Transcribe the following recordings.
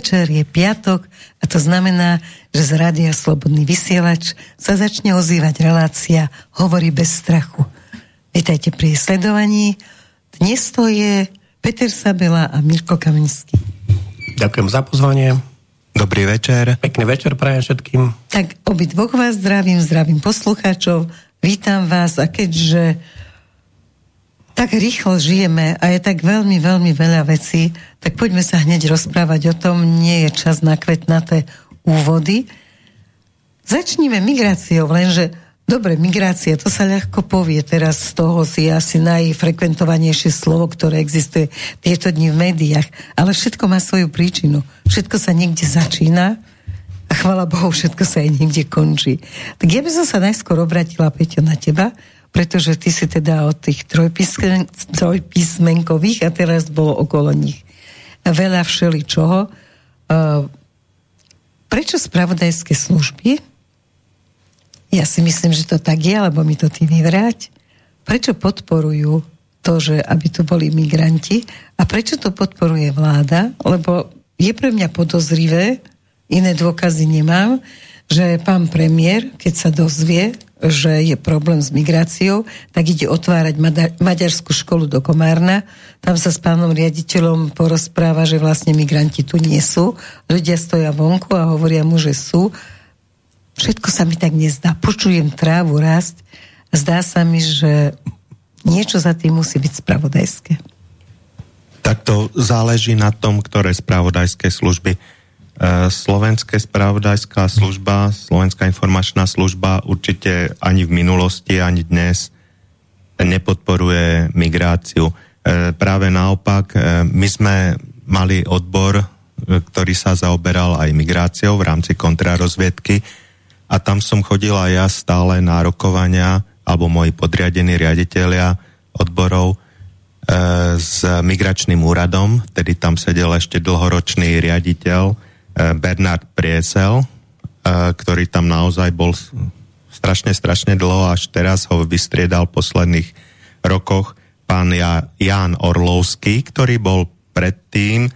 Podvečer je piatok a to znamená, že z Rádia Slobodný vysielač sa začne ozývať relácia Hovorí bez strachu. Vítajte pri sledovaní. Dnes to je Peter Sabela a Mirko Kamenský. Ďakujem za pozvanie. Dobrý večer. Pekný večer prajem všetkým. Tak dvoch vás zdravím, zdravím poslucháčov, vítam vás a keďže tak rýchlo žijeme a je tak veľmi, veľmi veľa vecí, tak poďme sa hneď rozprávať o tom. Nie je čas na kvetnaté úvody. Začníme migráciou, lenže dobre, migrácia, to sa ľahko povie. Teraz z toho si asi najfrekventovanejšie slovo, ktoré existuje tieto dni v médiách. Ale všetko má svoju príčinu. Všetko sa niekde začína a chvala Bohu, všetko sa aj niekde končí. Tak ja by som sa najskôr obratila, Peťo, na teba, pretože ty si teda od tých trojpísmen, trojpísmenkových a teraz bolo okolo nich veľa všeličoho. Prečo spravodajské služby? Ja si myslím, že to tak je, alebo mi to ty vyvráť. Prečo podporujú to, že aby tu boli migranti a prečo to podporuje vláda? Lebo je pre mňa podozrivé, iné dôkazy nemám, že pán premiér, keď sa dozvie, že je problém s migráciou, tak ide otvárať maďarskú školu do Komárna. Tam sa s pánom riaditeľom porozpráva, že vlastne migranti tu nie sú. Ľudia stoja vonku a hovoria mu, že sú. Všetko sa mi tak nezdá. Počujem trávu rast. Zdá sa mi, že niečo za tým musí byť spravodajské. Tak to záleží na tom, ktoré spravodajské služby E, Slovenské spravodajská služba, Slovenská informačná služba určite ani v minulosti, ani dnes nepodporuje migráciu. E, práve naopak, e, my sme mali odbor, ktorý sa zaoberal aj migráciou v rámci kontrarozviedky a tam som chodil aj ja stále na rokovania alebo moji podriadení riaditeľia odborov s migračným úradom, vtedy tam sedel ešte dlhoročný riaditeľ Eh, Bernard Priesel, eh, ktorý tam naozaj bol strašne, strašne dlho, až teraz ho vystriedal v posledných rokoch pán Jan Orlovský, ktorý bol predtým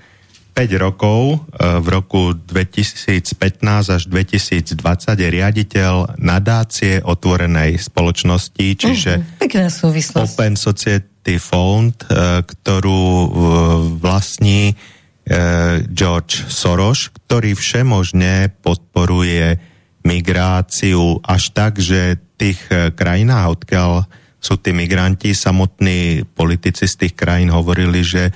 5 rokov, eh, v roku 2015 až 2020 je riaditeľ nadácie otvorenej spoločnosti, čiže uh-huh. Open Society Fund, ktorú vlastní George Soros, ktorý všemožne podporuje migráciu až tak, že tých eh, krajinách, odkiaľ sú tí migranti, samotní politici z tých krajín hovorili, že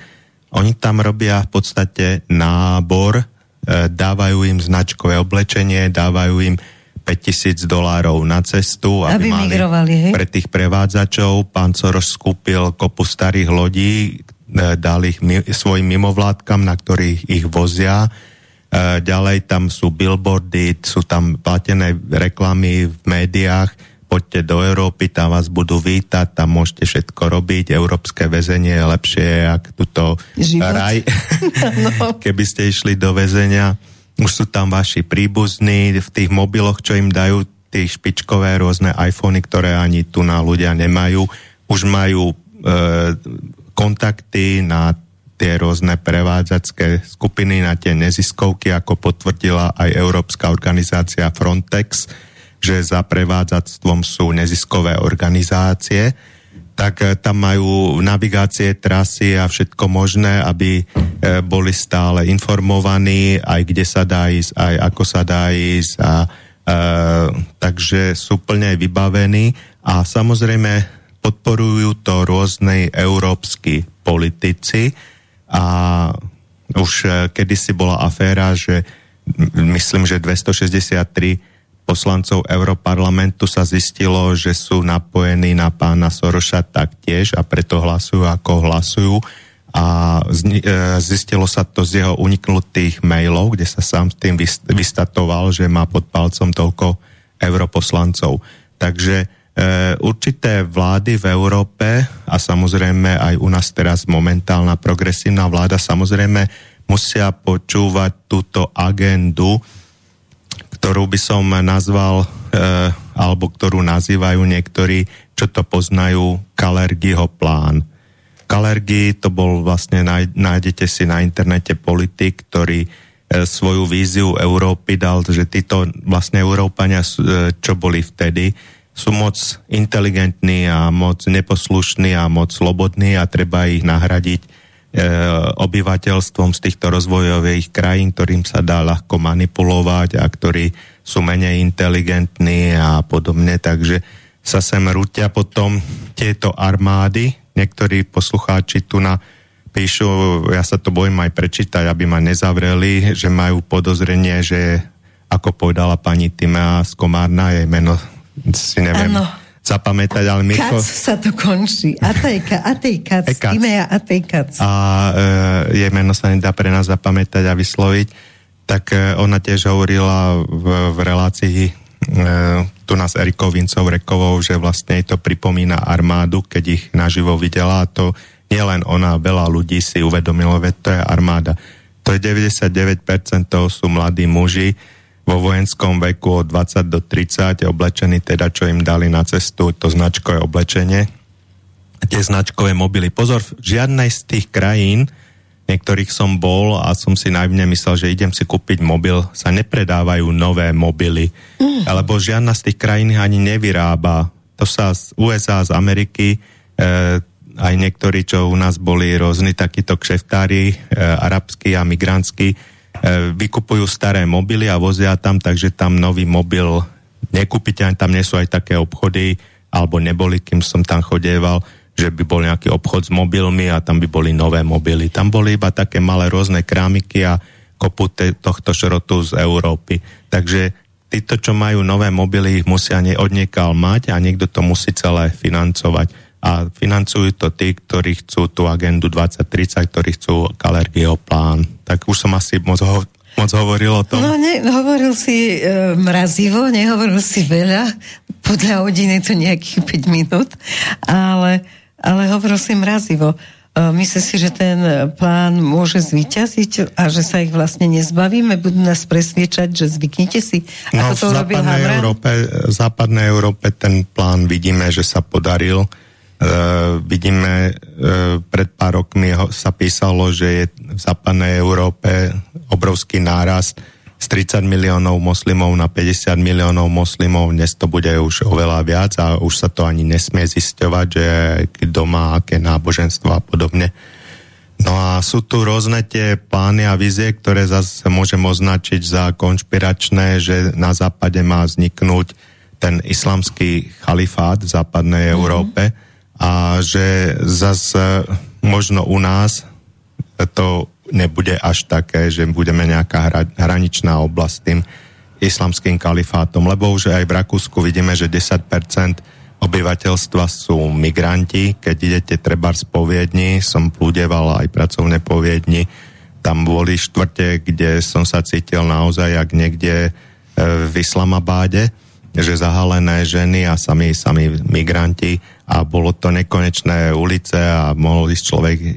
oni tam robia v podstate nábor, eh, dávajú im značkové oblečenie, dávajú im 5000 dolárov na cestu, aby, aby mali hej? pre tých prevádzačov. Pán Soros skúpil kopu starých lodí, E, dali ich svojim mimovládkam, na ktorých ich vozia. E, ďalej tam sú billboardy, sú tam platené reklamy v médiách, poďte do Európy, tam vás budú vítať, tam môžete všetko robiť, európske väzenie je lepšie, ak tuto Život. raj, no. keby ste išli do väzenia. Už sú tam vaši príbuzní, v tých mobiloch, čo im dajú, tie špičkové rôzne iPhony, ktoré ani tu na ľudia nemajú, už majú e, kontakty na tie rôzne prevádzacké skupiny, na tie neziskovky, ako potvrdila aj Európska organizácia Frontex, že za prevádzactvom sú neziskové organizácie, tak eh, tam majú navigácie, trasy a všetko možné, aby eh, boli stále informovaní, aj kde sa dá ísť, aj ako sa dá ísť. A, eh, takže sú plne vybavení a samozrejme podporujú to rôzne európsky politici a už eh, kedysi bola aféra, že myslím, že 263 poslancov Európarlamentu sa zistilo, že sú napojení na pána Soroša taktiež a preto hlasujú ako hlasujú a eh, zistilo sa to z jeho uniknutých mailov, kde sa sám s tým vystatoval, že má pod palcom toľko europoslancov. Takže E, určité vlády v Európe a samozrejme aj u nás teraz momentálna progresívna vláda samozrejme musia počúvať túto agendu, ktorú by som nazval, e, alebo ktorú nazývajú niektorí, čo to poznajú, Kalergiho plán. Kalergi to bol vlastne, nájdete si na internete politik, ktorý svoju víziu Európy dal, že títo vlastne Európania, e, čo boli vtedy, sú moc inteligentní a moc neposlušní a moc slobodní a treba ich nahradiť e, obyvateľstvom z týchto rozvojových krajín, ktorým sa dá ľahko manipulovať a ktorí sú menej inteligentní a podobne, takže sa sem rútia potom tieto armády. Niektorí poslucháči tu na píšu, ja sa to bojím aj prečítať, aby ma nezavreli, že majú podozrenie, že ako povedala pani Timea z Komárna, jej meno si neviem ano. zapamätať, ale Mirko... Kac sa to končí. Atejka, Atejkac, Timea Atejkac. A e, jej meno sa nedá pre nás zapamätať a vysloviť. Tak e, ona tiež hovorila v, v relácii e, tu nás Erikou Vincov Rekovou, že vlastne to pripomína armádu, keď ich naživo videla a to nielen ona, veľa ľudí si uvedomilo, veď to je armáda. To je 99% toho sú mladí muži vo vojenskom veku od 20 do 30, oblečení teda, čo im dali na cestu, to značkové oblečenie. Tie značkové mobily. Pozor, v žiadnej z tých krajín, niektorých som bol a som si naivne myslel, že idem si kúpiť mobil, sa nepredávajú nové mobily. Mm. Alebo žiadna z tých krajín ani nevyrába. To sa z USA, z Ameriky, e, aj niektorí, čo u nás boli rôzni takíto kšeftári, e, arabskí a migrantskí, vykupujú staré mobily a vozia tam, takže tam nový mobil nekúpite, tam nie sú aj také obchody, alebo neboli, kým som tam chodieval, že by bol nejaký obchod s mobilmi a tam by boli nové mobily. Tam boli iba také malé rôzne krámiky a kopu tohto šrotu z Európy. Takže títo, čo majú nové mobily, ich musia odniekal mať a niekto to musí celé financovať a financujú to tí, ktorí chcú tú agendu 2030, ktorí chcú Kalergieho plán. Tak už som asi moc, ho, moc hovoril o tom. No, ne, hovoril si e, mrazivo, nehovoril si veľa, podľa hodiny to nejakých 5 minút, ale, ale hovoril si mrazivo. E, myslíš si, že ten plán môže zvíťaziť a že sa ich vlastne nezbavíme? Budú nás presviečať, že zvyknite si, ako no, to v západnej Európe, západnej Európe ten plán vidíme, že sa podaril Uh, vidíme, uh, pred pár rokmi ho, sa písalo, že je v západnej Európe obrovský nárast z 30 miliónov moslimov na 50 miliónov moslimov. Dnes to bude už oveľa viac a už sa to ani nesmie zisťovať, že kto má aké náboženstvo a podobne. No a sú tu rôzne tie plány a vizie, ktoré zase môžem označiť za konšpiračné, že na západe má vzniknúť ten islamský chalifát v západnej mm-hmm. Európe a že zase možno u nás to nebude až také, že budeme nejaká hra, hraničná oblasť tým islamským kalifátom, lebo už aj v Rakúsku vidíme, že 10% obyvateľstva sú migranti. Keď idete treba z poviedni, som plúdeval aj pracovné poviedni, tam boli štvrte, kde som sa cítil naozaj jak niekde e, v Islamabáde, že zahalené ženy a sami, sami migranti a bolo to nekonečné ulice a mohol ísť človek e,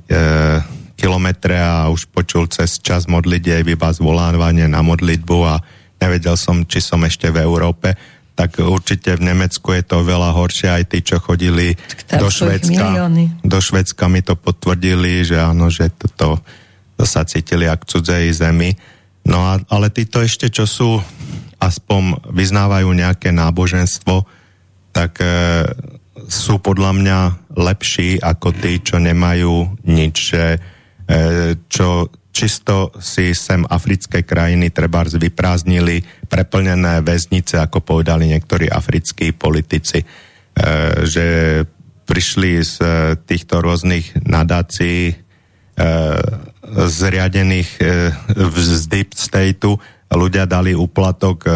kilometre a už počul cez čas modlitev iba zvolávanie na modlitbu a nevedel som, či som ešte v Európe tak určite v Nemecku je to veľa horšie, aj tí, čo chodili do Švedska. Do Švedska mi to potvrdili, že áno, že toto to sa cítili ak cudzej zemi. No a, ale títo ešte, čo sú aspoň vyznávajú nejaké náboženstvo, tak e, sú podľa mňa lepší ako tí, čo nemajú nič, že e, čo čisto si sem africké krajiny treba vyprázdnili preplnené väznice, ako povedali niektorí africkí politici, e, že prišli z e, týchto rôznych nadácií zriadených e, z Deep Stateu ľudia dali úplatok e,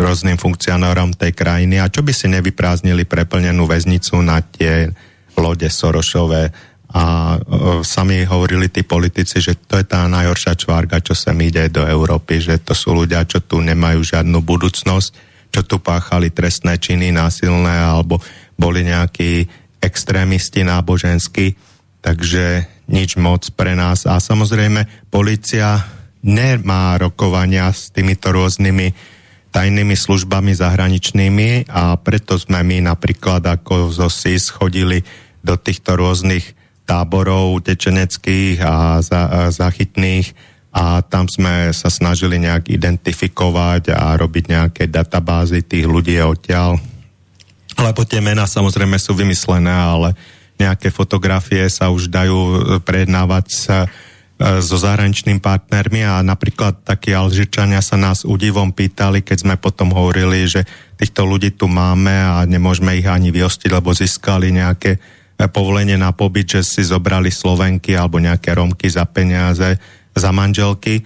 rôznym funkcionárom tej krajiny. A čo by si nevyprázdnili preplnenú väznicu na tie lode Sorošové a e, sami hovorili tí politici, že to je tá najhoršia čvárga, čo sem ide do Európy, že to sú ľudia, čo tu nemajú žiadnu budúcnosť, čo tu páchali trestné činy násilné alebo boli nejakí extrémisti náboženskí, takže nič moc pre nás. A samozrejme, policia nemá rokovania s týmito rôznymi tajnými službami zahraničnými a preto sme my napríklad ako zo SIS chodili do týchto rôznych táborov utečeneckých a, za, a zachytných a tam sme sa snažili nejak identifikovať a robiť nejaké databázy tých ľudí odtiaľ. Lebo tie mená samozrejme sú vymyslené, ale nejaké fotografie sa už dajú prejednávať sa e, so zahraničným partnermi a napríklad takí Alžičania sa nás údivom pýtali, keď sme potom hovorili, že týchto ľudí tu máme a nemôžeme ich ani vyostiť, lebo získali nejaké e, povolenie na pobyt, že si zobrali Slovenky alebo nejaké Romky za peniaze za manželky, e,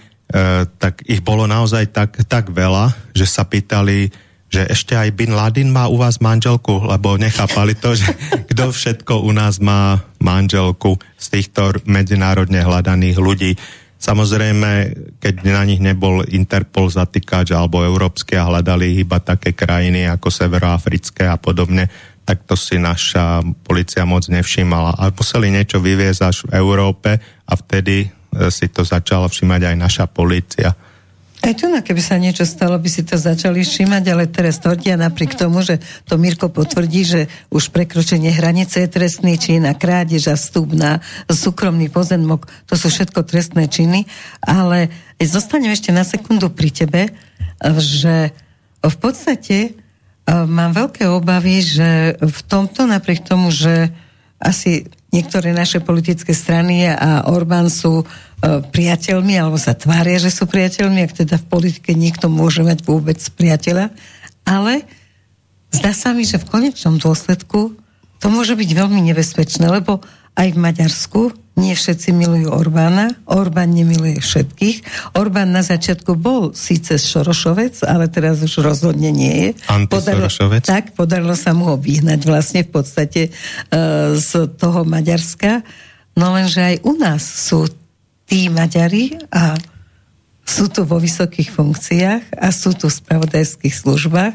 tak ich bolo naozaj tak, tak veľa, že sa pýtali, že ešte aj Bin Laden má u vás manželku, lebo nechápali to, že kto všetko u nás má manželku z týchto medzinárodne hľadaných ľudí. Samozrejme, keď na nich nebol Interpol zatýkač alebo európske a hľadali iba také krajiny ako severoafrické a podobne, tak to si naša policia moc nevšímala. A museli niečo vyviezť až v Európe a vtedy E, si to začala všímať aj naša policia. Aj tu, no, keby sa niečo stalo, by si to začali všímať, ale teraz tvrdia napriek tomu, že to Mirko potvrdí, že už prekročenie hranice je trestný čin a krádež a vstup na súkromný pozemok, to sú všetko trestné činy, ale zostanem ešte na sekundu pri tebe, že v podstate e, mám veľké obavy, že v tomto, napriek tomu, že asi niektoré naše politické strany a Orbán sú priateľmi, alebo sa tvária, že sú priateľmi, ak teda v politike niekto môže mať vôbec priateľa, ale zdá sa mi, že v konečnom dôsledku to môže byť veľmi nebezpečné, lebo aj v Maďarsku nie všetci milujú Orbána, Orbán nemiluje všetkých. Orbán na začiatku bol síce Šorošovec, ale teraz už rozhodne nie je. Podarilo, tak, podarilo sa mu ho vyhnať vlastne v podstate uh, z toho Maďarska. No lenže aj u nás sú tí Maďari a sú tu vo vysokých funkciách a sú tu v spravodajských službách,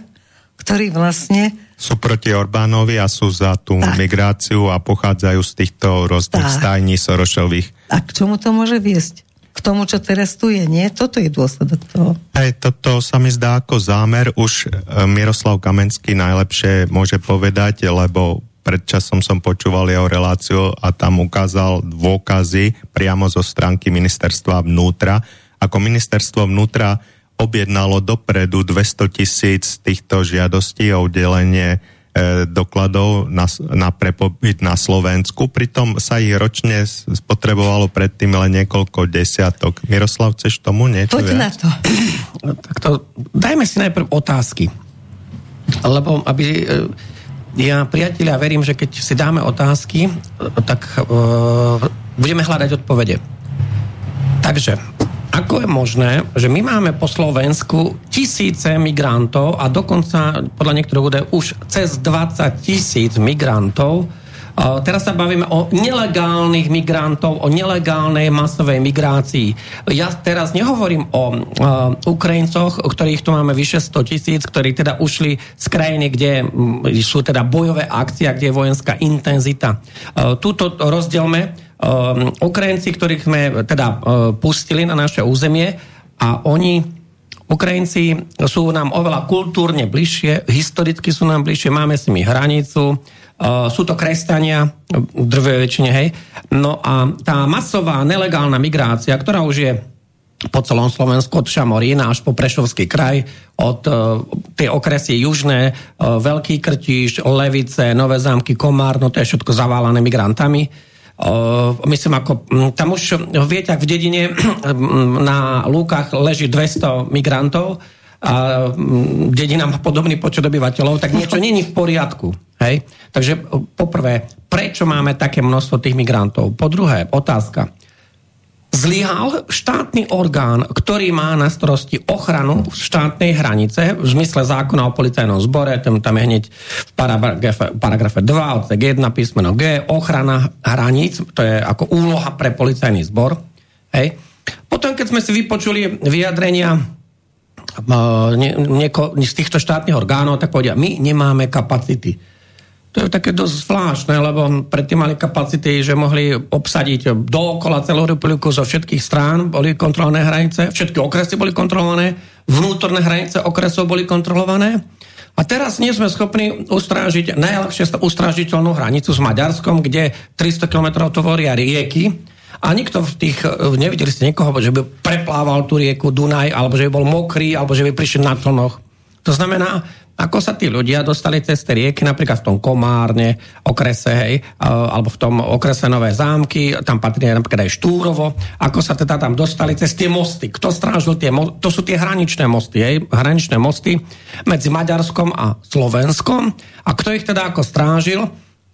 ktorí vlastne sú proti Orbánovi a sú za tú tak. migráciu a pochádzajú z týchto rôznych stajní Sorošových. A k čomu to môže viesť? K tomu, čo teraz tu je, nie? Toto je dôsledok toho. Hej, toto sa mi zdá ako zámer. Už e, Miroslav Kamenský najlepšie môže povedať, lebo pred časom som počúval jeho reláciu a tam ukázal dôkazy priamo zo stránky ministerstva vnútra, ako ministerstvo vnútra objednalo dopredu 200 tisíc týchto žiadostí o udelenie e, dokladov na, na prepobyt na Slovensku. Pritom sa ich ročne spotrebovalo predtým len niekoľko desiatok. Miroslav, chceš tomu niečo Poď na to. tak to. Dajme si najprv otázky. Lebo aby... E, ja, priatelia, verím, že keď si dáme otázky, e, tak uh, budeme hľadať odpovede. Takže ako je možné, že my máme po Slovensku tisíce migrantov a dokonca podľa niektorých údajov už cez 20 tisíc migrantov. Teraz sa bavíme o nelegálnych migrantov, o nelegálnej masovej migrácii. Ja teraz nehovorím o uh, Ukrajincoch, ktorých tu máme vyše 100 tisíc, ktorí teda ušli z krajiny, kde sú teda bojové akcie, kde je vojenská intenzita. Uh, túto rozdielme um, Ukrajinci, ktorých sme teda pustili na naše územie a oni Ukrajinci sú nám oveľa kultúrne bližšie, historicky sú nám bližšie, máme s nimi hranicu, sú to kresťania, drve väčšine, hej. No a tá masová nelegálna migrácia, ktorá už je po celom Slovensku, od Šamorína až po Prešovský kraj, od uh, tie okresy južné, uh, Veľký Krtiš, Levice, Nové zámky, Komár, no to je všetko zaválané migrantami myslím ako, tam už viete, ak v dedine na lúkach leží 200 migrantov a dedina má podobný počet obyvateľov, tak niečo není v poriadku. Hej? Takže poprvé, prečo máme také množstvo tých migrantov? Po druhé, otázka zlyhal štátny orgán, ktorý má na starosti ochranu štátnej hranice v zmysle zákona o policajnom zbore, tam, tam je hneď v paragrafe, paragrafe 2, odsek 1, písmeno G, ochrana hraníc, to je ako úloha pre policajný zbor. Hej. Potom, keď sme si vypočuli vyjadrenia nieko, z týchto štátnych orgánov, tak povedia, my nemáme kapacity. To je také dosť zvláštne, lebo predtým mali kapacity, že mohli obsadiť dookola celú republiku zo všetkých strán, boli kontrolované hranice, všetky okresy boli kontrolované, vnútorné hranice okresov boli kontrolované. A teraz nie sme schopní ustrážiť najlepšie ustrážiteľnú hranicu s Maďarskom, kde 300 km tvoria rieky A nikto v tých, nevideli ste niekoho, že by preplával tú rieku Dunaj, alebo že by bol mokrý, alebo že by prišiel na tlnoch. To znamená, ako sa tí ľudia dostali cez tie rieky, napríklad v tom Komárne, okrese, hej, alebo v tom okrese Nové zámky, tam patrí napríklad aj Štúrovo, ako sa teda tam dostali cez tie mosty. Kto strážil tie mosty? To sú tie hraničné mosty, hej, hraničné mosty medzi Maďarskom a Slovenskom. A kto ich teda ako strážil?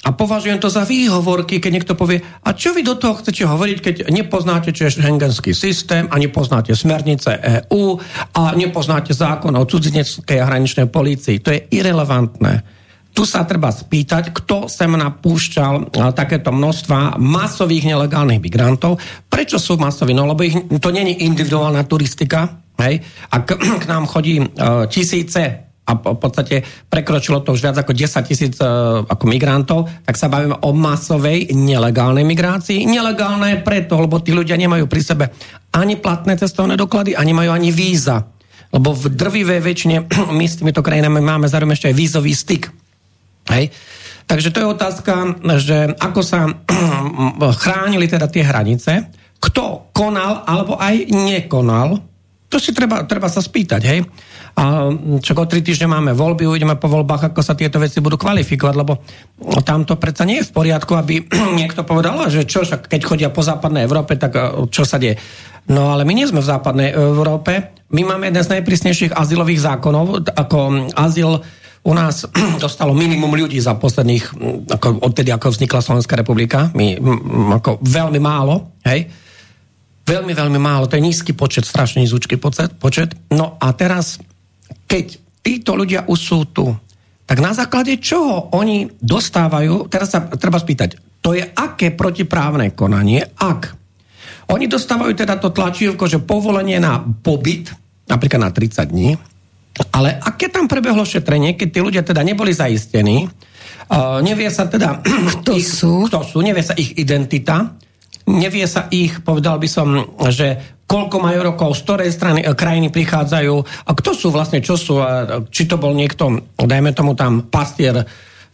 A považujem to za výhovorky, keď niekto povie, a čo vy do toho chcete hovoriť, keď nepoznáte šengenský systém a nepoznáte smernice EÚ a nepoznáte zákon o cudzineckej a hraničnej polícii. To je irrelevantné. Tu sa treba spýtať, kto sem napúšťal takéto množstva masových nelegálnych migrantov. Prečo sú masoví? No lebo ich, to není individuálna turistika. Hej? A k, k nám chodí uh, tisíce a v podstate prekročilo to už viac ako 10 tisíc uh, ako migrantov, tak sa bavíme o masovej nelegálnej migrácii. Nelegálne preto, lebo tí ľudia nemajú pri sebe ani platné cestovné doklady, ani majú ani víza. Lebo v drvivej väčšine my s týmito krajinami máme zároveň ešte aj vízový styk. Hej? Takže to je otázka, že ako sa chránili teda tie hranice, kto konal alebo aj nekonal, to si treba, treba sa spýtať, hej. A čo o tri týždne máme voľby, uvidíme po voľbách, ako sa tieto veci budú kvalifikovať, lebo tam to predsa nie je v poriadku, aby niekto povedal, že čo, keď chodia po západnej Európe, tak e, čo sa deje. No ale my nie sme v západnej Európe. My máme jeden z najprísnejších azylových zákonov, ako azyl u nás dostalo minimum ľudí za posledných, ako odtedy, ako vznikla Slovenská republika. My, ako veľmi málo, hej. Veľmi, veľmi málo. To je nízky počet, strašne nízky počet. No a teraz keď títo ľudia už sú tu, tak na základe čoho oni dostávajú, teraz sa treba spýtať, to je aké protiprávne konanie, ak oni dostávajú teda to tlačívko, že povolenie na pobyt, napríklad na 30 dní, ale aké tam prebehlo šetrenie, keď tí ľudia teda neboli zaistení, uh, nevie sa teda... Kto ich, sú? Kto sú, nevie sa ich identita, nevie sa ich, povedal by som, že koľko majú rokov, z ktorej strany, e, krajiny prichádzajú a kto sú vlastne, čo sú, a či to bol niekto, dajme tomu tam pastier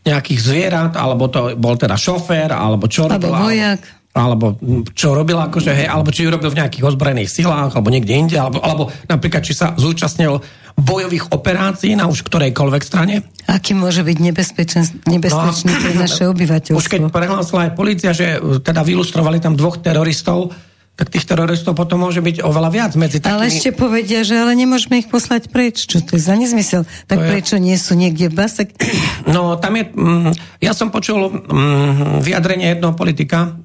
nejakých zvierat, alebo to bol teda šofér, alebo čo alebo robil. vojak. Alebo čo robil akože, hej, alebo či robil v nejakých ozbrojených silách, alebo niekde inde, alebo, alebo napríklad, či sa zúčastnil bojových operácií na už ktorejkoľvek strane. Aký môže byť nebezpečný, nebezpečný no, pre naše obyvateľstvo? Už keď prehlásila aj policia, že teda vylustrovali tam dvoch teroristov, tak tých teroristov potom môže byť oveľa viac medzi takými... Ale ešte povedia, že ale nemôžeme ich poslať preč. Čo to je za nezmysel? Tak je... prečo nie sú niekde v base? No, tam je... Mm, ja som počul mm, vyjadrenie jednoho politika,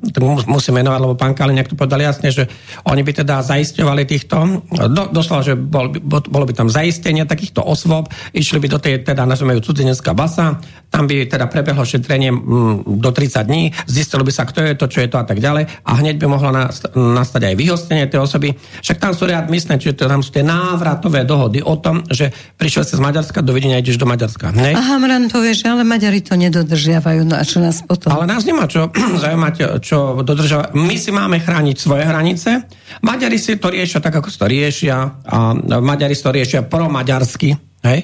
musím menovať, lebo pán Kaliňák to povedal jasne, že oni by teda zaisťovali týchto, do, doslova, že bol, bolo by tam zaistenie takýchto osôb, išli by do tej, teda nazveme ju cudzinecká basa, tam by teda prebehlo šetrenie mm, do 30 dní, zistilo by sa, kto je to, čo je to a tak ďalej a hneď by mohla nastať aj vyhostenie tej osoby. Však tam sú readmisné, čiže tam sú tie návratové dohody o tom, že prišiel sa z Maďarska, dovidenia ideš do Maďarska. Ne? A Hamran povie, že ale Maďari to nedodržiavajú, no a čo nás potom? Ale nás nemá čo zaujímať, čo dodržiavať. My si máme chrániť svoje hranice. Maďari si to riešia tak, ako si to riešia a Maďari si to riešia pro-maďarsky. Hej?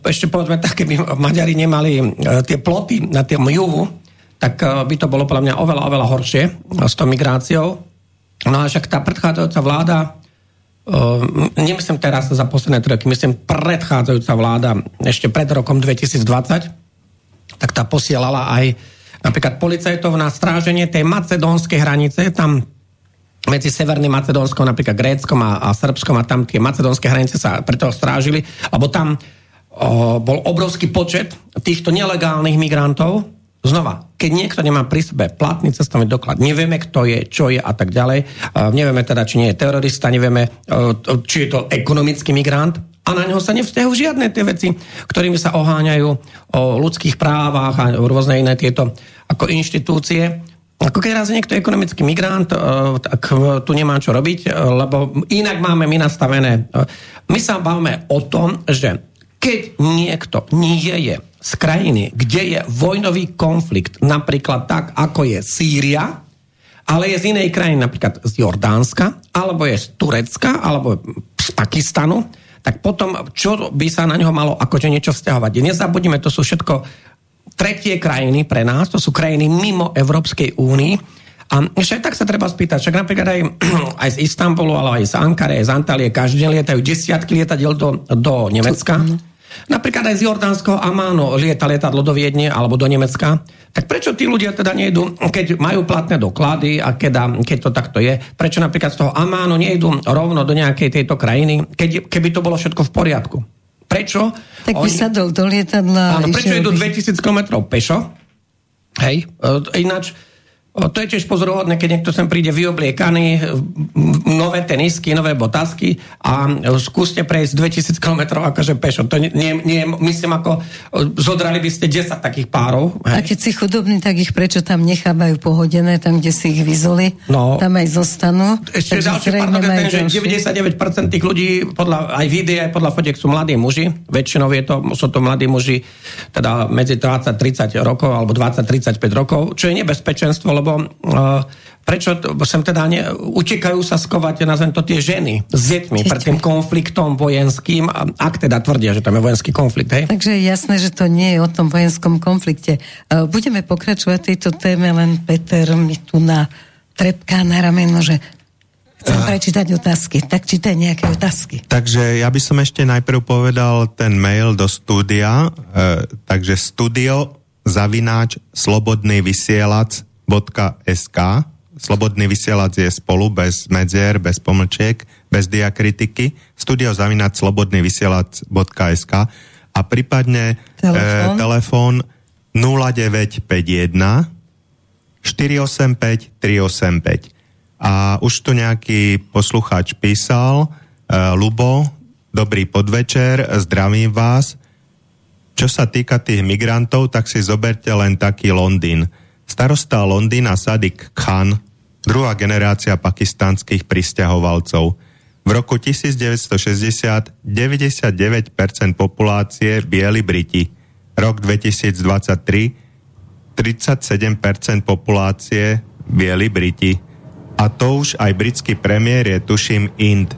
Ešte povedzme tak, keby Maďari nemali e, tie ploty na tým juhu, tak eh, by to bolo podľa mňa oveľa, oveľa horšie s tou migráciou. No a však tá predchádzajúca vláda, uh, nemyslím teraz za posledné roky, myslím predchádzajúca vláda ešte pred rokom 2020, tak tá posielala aj napríklad policajtov na stráženie tej macedónskej hranice, tam medzi Severným Macedónskom, napríklad Gréckom a, a Srbskom a tam tie macedónske hranice sa preto strážili, lebo tam o, bol obrovský počet týchto nelegálnych migrantov, Znova, keď niekto nemá pri sebe platný cestovný doklad, nevieme, kto je, čo je a tak ďalej, nevieme teda, či nie je terorista, nevieme, uh, či je to ekonomický migrant, a na neho sa nevzťahujú žiadne tie veci, ktorými sa oháňajú o ľudských právach a rôzne iné tieto ako inštitúcie. Ako keď raz je niekto ekonomický migrant, uh, tak tu nemá čo robiť, lebo inak máme my nastavené. My sa bavíme o tom, že keď niekto nie je z krajiny, kde je vojnový konflikt, napríklad tak, ako je Sýria, ale je z inej krajiny, napríklad z Jordánska, alebo je z Turecka, alebo z Pakistanu, tak potom čo by sa na neho malo akože niečo vzťahovať. Nezabudíme, to sú všetko tretie krajiny pre nás, to sú krajiny mimo Európskej únii A ešte tak sa treba spýtať, však napríklad aj, aj z Istanbulu, ale aj z Ankary, aj z Antálie, každý lietajú desiatky lietadiel do, do Nemecka. Napríklad aj z Jordánskeho Amánu lieta lietadlo do Viedne alebo do Nemecka. Tak prečo tí ľudia teda nejdu, keď majú platné doklady a keď, keď to takto je, prečo napríklad z toho Amánu nejdu rovno do nejakej tejto krajiny, keď, keby to bolo všetko v poriadku? Prečo? Tak by oni... sadol do lietadla. Áno, prečo idú 2000 km pešo? Hej, e, ináč to je tiež pozorovodné, keď niekto sem príde vyobliekaný, nové tenisky, nové botázky a skúste prejsť 2000 km akože pešo. To nie, nie, myslím ako, zodrali by ste 10 takých párov. Hej. A keď si chudobný, tak ich prečo tam nechávajú pohodené, tam, kde si ich vyzuli, no, tam aj zostanú. Ešte ďalší paradox je ten, že 99% tých ľudí, podľa, aj vidie, aj podľa fotiek sú mladí muži, väčšinou je to, sú to mladí muži, teda medzi 20-30 rokov alebo 20-35 rokov, čo je nebezpečenstvo, lebo uh, prečo sem teda ne, utekajú sa skovať, nazvem to tie ženy s deťmi pred tým konfliktom vojenským, ak teda tvrdia, že tam je vojenský konflikt. Hej? Takže je jasné, že to nie je o tom vojenskom konflikte. Uh, budeme pokračovať tejto téme, len Peter mi tu na trepká na rameno, že Chcem prečítať otázky, tak čítaj nejaké otázky. Takže ja by som ešte najprv povedal ten mail do studia, e, takže studio zavináč slobodný vysielač slobodný.sk. Slobodný vysielač je spolu, bez medzier, bez pomlčiek, bez diakritiky. Studio zavinať slobodnyvysielač.sk a prípadne telefón, e, 0951 485 385. A už tu nejaký poslucháč písal, e, Lubo, dobrý podvečer, zdravím vás. Čo sa týka tých migrantov, tak si zoberte len taký Londýn Starosta Londýna Sadik Khan, druhá generácia pakistánskych pristahovalcov. V roku 1960 99% populácie bieli Briti. Rok 2023 37% populácie bieli Briti. A to už aj britský premiér je, tuším, Ind.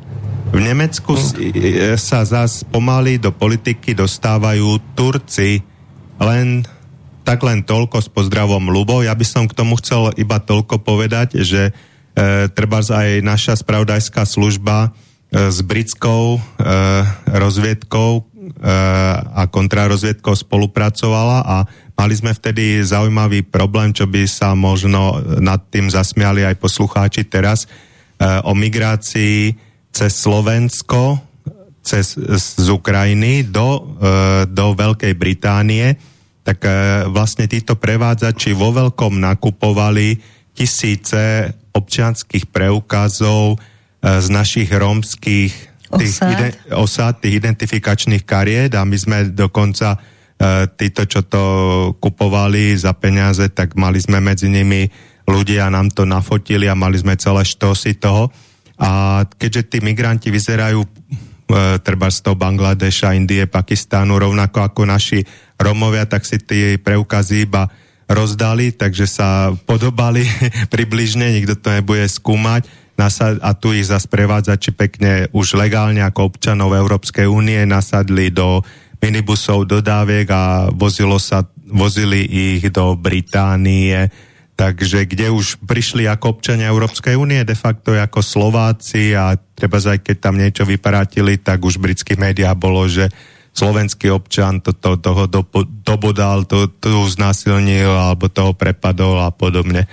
V Nemecku sa zás pomaly do politiky dostávajú Turci, len tak len toľko s pozdravom Lubo. Ja by som k tomu chcel iba toľko povedať, že e, treba aj naša spravodajská služba e, s britskou e, rozviedkou e, a kontrarozviedkou spolupracovala a mali sme vtedy zaujímavý problém, čo by sa možno nad tým zasmiali aj poslucháči teraz, e, o migrácii cez Slovensko, cez, z Ukrajiny do, e, do Veľkej Británie tak e, vlastne títo prevádzači vo veľkom nakupovali tisíce občianských preukazov e, z našich rómskych tých, ide, osád, tých identifikačných kariet a my sme dokonca e, títo, čo to kupovali za peniaze, tak mali sme medzi nimi ľudia nám to nafotili a mali sme celé štosy toho. A keďže tí migranti vyzerajú treba z toho Bangladeša, Indie, Pakistánu, rovnako ako naši Romovia, tak si tie preukazy iba rozdali, takže sa podobali približne, nikto to nebude skúmať. A tu ich zase prevádzači pekne už legálne ako občanov Európskej únie nasadli do minibusov, dodáviek a vozilo sa, vozili ich do Británie, takže kde už prišli ako občania Európskej únie, de facto ako Slováci a treba aj keď tam niečo vyparátili, tak už v britských médiách bolo, že slovenský občan to, to, toho do, dobodal, to, to znásilnil alebo toho prepadol a podobne.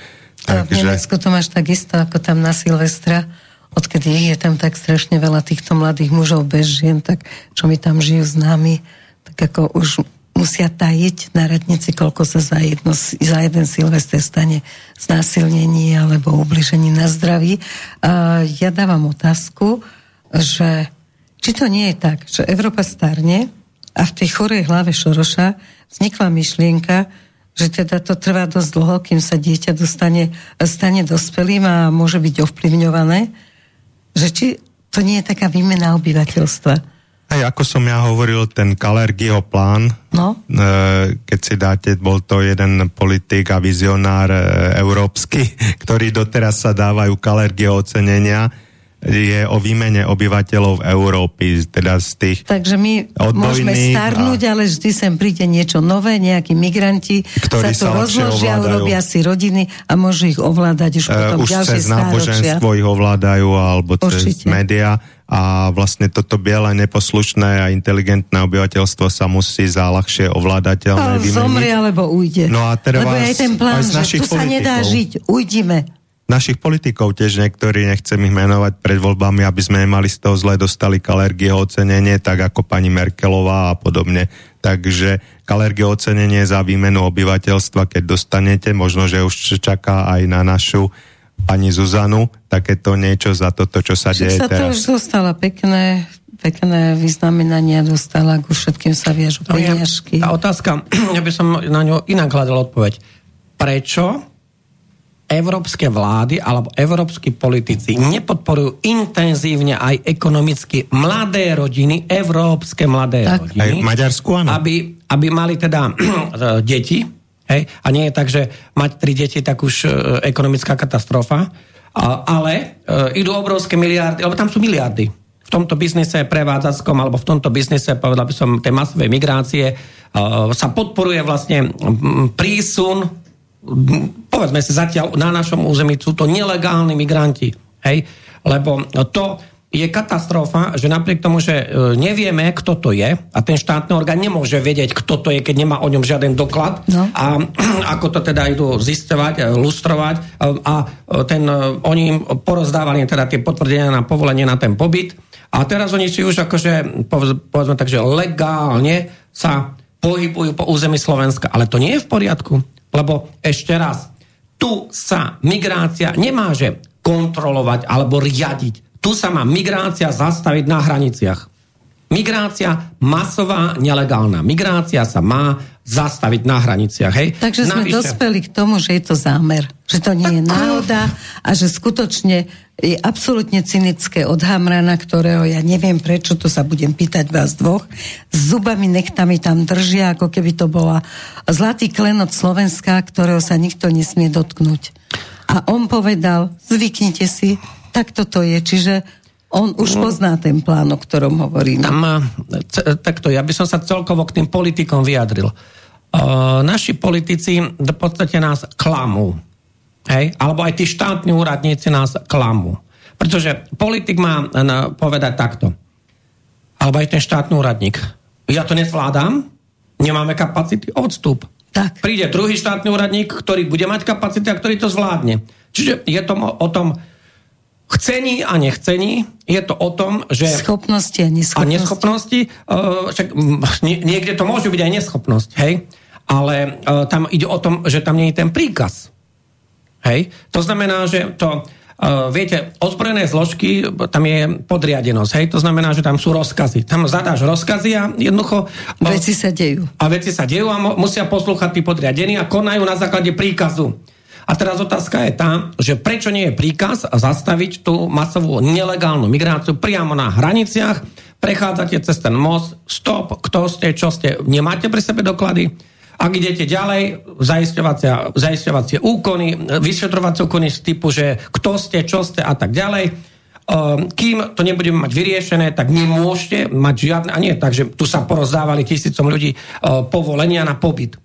A Takže... v Nemecku to máš takisto ako tam na Silvestra, odkedy je tam tak strašne veľa týchto mladých mužov bez žien, tak čo mi tam žijú s nami, tak ako už musia tajiť na radnici, koľko sa za, jedno, za jeden Silvester stane znásilnení alebo ubližení na zdraví. A ja dávam otázku, že či to nie je tak, že Európa starne a v tej chorej hlave Šoroša vznikla myšlienka, že teda to trvá dosť dlho, kým sa dieťa dostane, stane dospelým a môže byť ovplyvňované, že či to nie je taká výmena obyvateľstva. Hej, ako som ja hovoril, ten Kalergiho plán, no? E, keď si dáte, bol to jeden politik a vizionár e, európsky, ktorý doteraz sa dávajú Kalergiho ocenenia, je o výmene obyvateľov Európy, teda z tých Takže my môžeme starnúť, a... ale vždy sem príde niečo nové, nejakí migranti ktorí sa tu rozložia, urobia si rodiny a môžu ich ovládať už e, potom uh, už ďalšie cez náboženstvo ich ovládajú alebo cez médiá a vlastne toto biele, neposlušné a inteligentné obyvateľstvo sa musí za ľahšie ovládateľné vymeniť. Zomrie alebo ujde. No a teraz Lebo aj ten plán, že tu politikov. sa nedá žiť, ujdime našich politikov tiež niektorí, nechcem ich menovať pred voľbami, aby sme nemali z toho zle, dostali kalergie ocenenie, tak ako pani Merkelová a podobne. Takže kalergie ocenenie za výmenu obyvateľstva, keď dostanete, možno, že už čaká aj na našu pani Zuzanu, takéto niečo za toto, čo sa deje sa teraz. to už dostala pekné, pekné vyznamenania dostala, ku všetkým sa viažu no peniažky. Tá otázka, ja by som na ňu inak hľadal odpoveď. Prečo európske vlády alebo európsky politici nepodporujú intenzívne aj ekonomicky mladé rodiny, európske mladé tak. rodiny. Aj v Maďarsku, áno. Aby, aby mali teda deti, hej, a nie je tak, že mať tri deti, tak už e, ekonomická katastrofa, a, ale e, idú obrovské miliardy, lebo tam sú miliardy. V tomto biznise prevádzackom, alebo v tomto biznise, povedal by som, tej masovej migrácie, e, sa podporuje vlastne prísun povedzme si zatiaľ na našom území sú to nelegálni migranti. Hej? Lebo to je katastrofa, že napriek tomu, že e, nevieme, kto to je a ten štátny orgán nemôže vedieť, kto to je, keď nemá o ňom žiaden doklad no. a ako to teda idú zistovať, e, lustrovať e, a ten, oni im porozdávali teda tie potvrdenia na povolenie na ten pobyt a teraz oni si už akože, povedzme tak, že legálne sa pohybujú po území Slovenska, ale to nie je v poriadku. Lebo ešte raz, tu sa migrácia nemáže kontrolovať alebo riadiť. Tu sa má migrácia zastaviť na hraniciach. Migrácia masová, nelegálna. Migrácia sa má zastaviť na hraniciach. Hej? Takže sme Navyše... dospeli k tomu, že je to zámer. Že to nie je náhoda a že skutočne je absolútne cynické od Hamrana, ktorého ja neviem prečo, to sa budem pýtať vás dvoch, s zubami nechtami tam držia, ako keby to bola zlatý klenot Slovenska, ktorého sa nikto nesmie dotknúť. A on povedal, zvyknite si, tak toto je. Čiže on už no, pozná ten plán, o ktorom hovorím. Tam má, takto, ja by som sa celkovo k tým politikom vyjadril. Uh, naši politici v podstate nás klamú. Hej? Alebo aj tí štátni úradníci nás klamú. Pretože politik má na, povedať takto. Alebo aj ten štátny úradník. Ja to nezvládam, nemáme kapacity, odstup. Tak. Príde druhý štátny úradník, ktorý bude mať kapacity a ktorý to zvládne. Čiže je to o tom, chcení a nechcení, je to o tom, že... Schopnosti a neschopnosti. A neschopnosti, uh, však nie, niekde to môže byť aj neschopnosť, hej? Ale uh, tam ide o tom, že tam nie je ten príkaz. Hej? To znamená, že to... Uh, viete, ozbrojené zložky, tam je podriadenosť, hej? To znamená, že tam sú rozkazy. Tam zadáš rozkazy a jednoducho... Veci sa dejú. A veci sa dejú a musia poslúchať tí podriadení a konajú na základe príkazu. A teraz otázka je tá, že prečo nie je príkaz zastaviť tú masovú nelegálnu migráciu priamo na hraniciach, prechádzate cez ten most, stop, kto ste, čo ste, nemáte pri sebe doklady, ak idete ďalej, zaisťovacie úkony, vyšetrovacie úkony z typu, že kto ste, čo ste a tak ďalej, ehm, kým to nebudeme mať vyriešené, tak nemôžete mať žiadne, a nie tak, že tu sa porozdávali tisícom ľudí ehm, povolenia na pobyt.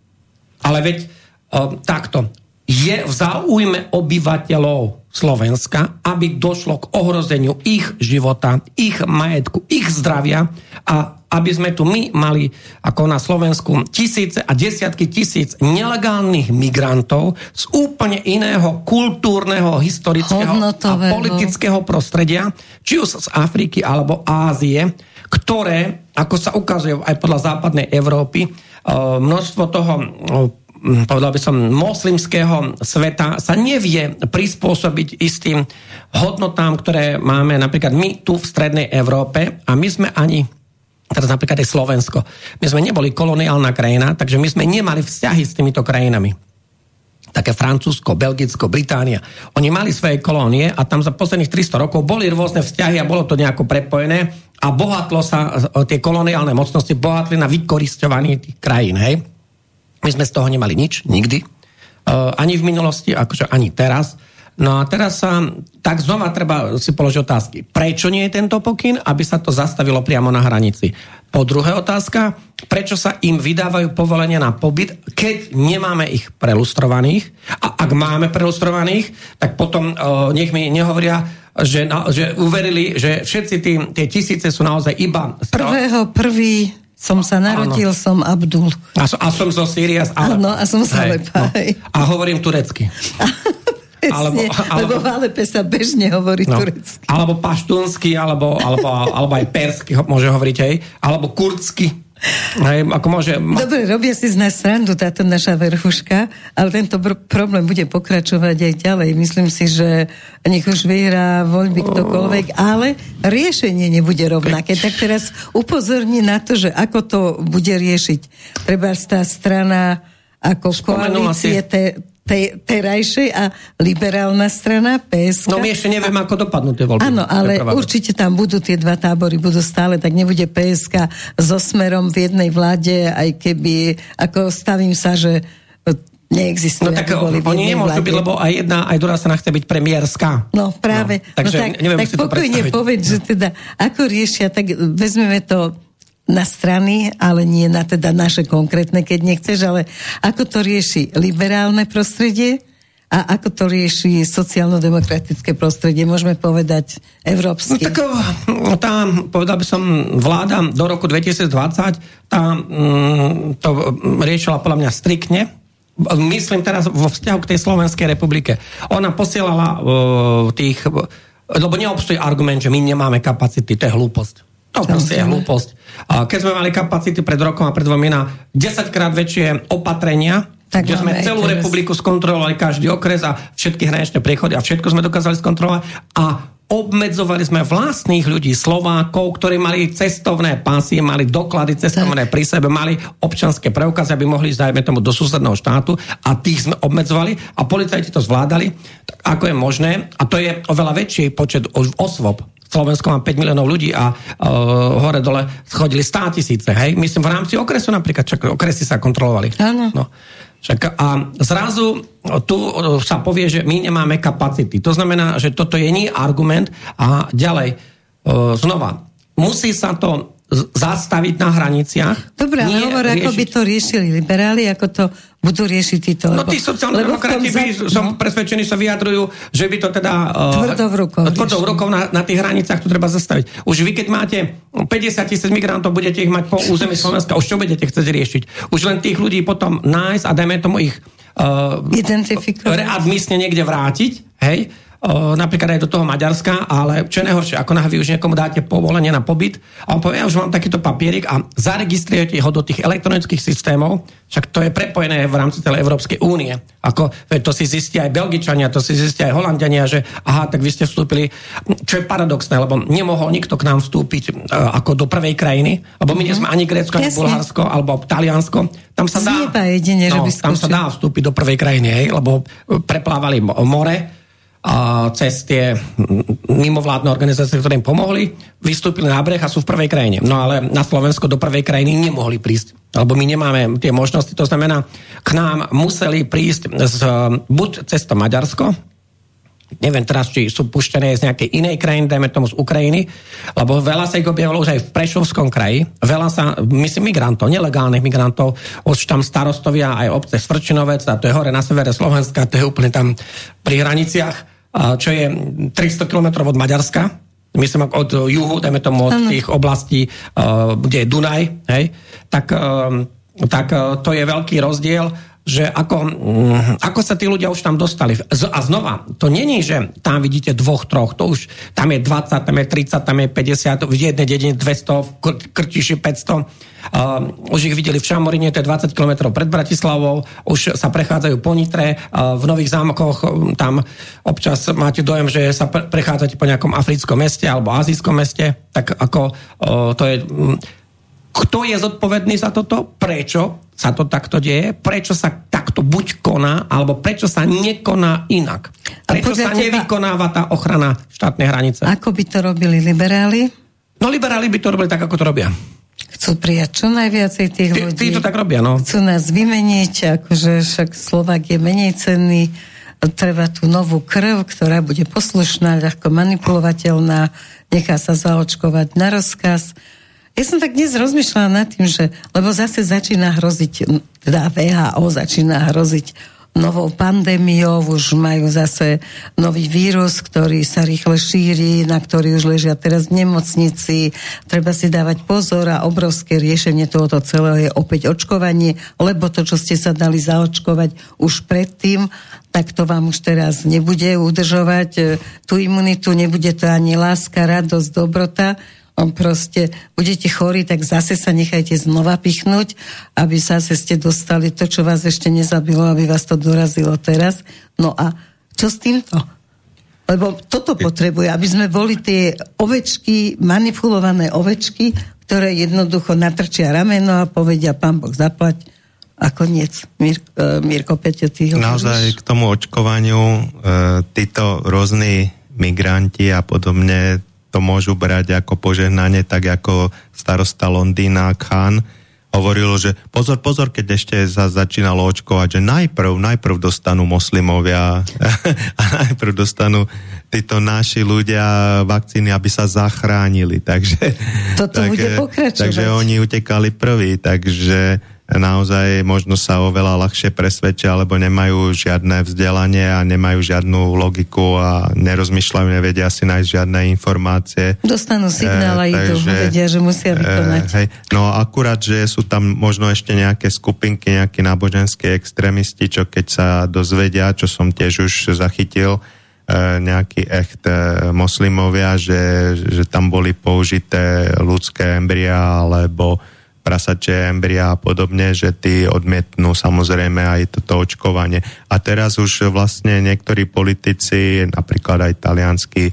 Ale veď ehm, takto, je v záujme obyvateľov Slovenska, aby došlo k ohrozeniu ich života, ich majetku, ich zdravia a aby sme tu my mali ako na Slovensku tisíce a desiatky tisíc nelegálnych migrantov z úplne iného kultúrneho, historického Hodnotového. a politického prostredia, či už z Afriky alebo Ázie, ktoré, ako sa ukazuje aj podľa západnej Európy, eh, množstvo toho eh, povedal by som, moslimského sveta sa nevie prispôsobiť istým hodnotám, ktoré máme napríklad my tu v Strednej Európe a my sme ani teraz napríklad aj Slovensko. My sme neboli koloniálna krajina, takže my sme nemali vzťahy s týmito krajinami také Francúzsko, Belgicko, Británia. Oni mali svoje kolónie a tam za posledných 300 rokov boli rôzne vzťahy a bolo to nejako prepojené a bohatlo sa, tie koloniálne mocnosti bohatli na vykoristovaní tých krajín. Hej? My sme z toho nemali nič, nikdy. Uh, ani v minulosti, akože ani teraz. No a teraz sa, tak znova treba si položiť otázky. Prečo nie je tento pokyn, aby sa to zastavilo priamo na hranici? Po druhé otázka, prečo sa im vydávajú povolenia na pobyt, keď nemáme ich prelustrovaných? A ak máme prelustrovaných, tak potom uh, nech mi nehovoria, že, na, že uverili, že všetci tí, tie tisíce sú naozaj iba... Prvého prvý som sa narodil, Áno. som Abdul. A, a som zo Sýria. Áno, a som z Alepa. No. A hovorím turecky. alebo, alebo, lebo v Alepe sa bežne hovorí no, turecky. Alebo paštúnsky, alebo, alebo, alebo aj persky môže hovoriť aj, alebo kurdsky. Hej, ako môže... Dobre, robia si z nás srandu táto naša verchuška, ale tento pr- problém bude pokračovať aj ďalej. Myslím si, že nech už vyhrá voľby ktokoľvek, ale riešenie nebude rovnaké. Tak teraz upozorní na to, že ako to bude riešiť. Treba tá strana ako koalície te, tej, terajšej a liberálna strana PSK. No my ešte nevieme, ako dopadnú tie voľby. Áno, ale určite tam budú tie dva tábory, budú stále, tak nebude PSK so smerom v jednej vláde, aj keby, ako stavím sa, že neexistuje. No tak boli oni nemôžu byť, lebo aj jedna, aj druhá strana chce byť premiérska. No práve. No, takže no, tak, neviem tak pokojne povedz, že teda ako riešia, tak vezmeme to na strany, ale nie na teda naše konkrétne, keď nechceš, ale ako to rieši liberálne prostredie a ako to rieši sociálno-demokratické prostredie, môžeme povedať európsky. No, tak tá, povedal by som, vláda do roku 2020 tá, mm, to riešila podľa mňa striktne, myslím teraz vo vzťahu k tej Slovenskej republike. Ona posielala uh, tých, lebo neobstojí argument, že my nemáme kapacity, to je hlúposť to proste je hlúposť. Keď sme mali kapacity pred rokom a pred dvomi na 10 krát väčšie opatrenia, tak že sme celú teraz. republiku skontrolovali každý okres a všetky hraničné priechody a všetko sme dokázali skontrolovať a obmedzovali sme vlastných ľudí, Slovákov, ktorí mali cestovné pásy, mali doklady cestovné pri sebe, mali občanské preukazy, aby mohli ísť, dajme tomu, do susedného štátu a tých sme obmedzovali a policajti to zvládali, tak ako je možné, a to je oveľa väčší počet osôb, Slovensko má 5 miliónov ľudí a uh, hore dole schodili 100 tisíce, hej? Myslím, v rámci okresu napríklad, čak okresy sa kontrolovali. Áno. No. Však, a zrazu tu sa povie, že my nemáme kapacity. To znamená, že toto je nie argument a ďalej, uh, znova, musí sa to zastaviť na hraniciach. Dobre, ale hovor, ako by to riešili liberáli, ako to budú riešiť títo. No tí sociálni demokrati by, za... som no. presvedčený, sa vyjadrujú, že by to teda... Uh, tvrdou rukou. Tvrdou rukou na, na tých hraniciach to treba zastaviť. Už vy, keď máte 50 tisíc migrantov, budete ich mať po území Slovenska, už čo budete chcieť riešiť? Už len tých ľudí potom nájsť a dajme tomu ich uh, identifikovať. Readmisne niekde vrátiť, hej? Napríklad aj do toho Maďarska, ale čo je najhoršie, ako na vy už niekomu dáte povolenie na pobyt a on povie, ja už mám takýto papierik a zaregistrujete ho do tých elektronických systémov, však to je prepojené v rámci celej Európskej únie. Ako, to si zistia aj Belgičania, to si zistia aj Holandiania, že aha, tak vy ste vstúpili, čo je paradoxné, lebo nemohol nikto k nám vstúpiť uh, ako do prvej krajiny, lebo my nie sme ani Grécko, ani Bulharsko, alebo Taliansko. Tam sa dá, jedine, no, tam sa dá vstúpiť do prvej krajiny, hej, lebo preplávali more, a cez tie mimovládne organizácie, ktoré im pomohli, vystúpili na breh a sú v prvej krajine. No ale na Slovensko do prvej krajiny nemohli prísť, lebo my nemáme tie možnosti. To znamená, k nám museli prísť z, buď cez to Maďarsko, neviem teraz, či sú puštené z nejakej inej krajiny, dajme tomu z Ukrajiny, lebo veľa sa ich objavilo už aj v Prešovskom kraji, veľa sa, myslím, migrantov, nelegálnych migrantov, už tam starostovia aj obce Svrčinovec, a to je hore na severe Slovenska, to je úplne tam pri hraniciach, čo je 300 km od Maďarska, myslím od juhu, dajme tomu od tých oblastí, kde je Dunaj, hej, tak, tak to je veľký rozdiel že ako, mm, ako sa tí ľudia už tam dostali. A znova, to není, že tam vidíte dvoch, troch, to už tam je 20, tam je 30, tam je 50, v jednej dedine 200, v Krtiši 500. Uh, už ich videli v Šamorine, to je 20 km pred Bratislavou, už sa prechádzajú po Nitre, uh, v Nových zámkoch um, tam občas máte dojem, že sa pre- prechádzate po nejakom africkom meste alebo azijskom meste, tak ako uh, to je... Um, kto je zodpovedný za toto? Prečo sa to takto deje? Prečo sa takto buď koná, alebo prečo sa nekoná inak? Prečo sa teba... nevykonáva tá ochrana štátnej hranice? Ako by to robili liberáli? No liberáli by to robili tak, ako to robia. Chcú prijať čo najviacej tých ľudí. Tí to tak robia, no. Chcú nás vymeniť, akože však Slovak je menej cenný treba tú novú krv, ktorá bude poslušná, ľahko manipulovateľná, nechá sa zaočkovať na rozkaz. Ja som tak dnes rozmýšľala nad tým, že, lebo zase začína hroziť, teda VHO začína hroziť novou pandémiou, už majú zase nový vírus, ktorý sa rýchle šíri, na ktorý už ležia teraz v nemocnici. Treba si dávať pozor a obrovské riešenie tohoto celého je opäť očkovanie, lebo to, čo ste sa dali zaočkovať už predtým, tak to vám už teraz nebude udržovať e, tú imunitu, nebude to ani láska, radosť, dobrota, proste, budete chorí, tak zase sa nechajte znova pichnúť, aby zase ste dostali to, čo vás ešte nezabilo, aby vás to dorazilo teraz. No a čo s týmto? Lebo toto potrebuje, aby sme boli tie ovečky, manipulované ovečky, ktoré jednoducho natrčia rameno a povedia, pán Boh zaplať a koniec. Mir, uh, Mirko Peťo, ty Naozaj k tomu očkovaniu uh, títo rôzni migranti a podobne to môžu brať ako požehnanie, tak ako starosta Londýna Khan hovoril, že pozor, pozor, keď ešte sa začínalo očkovať, že najprv, najprv dostanú moslimovia a najprv dostanú títo naši ľudia vakcíny, aby sa zachránili. Takže, Toto tak, bude pokračovať. Takže oni utekali prví, takže naozaj možno sa oveľa ľahšie presvedčia, alebo nemajú žiadne vzdelanie a nemajú žiadnu logiku a nerozmýšľajú, nevedia si nájsť žiadne informácie. Dostanú signál a e, idú, takže, vedia, že musia e, vykonať. E, hej, no akurát, že sú tam možno ešte nejaké skupinky, nejakí náboženskí extrémisti, čo keď sa dozvedia, čo som tiež už zachytil, e, nejaký echt e, moslimovia, že, že tam boli použité ľudské embria alebo prasačie embria a podobne, že tí odmietnú samozrejme aj toto očkovanie. A teraz už vlastne niektorí politici, napríklad aj talianský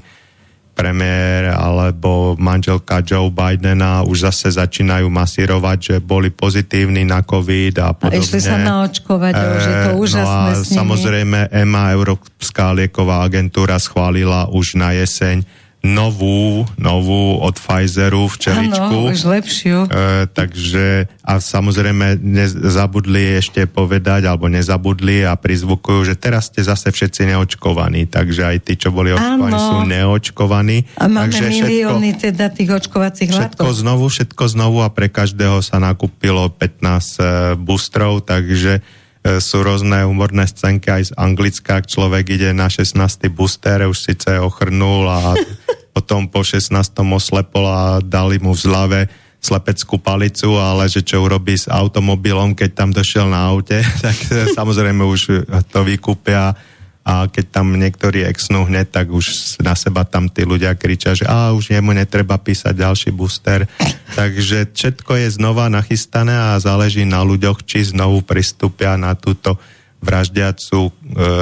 premiér alebo manželka Joe Bidena už zase začínajú masírovať, že boli pozitívni na COVID a podobne. A išli sa naočkovať, e, už je to úžasné no a samozrejme EMA, Európska lieková agentúra, schválila už na jeseň novú, novú od Pfizeru v čeličku. Áno, už lepšiu. E, takže a samozrejme nezabudli ešte povedať, alebo nezabudli a prizvukujú, že teraz ste zase všetci neočkovaní, takže aj tí, čo boli očkovaní, sú neočkovaní. A máme takže milióny všetko, teda tých očkovacích. Všetko znovu, všetko znovu a pre každého sa nakúpilo 15 uh, e, boostrov, takže sú rôzne humorné scénky aj z Anglicka, človek ide na 16. booster, už síce ochrnul a potom po 16. oslepol a dali mu v zlave slepeckú palicu, ale že čo urobí s automobilom, keď tam došiel na aute, tak samozrejme už to vykúpia a keď tam niektorí exnú hneď, tak už na seba tam tí ľudia kričia, že a už jemu netreba písať ďalší booster. Takže všetko je znova nachystané a záleží na ľuďoch, či znovu pristúpia na túto vraždiacu e,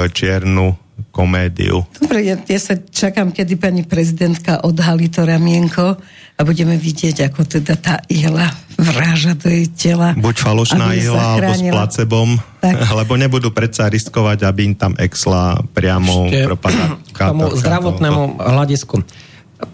čiernu komédiu. Dobre, ja, ja sa čakám, kedy pani prezidentka odhalí to ramienko a budeme vidieť, ako teda tá ihla vráža do jej tela. Buď falošná ihla, alebo s placebom, tak. lebo nebudú predsa riskovať, aby im tam exla priamo propagátor. K tomu zdravotnému hľadisku.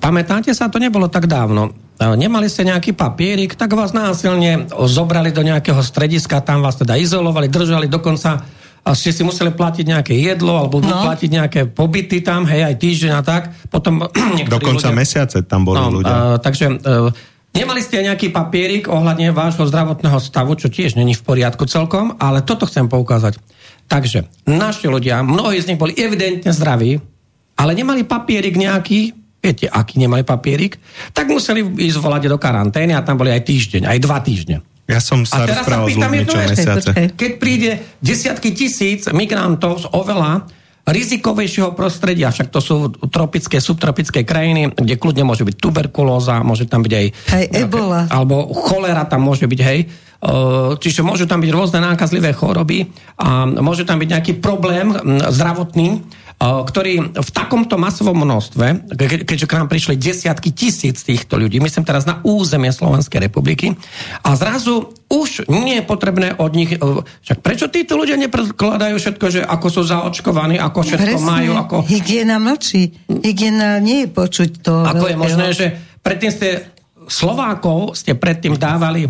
Pamätáte sa, to nebolo tak dávno. Nemali ste nejaký papierik, tak vás násilne zobrali do nejakého strediska, tam vás teda izolovali, držali, dokonca a ste si museli platiť nejaké jedlo alebo no. platiť nejaké pobyty tam, hej, aj týždeň a tak. Potom Dokonca ľudia... mesiace tam boli no, ľudia. Uh, takže uh, Nemali ste nejaký papierik ohľadne vášho zdravotného stavu, čo tiež není v poriadku celkom, ale toto chcem poukázať. Takže naši ľudia, mnohí z nich boli evidentne zdraví, ale nemali papierik nejaký, viete, aký nemali papierik, tak museli ísť volať do karantény a tam boli aj týždeň, aj dva týždne. Ja som sa rozprával s ľuďmi čo mesiace. Keď príde desiatky tisíc migrantov z oveľa rizikovejšieho prostredia, však to sú tropické, subtropické krajiny, kde kľudne môže byť tuberkulóza, môže tam byť aj... Aj ebola. Alebo cholera tam môže byť, hej. Čiže môžu tam byť rôzne nákazlivé choroby a môže tam byť nejaký problém zdravotný, ktorý v takomto masovom množstve, keďže k nám prišli desiatky tisíc týchto ľudí, myslím teraz na územie Slovenskej republiky, a zrazu už nie je potrebné od nich... Však prečo títo ľudia neprekladajú všetko, že ako sú zaočkovaní, ako všetko Presne. majú, ako... Hygiena mlčí. Hygiena nie je počuť to. Ako je možné, že predtým ste Slovákov ste predtým dávali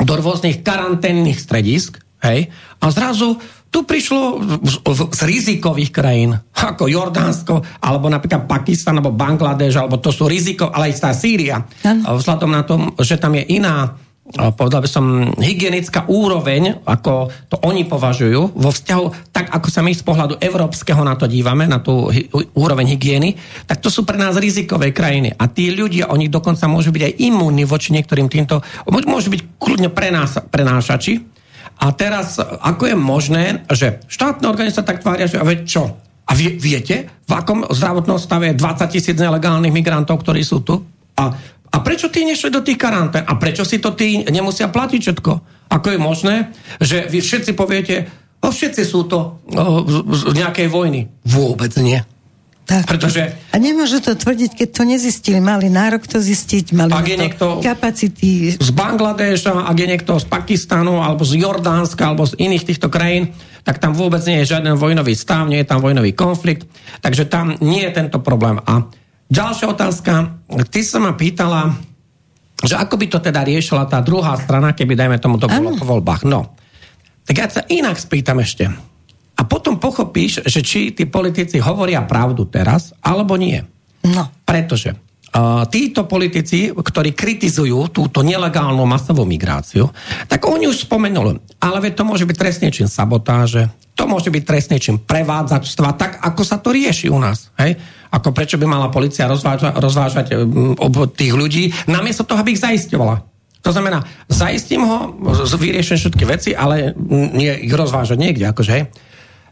do rôznych karanténnych stredisk, hej, a zrazu Tu prišlo z, z rizikových krajín, ako Jordánsko, alebo napríklad Pakistan, alebo Bangladeš, alebo to sú riziko, ale aj tá Sýria. Vzhľadom na tom, že tam je iná povedal by som, hygienická úroveň, ako to oni považujú, vo vzťahu, tak ako sa my z pohľadu európskeho na to dívame, na tú hy, úroveň hygieny, tak to sú pre nás rizikové krajiny. A tí ľudia, oni dokonca môžu byť aj imúnni voči niektorým týmto, môžu byť kľudne prenás, prenášači. A teraz, ako je možné, že štátne organizácie tak tvária, že a veď čo? A vie, viete, v akom zdravotnom stave je 20 tisíc nelegálnych migrantov, ktorí sú tu? A a prečo tí nešli do tých karantén? A prečo si to tí nemusia platiť všetko? Ako je možné, že vy všetci poviete, o všetci sú to o, z, z nejakej vojny? Vôbec nie. Tak. Pretože... A nemôžu to tvrdiť, keď to nezistili. Mali nárok to zistiť, mali ak je niekto kapacity. Z Bangladeša, ak je niekto z Pakistanu, alebo z Jordánska, alebo z iných týchto krajín, tak tam vôbec nie je žiaden vojnový stav, nie je tam vojnový konflikt, takže tam nie je tento problém. A Ďalšia otázka. Ty sa ma pýtala, že ako by to teda riešila tá druhá strana, keby dajme tomu to bolo po voľbách. No. Tak ja sa inak spýtam ešte. A potom pochopíš, že či tí politici hovoria pravdu teraz, alebo nie. No. Pretože uh, títo politici, ktorí kritizujú túto nelegálnu masovú migráciu, tak oni už spomenuli, ale to môže byť trestne čin sabotáže, to môže byť trestne čin prevádzačstva, tak ako sa to rieši u nás. Hej? Ako prečo by mala policia rozváža, rozvážať um, tých ľudí, namiesto toho, aby ich zaisťovala. To znamená, zaistím ho, vyrieším všetky veci, ale nie ich rozvážať niekde. Akože, hej?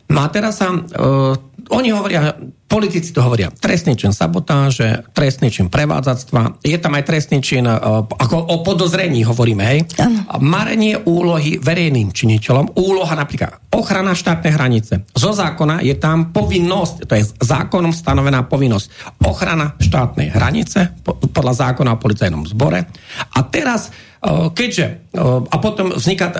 No a teraz sa, uh, oni hovoria, politici to hovoria, trestný čin sabotáže, trestný čin prevádzactva, je tam aj trestný čin, uh, ako o podozrení hovoríme, hej? Ano. Marenie úlohy verejným činiteľom, úloha napríklad ochrana štátnej hranice. Zo zákona je tam povinnosť, to je zákonom stanovená povinnosť, ochrana štátnej hranice podľa zákona o policajnom zbore. A teraz keďže, a potom vzniká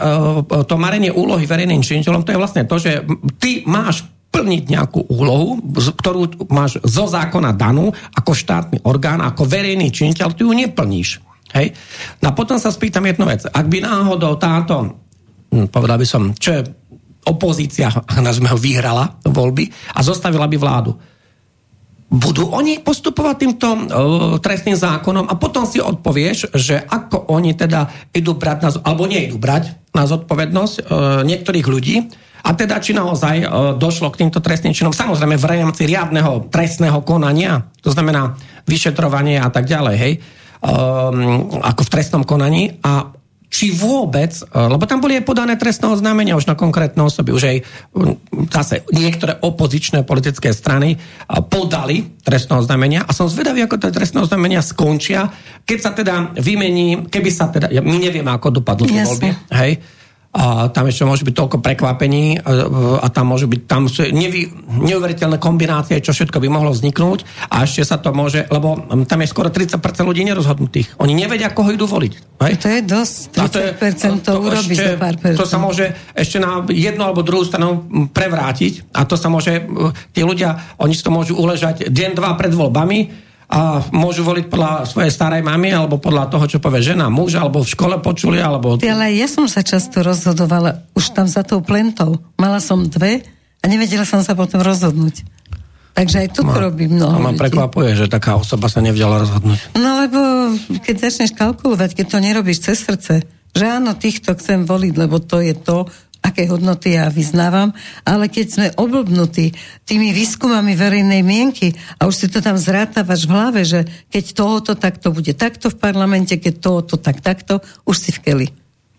to marenie úlohy verejným činiteľom, to je vlastne to, že ty máš plniť nejakú úlohu, ktorú máš zo zákona danú ako štátny orgán, ako verejný činiteľ, ty ju neplníš. Hej? No a potom sa spýtam jednu vec. Ak by náhodou táto, hm, povedal by som, čo je opozícia, nazvime ho, vyhrala voľby a zostavila by vládu, budú oni postupovať týmto uh, trestným zákonom a potom si odpovieš, že ako oni teda idú brať na, alebo nie idú brať na zodpovednosť uh, niektorých ľudí a teda či naozaj uh, došlo k týmto trestným činom, samozrejme v rámci riadneho trestného konania, to znamená vyšetrovanie a tak ďalej, hej, um, ako v trestnom konaní. A či vôbec, e, lebo tam boli aj podané trestné oznámenia už na konkrétne osoby, už aj zase niektoré opozičné politické strany e, podali trestné oznámenia. A som zvedavý, ako tie trestné oznámenia skončia, keď sa teda vymení, keby sa teda, my nevieme, ako dopadlo tie voľby, hej, a tam ešte môže byť toľko prekvapení a, a tam môže byť, tam sú nevy, neuveriteľné kombinácie, čo všetko by mohlo vzniknúť a ešte sa to môže, lebo tam je skoro 30% ľudí nerozhodnutých. Oni nevedia, koho idú voliť. Hej? To je dosť, 30% to, je, to, to urobí ešte, pár percent. To sa môže ešte na jednu alebo druhú stranu prevrátiť a to sa môže, tí ľudia, oni si to môžu uležať deň, dva pred voľbami a môžu voliť podľa svojej starej mamy alebo podľa toho, čo povie žena, muž, alebo v škole počuli, alebo... Ale ja som sa často rozhodovala už tam za tou plentou. Mala som dve a nevedela som sa potom rozhodnúť. Takže aj tu ma, robím mnoho A ma prekvapuje, že taká osoba sa nevedela rozhodnúť. No lebo keď začneš kalkulovať, keď to nerobíš cez srdce, že áno, týchto chcem voliť, lebo to je to, aké hodnoty ja vyznávam, ale keď sme oblbnutí tými výskumami verejnej mienky a už si to tam zrátávaš v hlave, že keď tohoto, tak bude takto v parlamente, keď tohoto, tak takto, už si v keli.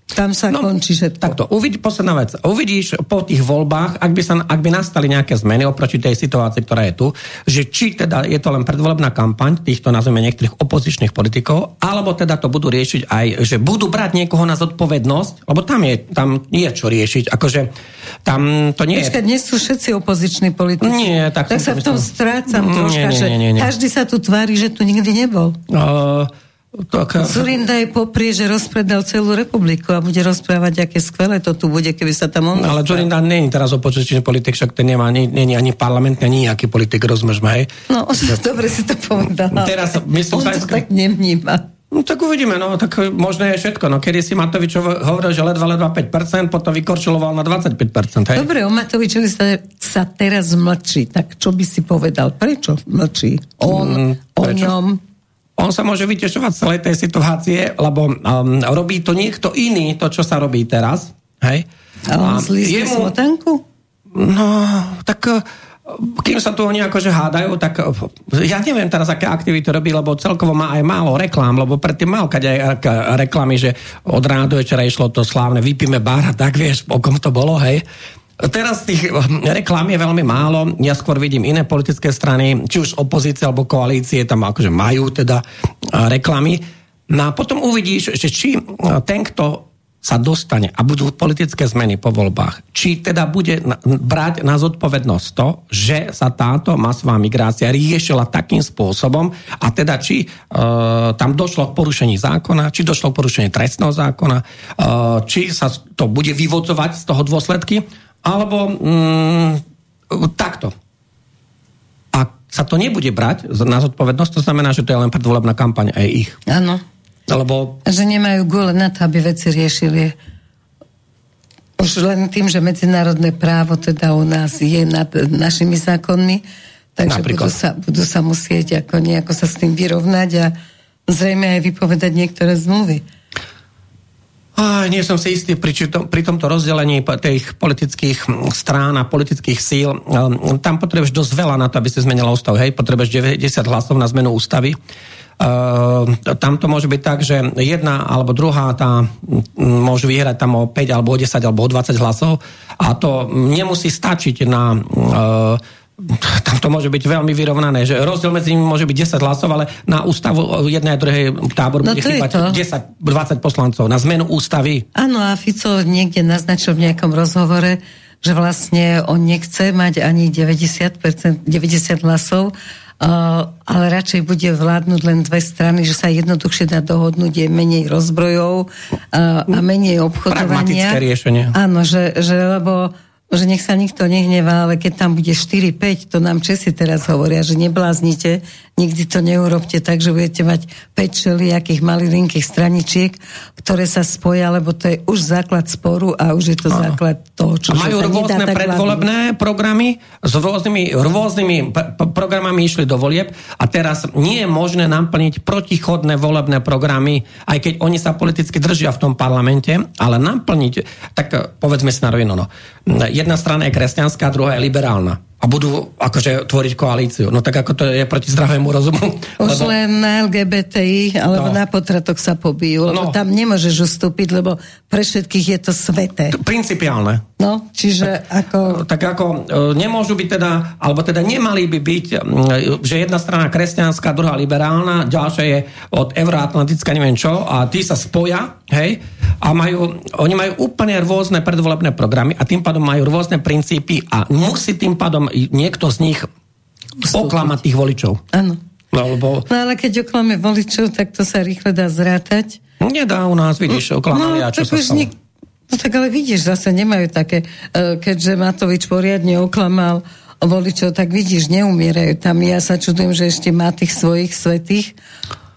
Tam sa no, končí všetko. Takto, uvidí, posledná vec. Uvidíš po tých voľbách, ak by, sa, ak by nastali nejaké zmeny oproti tej situácii, ktorá je tu, že či teda je to len predvolebná kampaň týchto, nazveme niektorých opozičných politikov, alebo teda to budú riešiť aj, že budú brať niekoho na zodpovednosť, lebo tam je, tam je čo riešiť. Akože tam to nie Počkať, je... nie sú všetci opoziční politici. Nie, tak, tak sa v tom strácam troška, nie, nie, nie, nie. že každý sa tu tvári, že tu nikdy nebol. Uh, tak... Zurinda je poprie, že rozpredal celú republiku a bude rozprávať, aké skvelé to tu bude, keby sa tam on... Ale Zurinda nie je teraz opozičný politik, však ten nemá, nie, nie, ani parlamentný, ani nejaký politik, rozumieš ma, hej? No, dobre si to povedal. Teraz, myslím, on to tak nevníma. No tak uvidíme, no tak možno je všetko. No kedy si Matovičov hovoril, že ledva, ledva 5%, potom vykorčuloval na 25%. Hej? Dobre, o Matovičovi sa, sa teraz mlčí, tak čo by si povedal? Prečo mlčí? On, mm, o ňom? On sa môže vytešovať z celej tej situácie, lebo um, robí to niekto iný, to, čo sa robí teraz. Hej? A on zlízne jemu... smotanku? No, tak kým sa tu oni akože hádajú, tak ja neviem teraz, aké aktivity robí, lebo celkovo má aj málo reklám, lebo predtým mal keď aj reklamy, že od rána do večera išlo to slávne vypíme bar a tak vieš, o kom to bolo, hej. Teraz tých reklám je veľmi málo. Ja skôr vidím iné politické strany, či už opozície alebo koalície, tam akože majú teda reklamy. No a potom uvidíš, že či ten, kto sa dostane a budú politické zmeny po voľbách, či teda bude brať na zodpovednosť to, že sa táto masová migrácia riešila takým spôsobom a teda či e, tam došlo k porušení zákona, či došlo k porušení trestného zákona, e, či sa to bude vyvodzovať z toho dôsledky, alebo mm, takto. A sa to nebude brať na zodpovednosť, to znamená, že to je len predvolebná kampaň aj ich. Áno. Lebo... Že nemajú gule na to, aby veci riešili. Už len tým, že medzinárodné právo teda u nás je nad našimi zákonmi, takže budú sa, budú sa musieť ako nejako sa s tým vyrovnať a zrejme aj vypovedať niektoré zmluvy. A nie som si istý pri, tom, pri tomto rozdelení tých politických strán a politických síl. Tam potrebuješ dosť veľa na to, aby si zmenila ústavu. Hej, potrebuješ 90 hlasov na zmenu ústavy. Uh, tam to môže byť tak, že jedna alebo druhá tá môžu vyhrať tam o 5 alebo o 10 alebo o 20 hlasov a to nemusí stačiť na uh, tam to môže byť veľmi vyrovnané, že rozdiel medzi nimi môže byť 10 hlasov, ale na ústavu jednej a druhej tábor no bude chýbať 10-20 poslancov na zmenu ústavy. Áno, a Fico niekde naznačil v nejakom rozhovore, že vlastne on nechce mať ani 90%, 90 hlasov, ale radšej bude vládnuť len dve strany, že sa jednoduchšie dá dohodnúť, je menej rozbrojov a, a menej obchodovania. Pragmatické riešenie. Áno, že, že lebo že nech sa nikto nehnevá, ale keď tam bude 4-5, to nám Česi teraz hovoria, že nebláznite, nikdy to neurobte tak, že budete mať 5 akých malilinkých straničiek, ktoré sa spoja, lebo to je už základ sporu a už je to Aha. základ toho, čo a majú rôzne predvolebné vládnu. programy, s rôznymi, rôznymi programami išli do volieb a teraz nie je možné naplniť protichodné volebné programy, aj keď oni sa politicky držia v tom parlamente, ale naplniť, tak povedzme si na rovinu, no jedna strana je kresťanská, druhá je liberálna a budú akože tvoriť koalíciu. No tak ako to je proti zdravému rozumu. Už lebo... len na LGBTI alebo no. na potratok sa pobijú, lebo no. tam nemôžeš ustúpiť, lebo pre všetkých je to sveté. Principiálne. No, čiže tak, ako... Tak ako e, nemôžu byť teda, alebo teda nemali by byť, že jedna strana kresťanská, druhá liberálna, ďalšia je od euroatlantická, neviem čo, a tí sa spoja, hej, a majú, oni majú úplne rôzne predvolebné programy a tým pádom majú rôzne princípy a musí tým pádom niekto z nich oklamať tých voličov. Áno. No, lebo... no ale keď oklame voličov, tak to sa rýchle dá zrátať. Nedá u nás, vidíš, oklamali no, a čo sa stalo? Nik- No tak ale vidíš, zase nemajú také, e, keďže Matovič poriadne oklamal voličov, tak vidíš, neumierajú tam. Ja sa čudujem, že ešte má tých svojich svetých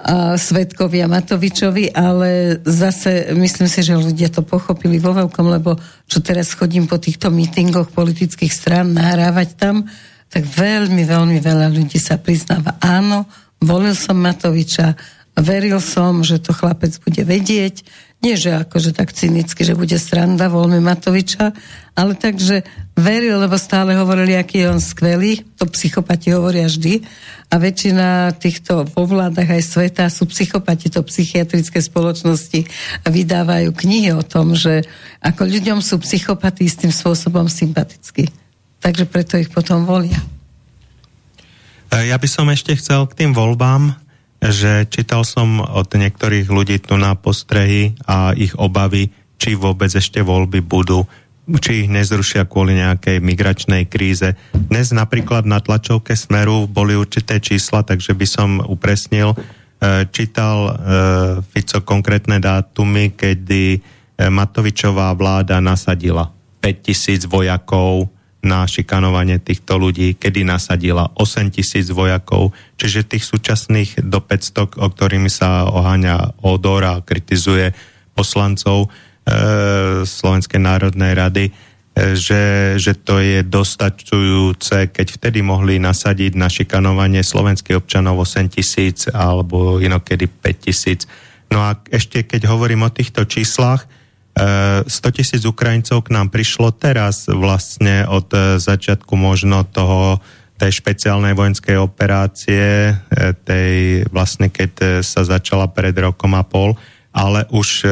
a svetkovia Matovičovi, ale zase myslím si, že ľudia to pochopili vo veľkom, lebo čo teraz chodím po týchto mítingoch politických strán nahrávať tam, tak veľmi, veľmi veľa ľudí sa priznáva, áno, volil som Matoviča, veril som, že to chlapec bude vedieť, nie že akože tak cynicky, že bude stranda voľmi Matoviča, ale tak, že veril, lebo stále hovorili, aký je on skvelý, to psychopati hovoria vždy, a väčšina týchto vo vládach aj sveta sú psychopati, to psychiatrické spoločnosti vydávajú knihy o tom, že ako ľuďom sú psychopati istým spôsobom sympatickí. Takže preto ich potom volia. Ja by som ešte chcel k tým voľbám že čítal som od niektorých ľudí tu na postrehy a ich obavy, či vôbec ešte voľby budú, či ich nezrušia kvôli nejakej migračnej kríze. Dnes napríklad na tlačovke Smeru boli určité čísla, takže by som upresnil. E, čítal e, Fico konkrétne dátumy, kedy e, Matovičová vláda nasadila 5000 vojakov na šikanovanie týchto ľudí, kedy nasadila 8 tisíc vojakov, čiže tých súčasných do 500, o ktorými sa oháňa Odor a kritizuje poslancov e, Slovenskej národnej rady, e, že, že to je dostačujúce, keď vtedy mohli nasadiť na šikanovanie slovenských občanov 8 tisíc alebo inokedy 5 tisíc. No a ešte keď hovorím o týchto číslach, 100 e, tisíc Ukrajincov k nám prišlo teraz vlastne od e, začiatku možno toho tej špeciálnej vojenskej operácie, e, tej vlastne keď sa začala pred rokom a pol, ale už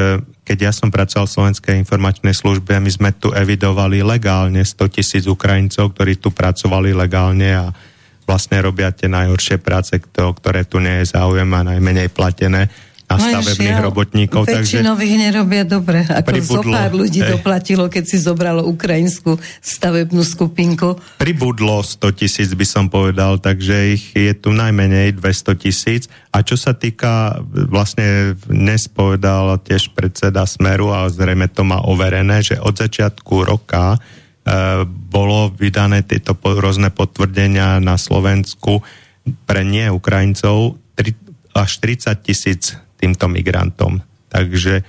keď ja som pracoval v Slovenskej informačnej službe, my sme tu evidovali legálne 100 tisíc Ukrajincov, ktorí tu pracovali legálne a vlastne robia tie najhoršie práce, ktoré tu nie je záujem a najmenej platené a no stavebných žiaľ, robotníkov. Väčšinou takže... nerobia dobre. Ako pribudlo, zo pár ľudí hej. doplatilo, keď si zobralo ukrajinskú stavebnú skupinku. Pribudlo 100 tisíc, by som povedal, takže ich je tu najmenej 200 tisíc. A čo sa týka, vlastne dnes povedal tiež predseda Smeru a zrejme to má overené, že od začiatku roka e, bolo vydané tieto po, rôzne potvrdenia na Slovensku pre nie Ukrajincov 3, až 30 tisíc týmto migrantom. Takže e,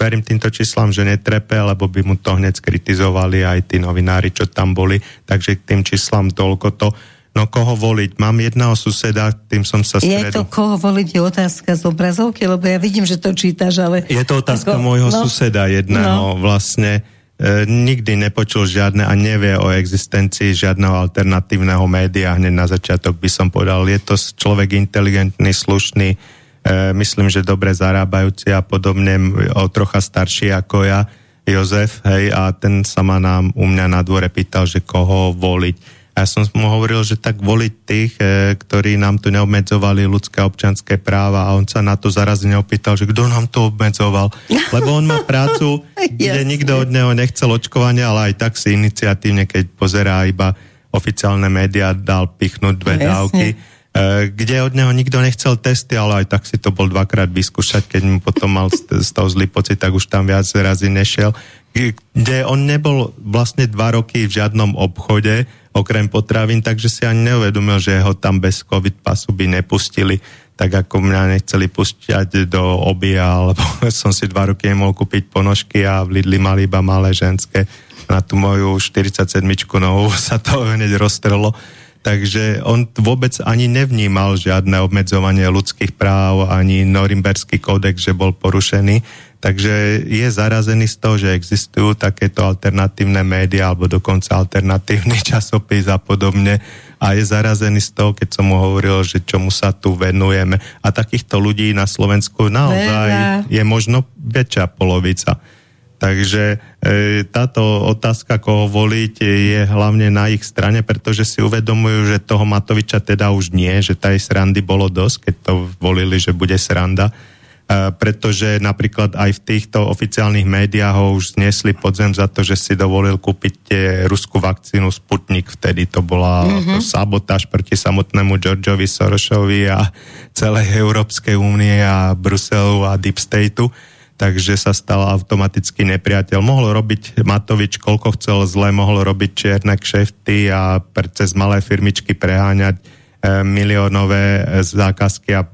verím týmto číslam, že netrepe, lebo by mu to hneď skritizovali aj tí novinári, čo tam boli. Takže k tým číslam toľko to. No koho voliť? Mám jedného suseda, tým som sa stredol. Je to koho voliť, je otázka z obrazovky, lebo ja vidím, že to čítaš, ale... Je to otázka ako, môjho no, suseda jedného no. vlastne. E, nikdy nepočul žiadne a nevie o existencii žiadneho alternatívneho média. Hneď na začiatok by som povedal, je to človek inteligentný, slušný, myslím, že dobre zarábajúci a podobne, o trocha starší ako ja, Jozef, hej, a ten sa ma nám u mňa na dvore pýtal, že koho voliť. A ja som mu hovoril, že tak voliť tých, e, ktorí nám tu neobmedzovali ľudské občanské práva a on sa na to zarazne opýtal, že kto nám to obmedzoval. Lebo on má prácu, kde nikto od neho nechcel očkovanie, ale aj tak si iniciatívne, keď pozerá iba oficiálne médiá, dal pichnúť dve Jasne. dávky E, kde od neho nikto nechcel testy, ale aj tak si to bol dvakrát vyskúšať, keď mu potom mal z toho zlý pocit, tak už tam viac razy nešiel. Kde on nebol vlastne dva roky v žiadnom obchode, okrem potravín, takže si ani neuvedomil, že ho tam bez COVID pasu by nepustili tak ako mňa nechceli pustiať do obia, alebo som si dva roky nemohol kúpiť ponožky a v Lidli mali iba malé ženské. Na tú moju 47 nohu sa to hneď roztrlo takže on vôbec ani nevnímal žiadne obmedzovanie ľudských práv, ani Norimberský kódex, že bol porušený. Takže je zarazený z toho, že existujú takéto alternatívne médiá alebo dokonca alternatívny časopis a podobne. A je zarazený z toho, keď som mu hovoril, že čomu sa tu venujeme. A takýchto ľudí na Slovensku naozaj Veľa. je možno väčšia polovica. Takže e, táto otázka, koho voliť, je hlavne na ich strane, pretože si uvedomujú, že toho Matoviča teda už nie, že tej srandy bolo dosť, keď to volili, že bude sranda. E, pretože napríklad aj v týchto oficiálnych médiách ho už znesli podzem za to, že si dovolil kúpiť ruskú vakcínu Sputnik. Vtedy to bola mm-hmm. to sabotáž proti samotnému Georgeovi Sorosovi a celej Európskej únie a Bruselu a Deep Stateu takže sa stal automaticky nepriateľ. Mohol robiť Matovič koľko chcel zle, mohol robiť čierne kšefty a cez malé firmičky preháňať e, miliónové e, zákazky a e,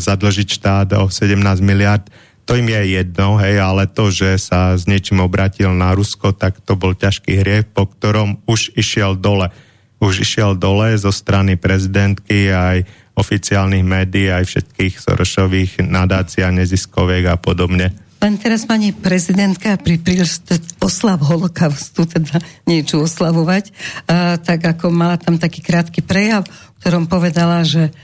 zadlžiť štát o 17 miliard. To im je jedno, hej, ale to, že sa s niečím obratil na Rusko, tak to bol ťažký hriech, po ktorom už išiel dole. Už išiel dole zo strany prezidentky aj oficiálnych médií, aj všetkých Sorošových nadácií a neziskoviek a podobne. Len teraz pani prezidentka pri príležitosti oslav holokaustu, teda niečo oslavovať, a, tak ako mala tam taký krátky prejav, v ktorom povedala, že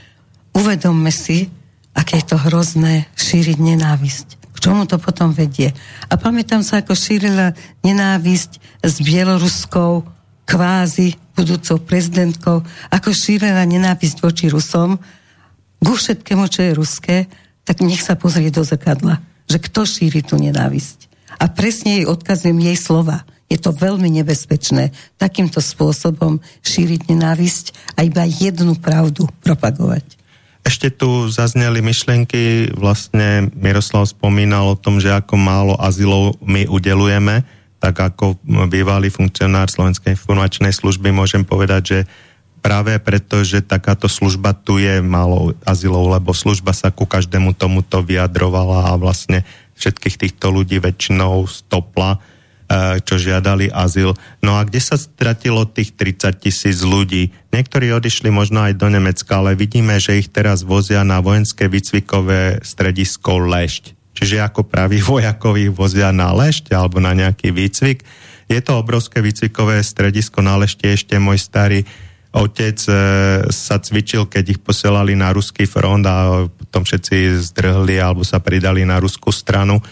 uvedomme si, aké je to hrozné šíriť nenávisť. K čomu to potom vedie? A pamätám sa, ako šírila nenávisť s bieloruskou kvázi budúcou prezidentkou, ako šírila nenávisť voči Rusom, ku všetkému, čo je ruské, tak nech sa pozrie do zrkadla že kto šíri tú nenávisť. A presne jej odkazujem jej slova. Je to veľmi nebezpečné takýmto spôsobom šíriť nenávisť a iba jednu pravdu propagovať. Ešte tu zazneli myšlienky, vlastne Miroslav spomínal o tom, že ako málo azylov my udelujeme, tak ako bývalý funkcionár Slovenskej informačnej služby môžem povedať, že práve preto, že takáto služba tu je málo azylov, lebo služba sa ku každému tomuto vyjadrovala a vlastne všetkých týchto ľudí väčšinou stopla, e, čo žiadali azyl. No a kde sa stratilo tých 30 tisíc ľudí? Niektorí odišli možno aj do Nemecka, ale vidíme, že ich teraz vozia na vojenské výcvikové stredisko Lešť. Čiže ako praví vojakovi vozia na Lešť alebo na nejaký výcvik. Je to obrovské výcvikové stredisko na Lešte, ešte môj starý otec e, sa cvičil, keď ich posielali na ruský front a potom všetci zdrhli alebo sa pridali na ruskú stranu e,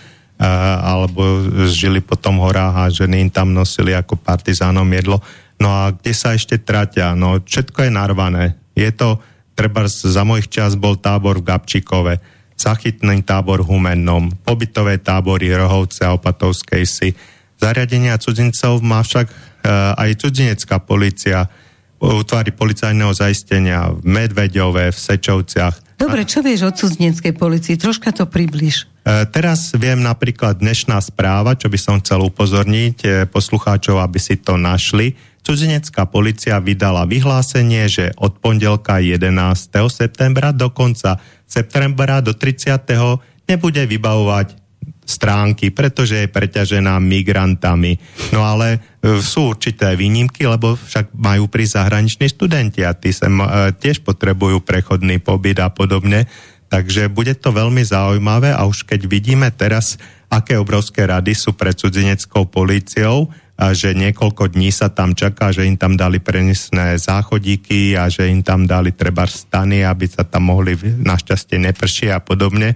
alebo žili potom horách a ženy im tam nosili ako partizánom jedlo. No a kde sa ešte tratia? No všetko je narvané. Je to, treba za mojich čas bol tábor v Gabčíkove, zachytný tábor v Humennom, pobytové tábory Rohovce a Opatovskej si. Zariadenia cudzincov má však e, aj cudzinecká policia, útvary policajného zaistenia v Medveďove, v Sečovciach. Dobre, čo vieš o cudzineckej policii? Troška to približ. E, teraz viem napríklad dnešná správa, čo by som chcel upozorniť e, poslucháčov, aby si to našli. Cudzinecká policia vydala vyhlásenie, že od pondelka 11. septembra do konca septembra do 30. nebude vybavovať stránky, pretože je preťažená migrantami. No ale e, sú určité výnimky, lebo však majú pri zahraniční študenti a tí sem e, tiež potrebujú prechodný pobyt a podobne. Takže bude to veľmi zaujímavé a už keď vidíme teraz, aké obrovské rady sú pred cudzineckou políciou, a že niekoľko dní sa tam čaká, že im tam dali prenisné záchodíky a že im tam dali treba stany, aby sa tam mohli, našťastie nepršie a podobne,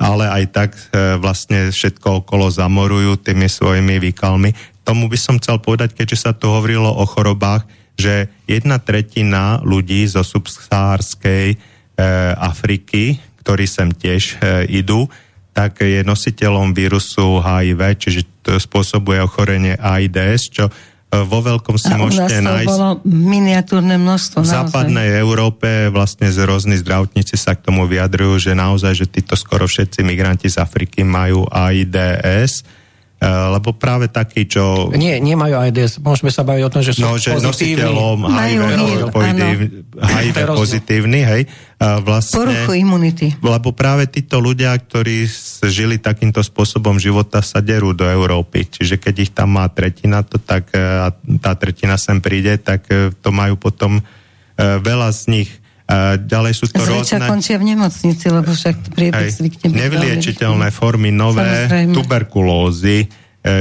ale aj tak e, vlastne všetko okolo zamorujú tými svojimi výkalmi. Tomu by som chcel povedať, keďže sa tu hovorilo o chorobách, že jedna tretina ľudí zo subsahárskej e, Afriky, ktorí sem tiež e, idú, tak je nositeľom vírusu HIV, čiže to spôsobuje ochorenie AIDS, čo vo veľkom si a môžete nájsť... bolo miniatúrne množstvo. V západnej Európe vlastne z rôzni zdravotníci sa k tomu vyjadrujú, že naozaj, že títo skoro všetci migranti z Afriky majú AIDS lebo práve taký, čo... Nie, nemajú AIDS, môžeme sa baviť o tom, že sú no, že pozitívni. nositeľom HIV, HIV pozitívny, hej, vlastne... Poruchu imunity. Lebo práve títo ľudia, ktorí žili takýmto spôsobom života, sa derú do Európy. Čiže keď ich tam má tretina, to tak, eh, a tá tretina sem príde, tak eh, to majú potom veľa z nich a ďalej sú to Zväčša rôzne... končia v nemocnici, lebo však priebeh zvykne byť Nevyliečiteľné formy nové Samozrejme. tuberkulózy, e,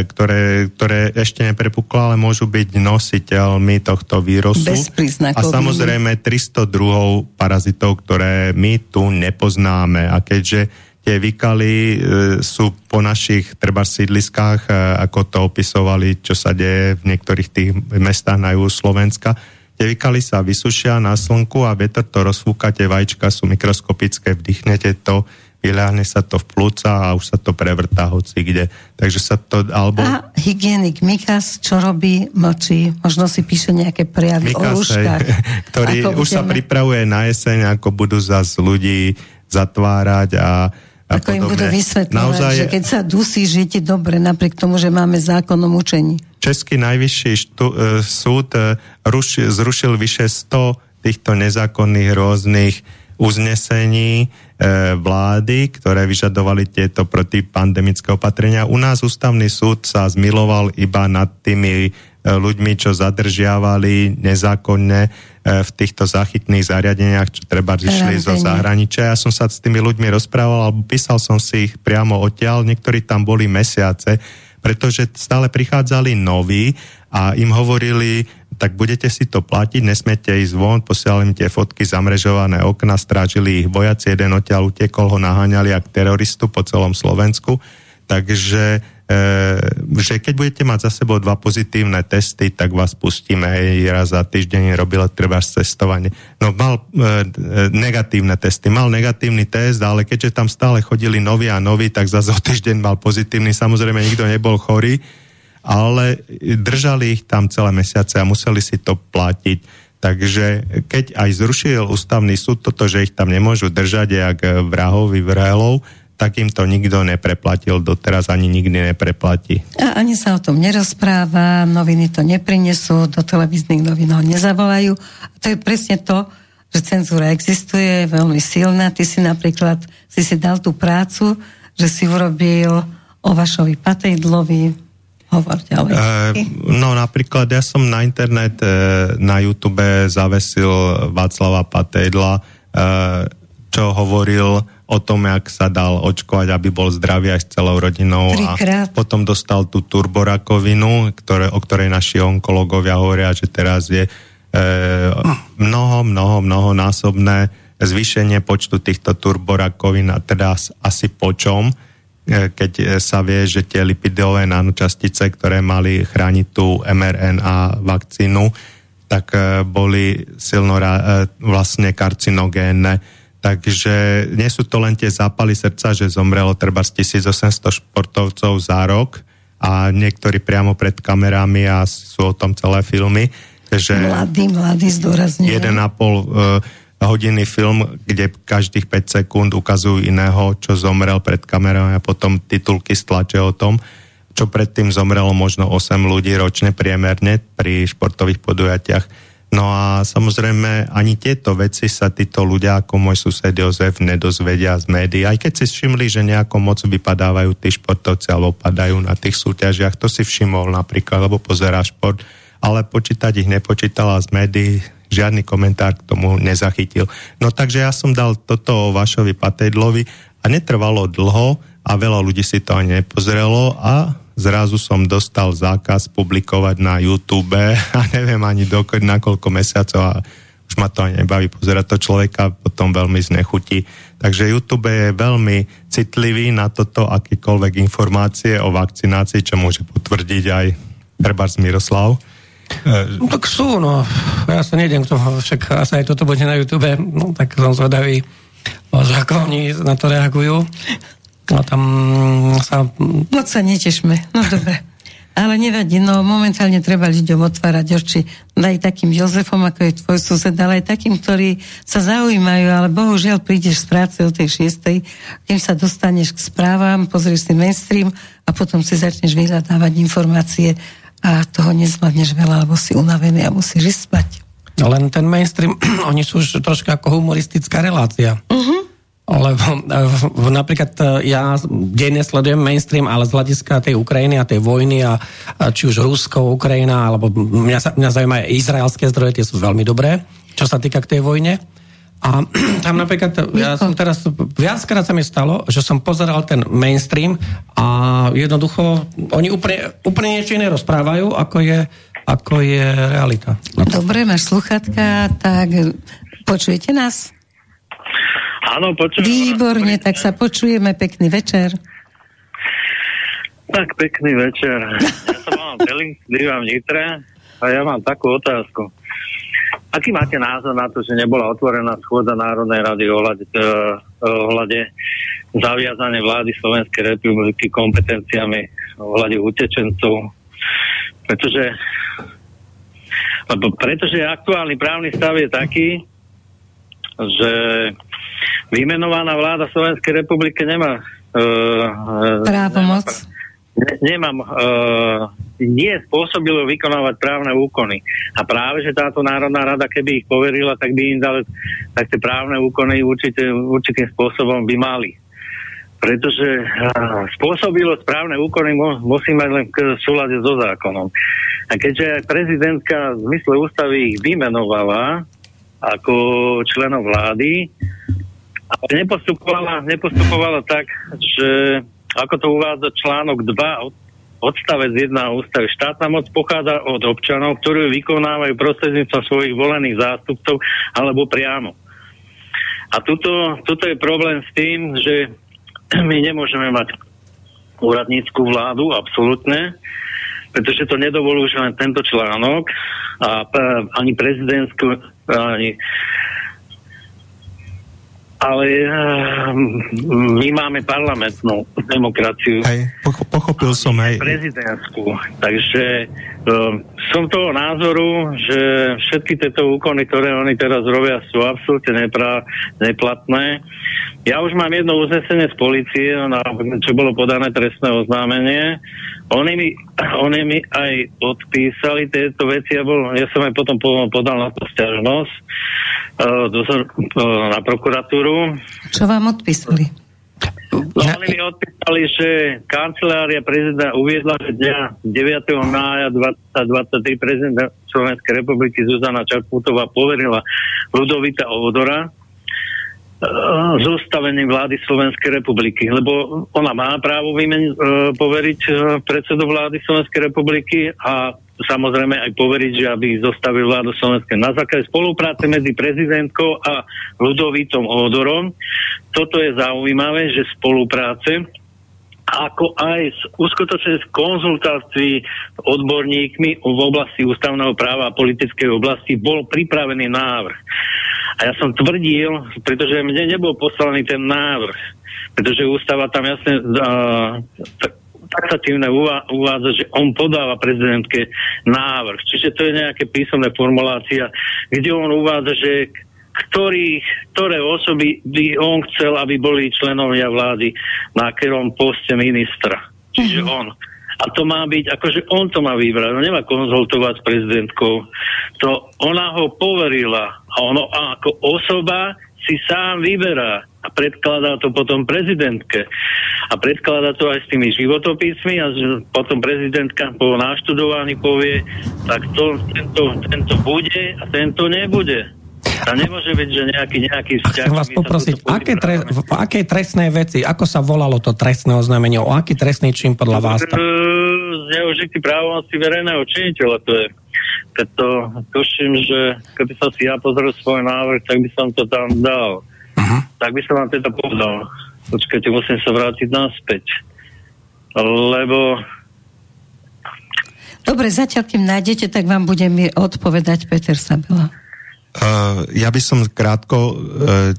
ktoré, ktoré ešte neprepuklo, ale môžu byť nositeľmi tohto vírusu. A samozrejme 300 druhov parazitov, ktoré my tu nepoznáme. A keďže tie vykaly e, sú po našich treba sídliskách, e, ako to opisovali, čo sa deje v niektorých tých mestách na juhu Slovenska, Tie vykaly sa vysušia na slnku a vietor to rozfúka, tie vajíčka sú mikroskopické, vdychnete to, vyľahne sa to v plúca a už sa to prevrtá hoci kde. Takže sa to, alebo... A hygienik Mikas, čo robí, mlčí, možno si píše nejaké prejavy Mikas, o lúžkach. ktorý už budeme... sa pripravuje na jeseň, ako budú zase ľudí zatvárať a a Ako podobne. im budú vysvetľovať, Naozaj... že keď sa dusí, žijete dobre, napriek tomu, že máme zákon o mučení. Český najvyšší štú, e, súd e, ruši, zrušil vyše 100 týchto nezákonných rôznych uznesení e, vlády, ktoré vyžadovali tieto protipandemické opatrenia. U nás ústavný súd sa zmiloval iba nad tými ľuďmi, čo zadržiavali nezákonne E, v týchto záchytných zariadeniach, čo treba išli zo zahraničia. Ja som sa s tými ľuďmi rozprával, alebo písal som si ich priamo odtiaľ, niektorí tam boli mesiace, pretože stále prichádzali noví a im hovorili, tak budete si to platiť, nesmiete ísť von, posielali im tie fotky, zamrežované okna, strážili ich vojaci, jeden odtiaľ utekol, ho naháňali ak teroristu po celom Slovensku. Takže že keď budete mať za sebou dva pozitívne testy, tak vás pustíme hej, raz za týždeň robilo treba cestovanie. No mal e, negatívne testy, mal negatívny test, ale keďže tam stále chodili noví a noví, tak za o týždeň mal pozitívny. Samozrejme, nikto nebol chorý, ale držali ich tam celé mesiace a museli si to platiť. Takže keď aj zrušil ústavný súd toto, že ich tam nemôžu držať jak vrahov, vyvrhelov, tak im to nikto nepreplatil, doteraz ani nikdy nepreplatí. A ani sa o tom nerozpráva, noviny to neprinesú, do televíznych novín ho nezavolajú. A to je presne to, že cenzúra existuje, je veľmi silná. Ty si napríklad, si si dal tú prácu, že si urobil o Vašovi Patejdlovi, hovor ďalej. E, no napríklad ja som na internet, e, na YouTube zavesil Václava Patejdla, e, čo hovoril o tom, jak sa dal očkovať, aby bol zdravý aj s celou rodinou. Trikrát. A potom dostal tú turborakovinu, ktoré, o ktorej naši onkologovia hovoria, že teraz je e, mnoho, mnoho, mnoho násobné zvýšenie počtu týchto turborakovín a teda asi po čom, e, keď sa vie, že tie lipidové nanočastice, ktoré mali chrániť tú mRNA vakcínu, tak e, boli silno e, vlastne karcinogénne Takže nie sú to len tie zápaly srdca, že zomrelo treba z 1800 športovcov za rok a niektorí priamo pred kamerami a sú o tom celé filmy. Že mladý, mladý zdôrazňujem. 1,5 uh, hodiny film, kde každých 5 sekúnd ukazujú iného, čo zomrel pred kamerami a potom titulky stlače o tom, čo predtým zomrelo možno 8 ľudí ročne priemerne pri športových podujatiach No a samozrejme ani tieto veci sa títo ľudia ako môj sused Jozef nedozvedia z médií. Aj keď si všimli, že nejako moc vypadávajú tí športovci alebo padajú na tých súťažiach, to si všimol napríklad, lebo pozerá šport, ale počítať ich nepočítala z médií, žiadny komentár k tomu nezachytil. No takže ja som dal toto Vašovi Patejdlovi a netrvalo dlho a veľa ľudí si to ani nepozrelo a zrazu som dostal zákaz publikovať na YouTube a neviem ani dokedy, na koľko mesiacov a už ma to ani nebaví pozerať to človeka, potom veľmi znechutí. Takže YouTube je veľmi citlivý na toto, akýkoľvek informácie o vakcinácii, čo môže potvrdiť aj Trebárs Miroslav. No, tak sú, no. Ja sa nejdem k tomu, však asi aj toto bude na YouTube, no tak som zvedavý, že ako oni na to reagujú. No tam sa... Moc sa netešme, no dobre. Ale nevadí, no momentálne treba ľuďom otvárať oči. Aj takým Jozefom, ako je tvoj sused, ale aj takým, ktorí sa zaujímajú, ale bohužiaľ prídeš z práce o tej šiestej, kým sa dostaneš k správam, pozrieš si mainstream a potom si začneš vyhľadávať informácie a toho nezvládneš veľa, lebo si unavený a musíš ísť spať. Len ten mainstream, oni sú už troška ako humoristická relácia. Uh-huh. Lebo e, napríklad e, ja denne sledujem mainstream, ale z hľadiska tej Ukrajiny a tej vojny a, a či už Rusko, Ukrajina, alebo mňa, sa, mňa zaujímajú aj izraelské zdroje, tie sú veľmi dobré, čo sa týka k tej vojne. A tam napríklad, ja som teraz, viackrát sa mi stalo, že som pozeral ten mainstream a jednoducho, oni úplne, úplne niečo iné rozprávajú, ako je, ako je realita. Dobre, máš sluchatka, tak počujete nás? Áno, počujem. Výborne, tak sa počujeme. Pekný večer. Tak, pekný večer. Ja sa mám Telling, bývam v Nitre a ja mám takú otázku. Aký máte názor na to, že nebola otvorená schôdza Národnej rady ohľade, eh, ohľade zaviazania vlády Slovenskej republiky kompetenciami ohľade utečencov? Pretože lebo pretože aktuálny právny stav je taký, že vymenovaná vláda Slovenskej republiky nemá uh, právomoc. Ne, nemám, uh, nie spôsobilo vykonávať právne úkony. A práve, že táto Národná rada, keby ich poverila, tak by im dali, tak tie právne úkony určite, určitým spôsobom by mali. Pretože uh, spôsobilo správne úkony musí mať len v súlade so zákonom. A keďže prezidentka v zmysle ústavy ich vymenovala ako členov vlády, ale nepostupovala, nepostupovala tak, že ako to uvádza článok 2 odstavec 1 ústavy. Štátna moc pochádza od občanov, ktorí vykonávajú prostredníctvom svojich volených zástupcov alebo priamo. A tuto, tuto je problém s tým, že my nemôžeme mať úradníckú vládu, absolútne, pretože to nedovoluje len tento článok a ani prezidentskú, ani ale uh, my máme parlamentnú demokraciu. Hej, pochopil som aj. Prezidentskú. Takže som toho názoru, že všetky tieto úkony, ktoré oni teraz robia, sú absolútne nepra- neplatné. Ja už mám jedno uznesenie z policie, na, čo bolo podané trestné oznámenie. Oni mi, oni mi aj odpísali tieto veci, ja, bol, ja som aj potom podal na to stiažnosť uh, uh, na prokuratúru. Čo vám odpísali? No, mi odpísali, že kancelária prezidenta uviedla, že dňa 9. mája 2023 prezident Slovenskej republiky Zuzana Čaputová poverila Ludovita Odora e, zostavením vlády Slovenskej republiky, lebo ona má právo vymen, uh, poveriť uh, predsedu vlády Slovenskej republiky a samozrejme aj poveriť, že aby zostavil vládu Slovenskej na základe spolupráce medzi prezidentkou a Ludovitom Odorom. Toto je zaujímavé, že spolupráce ako aj s uskutočne konzultácií odborníkmi v oblasti ústavného práva a politickej oblasti bol pripravený návrh. A ja som tvrdil, pretože mne nebol poslaný ten návrh, pretože ústava tam jasne uh, taxatívne uvádza, že on podáva prezidentke návrh. Čiže to je nejaké písomné formulácia, kde on uvádza, že ktorý, ktoré osoby by on chcel, aby boli členovia vlády na ktorom poste ministra. Čiže uh-huh. on. A to má byť, akože on to má vybrať, on nemá konzultovať s prezidentkou. To ona ho poverila a ono ako osoba si sám vyberá a predkladá to potom prezidentke. A predkladá to aj s tými životopismi a potom prezidentka po náštudovaní povie, tak to, tento, tento bude a tento nebude. A nemôže byť, že nejaký, nejaký vzťah... Chcem vás poprosiť, aké tre, v akej trestnej veci, ako sa volalo to trestné oznámenie, o aký trestný čin podľa vás? Tam? Zneužitý právomoci verejného činiteľa, to je. Preto tuším, že keby som si ja pozrel svoj návrh, tak by som to tam dal. Uh-huh. Tak by som vám teda povedal. Počkajte, musím sa vrátiť naspäť. Lebo Dobre, zatiaľ, kým nájdete, tak vám bude mi odpovedať Peter Sabela. Uh, ja by som krátko, uh,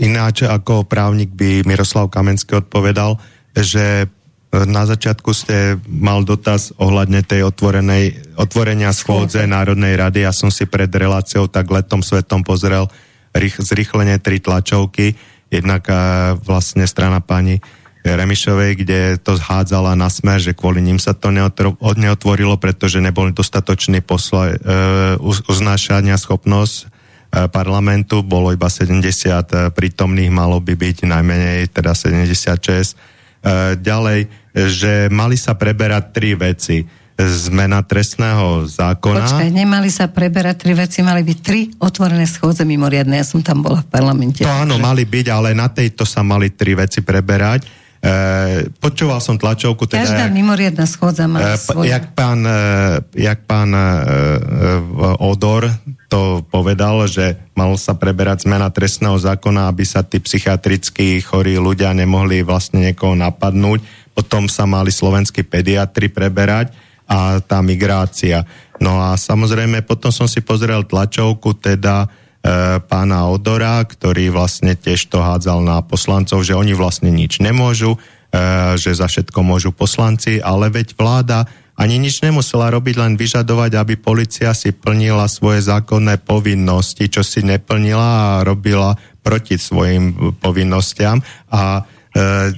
ináč ako právnik by Miroslav Kamenský odpovedal, že na začiatku ste mal dotaz ohľadne tej otvorenej, otvorenia schôdze Národnej rady. Ja som si pred reláciou tak letom svetom pozrel rých, zrýchlenie tri tlačovky. Jednak vlastne strana pani Remišovej, kde to zhádzala na smer, že kvôli ním sa to neotvorilo, pretože nebol dostatočný posla, e, uznášania schopnosť e, parlamentu, bolo iba 70 e, prítomných, malo by byť najmenej teda 76 E, ďalej, že mali sa preberať tri veci. Zmena trestného zákona. Počkaj, nemali sa preberať tri veci, mali byť tri otvorené schôdze mimoriadne. Ja som tam bola v parlamente. To áno, mali byť, ale na tejto sa mali tri veci preberať. E, počúval som tlačovku. Teda, Každá mimoriadná schôdza má e, svoje. Jak pán, e, jak pán e, e, Odor to povedal, že mal sa preberať zmena trestného zákona, aby sa tí psychiatrickí chorí ľudia nemohli vlastne niekoho napadnúť. Potom sa mali slovenskí pediatri preberať a tá migrácia. No a samozrejme potom som si pozrel tlačovku teda pána Odora, ktorý vlastne tiež to hádzal na poslancov, že oni vlastne nič nemôžu, e, že za všetko môžu poslanci, ale veď vláda ani nič nemusela robiť, len vyžadovať, aby policia si plnila svoje zákonné povinnosti, čo si neplnila a robila proti svojim povinnostiam. A e,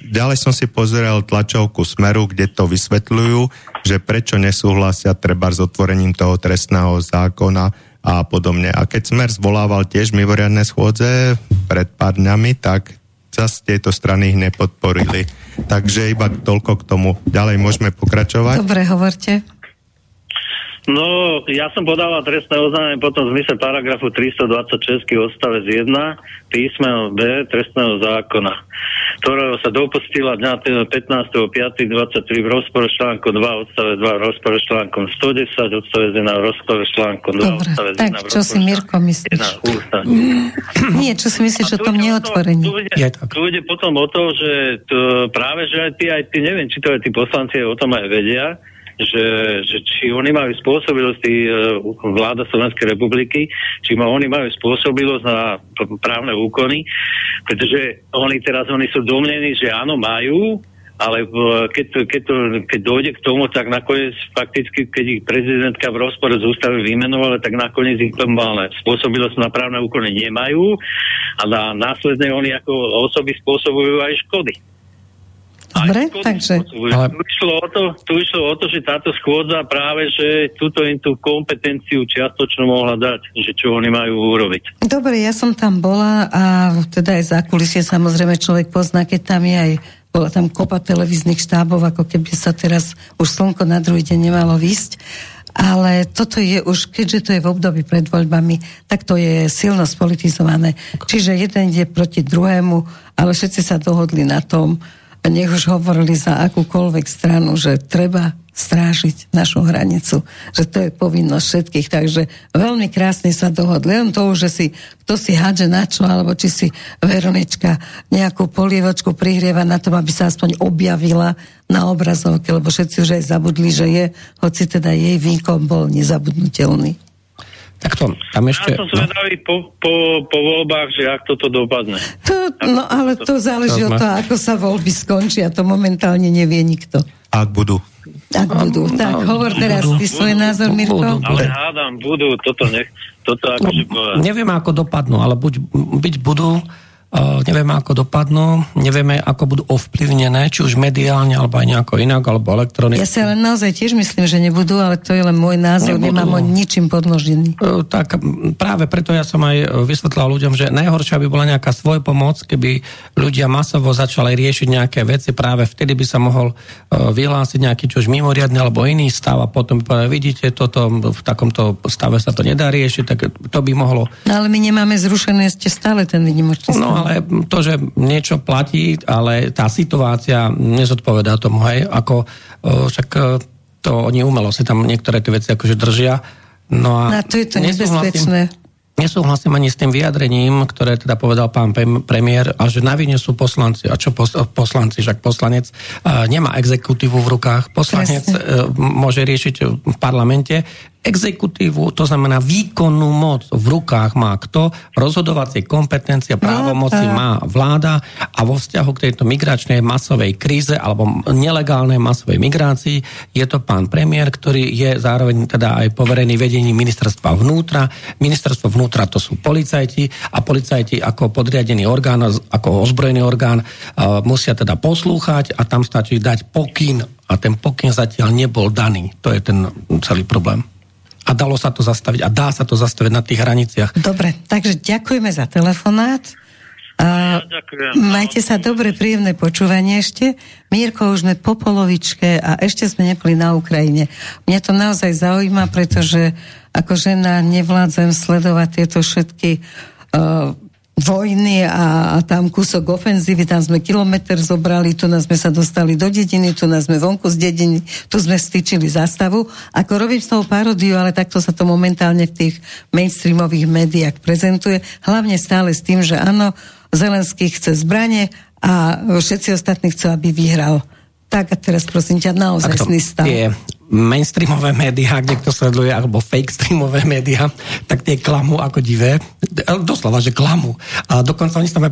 ďalej som si pozrel tlačovku Smeru, kde to vysvetľujú, že prečo nesúhlasia treba s otvorením toho trestného zákona a podobne. A keď Smer zvolával tiež mimoriadne schôdze pred pár dňami, tak zase tieto strany ich nepodporili. Takže iba toľko k tomu. Ďalej môžeme pokračovať. Dobre, hovorte. No, ja som podával trestné oznámenie potom v zmysle paragrafu 326 odstavec 1 písmeno B trestného zákona, ktorého sa dopustila dňa 15.5.23 v rozpore s článkom 2 odstavec 2 v rozpore s článkom 110 odstavec 1 v rozpore s článkom 2 Dobre, odstavec 1 tak, čo si Mirko myslíš? Nie, čo si myslíš o tom neotvorení? Tu ide, tu ide potom o to, že to, práve, že aj tí, aj tí, neviem, či to aj tí poslanci o tom aj vedia, že, že či oni majú spôsobilosť e, vláda Slovenskej republiky, či ma, oni majú spôsobilosť na právne úkony, pretože oni teraz oni sú domnení, že áno, majú, ale keď, to, keď, to, keď dojde k tomu, tak nakoniec fakticky, keď ich prezidentka v rozpore z ústavy vymenovala, tak nakoniec ich spôsobilosť na právne úkony nemajú a na, následne oni ako osoby spôsobujú aj škody. Dobre, takže... Ale... Tu, išlo o to, tu išlo o to, že táto schôdza práve, že túto im tú kompetenciu čiastočnú mohla dať, že čo oni majú urobiť. Dobre, ja som tam bola a teda aj za kulisie samozrejme človek pozná, keď tam je aj bola tam kopa televíznych štábov, ako keby sa teraz už slnko na druhý deň nemalo výsť. Ale toto je už, keďže to je v období pred voľbami, tak to je silno spolitizované. Čiže jeden je proti druhému, ale všetci sa dohodli na tom, nech už hovorili za akúkoľvek stranu, že treba strážiť našu hranicu, že to je povinnosť všetkých, takže veľmi krásne sa dohodli. Len to, že si, kto si hádže na čo, alebo či si Veronička nejakú polievočku prihrieva na tom, aby sa aspoň objavila na obrazovke, lebo všetci už aj zabudli, že je, hoci teda jej výkon bol nezabudnutelný. Tak to, tam ešte... Ja som zvedavý no. po, po, po voľbách, že ak toto dopadne. To, no ale to záleží od toho, ako sa voľby skončia. To momentálne nevie nikto. Ak budú. Ak budú. No, tak, no, hovor teraz budú, ty svoj názor, Mirko. Budú, budú. Ale hádam, budú, toto nech, toto akože no, Neviem, ako dopadnú, ale buď, byť budú, nevieme, ako dopadnú, nevieme, ako budú ovplyvnené, či už mediálne, alebo aj nejako inak, alebo elektronicky. Ja si ale naozaj tiež myslím, že nebudú, ale to je len môj názor, nebudú. nemám ho ničím podložený. Uh, tak práve preto ja som aj vysvetlal ľuďom, že najhoršia by bola nejaká svoj pomoc, keby ľudia masovo začali riešiť nejaké veci, práve vtedy by sa mohol vyhlásiť nejaký čož mimoriadny alebo iný stav a potom by povedať, vidíte, toto, v takomto stave sa to nedá riešiť, tak to by mohlo... No ale my nemáme zrušené ešte stále ten výnimočný no, ale to, že niečo platí, ale tá situácia nezodpovedá tomu, hej, ako však e, to oni umelo si tam niektoré tie veci akože držia. No a no, to je to nebezpečné. Nesúhlasím ani s tým vyjadrením, ktoré teda povedal pán premiér, a že na vine sú poslanci. A čo poslanci? Však poslanec uh, nemá exekutívu v rukách. Poslanec uh, môže riešiť v parlamente exekutívu, to znamená výkonnú moc v rukách má kto, rozhodovacie kompetencie, právomoci má vláda a vo vzťahu k tejto migračnej masovej kríze alebo nelegálnej masovej migrácii je to pán premiér, ktorý je zároveň teda aj poverený vedením ministerstva vnútra. Ministerstvo vnútra to sú policajti a policajti ako podriadený orgán, ako ozbrojený orgán musia teda poslúchať a tam stačí dať pokyn a ten pokyn zatiaľ nebol daný. To je ten celý problém a dalo sa to zastaviť a dá sa to zastaviť na tých hraniciach. Dobre, takže ďakujeme za telefonát. Uh, ja, majte sa dobre, príjemné počúvanie ešte. Mírko, už sme po polovičke a ešte sme neboli na Ukrajine. Mňa to naozaj zaujíma, pretože ako žena nevládzem sledovať tieto všetky uh, vojny a, a tam kúsok ofenzívy, tam sme kilometr zobrali, tu nás sme sa dostali do dediny, tu nás sme vonku z dediny, tu sme stýčili zastavu. Ako robím z toho parodiu, ale takto sa to momentálne v tých mainstreamových médiách prezentuje, hlavne stále s tým, že áno, Zelenský chce zbranie a všetci ostatní chcú, aby vyhral. Tak a teraz prosím ťa, naozaj stav. Tie mainstreamové médiá, ak niekto sleduje, alebo fake streamové médiá, tak tie klamu ako divé. Doslova, že klamu. A dokonca oni tam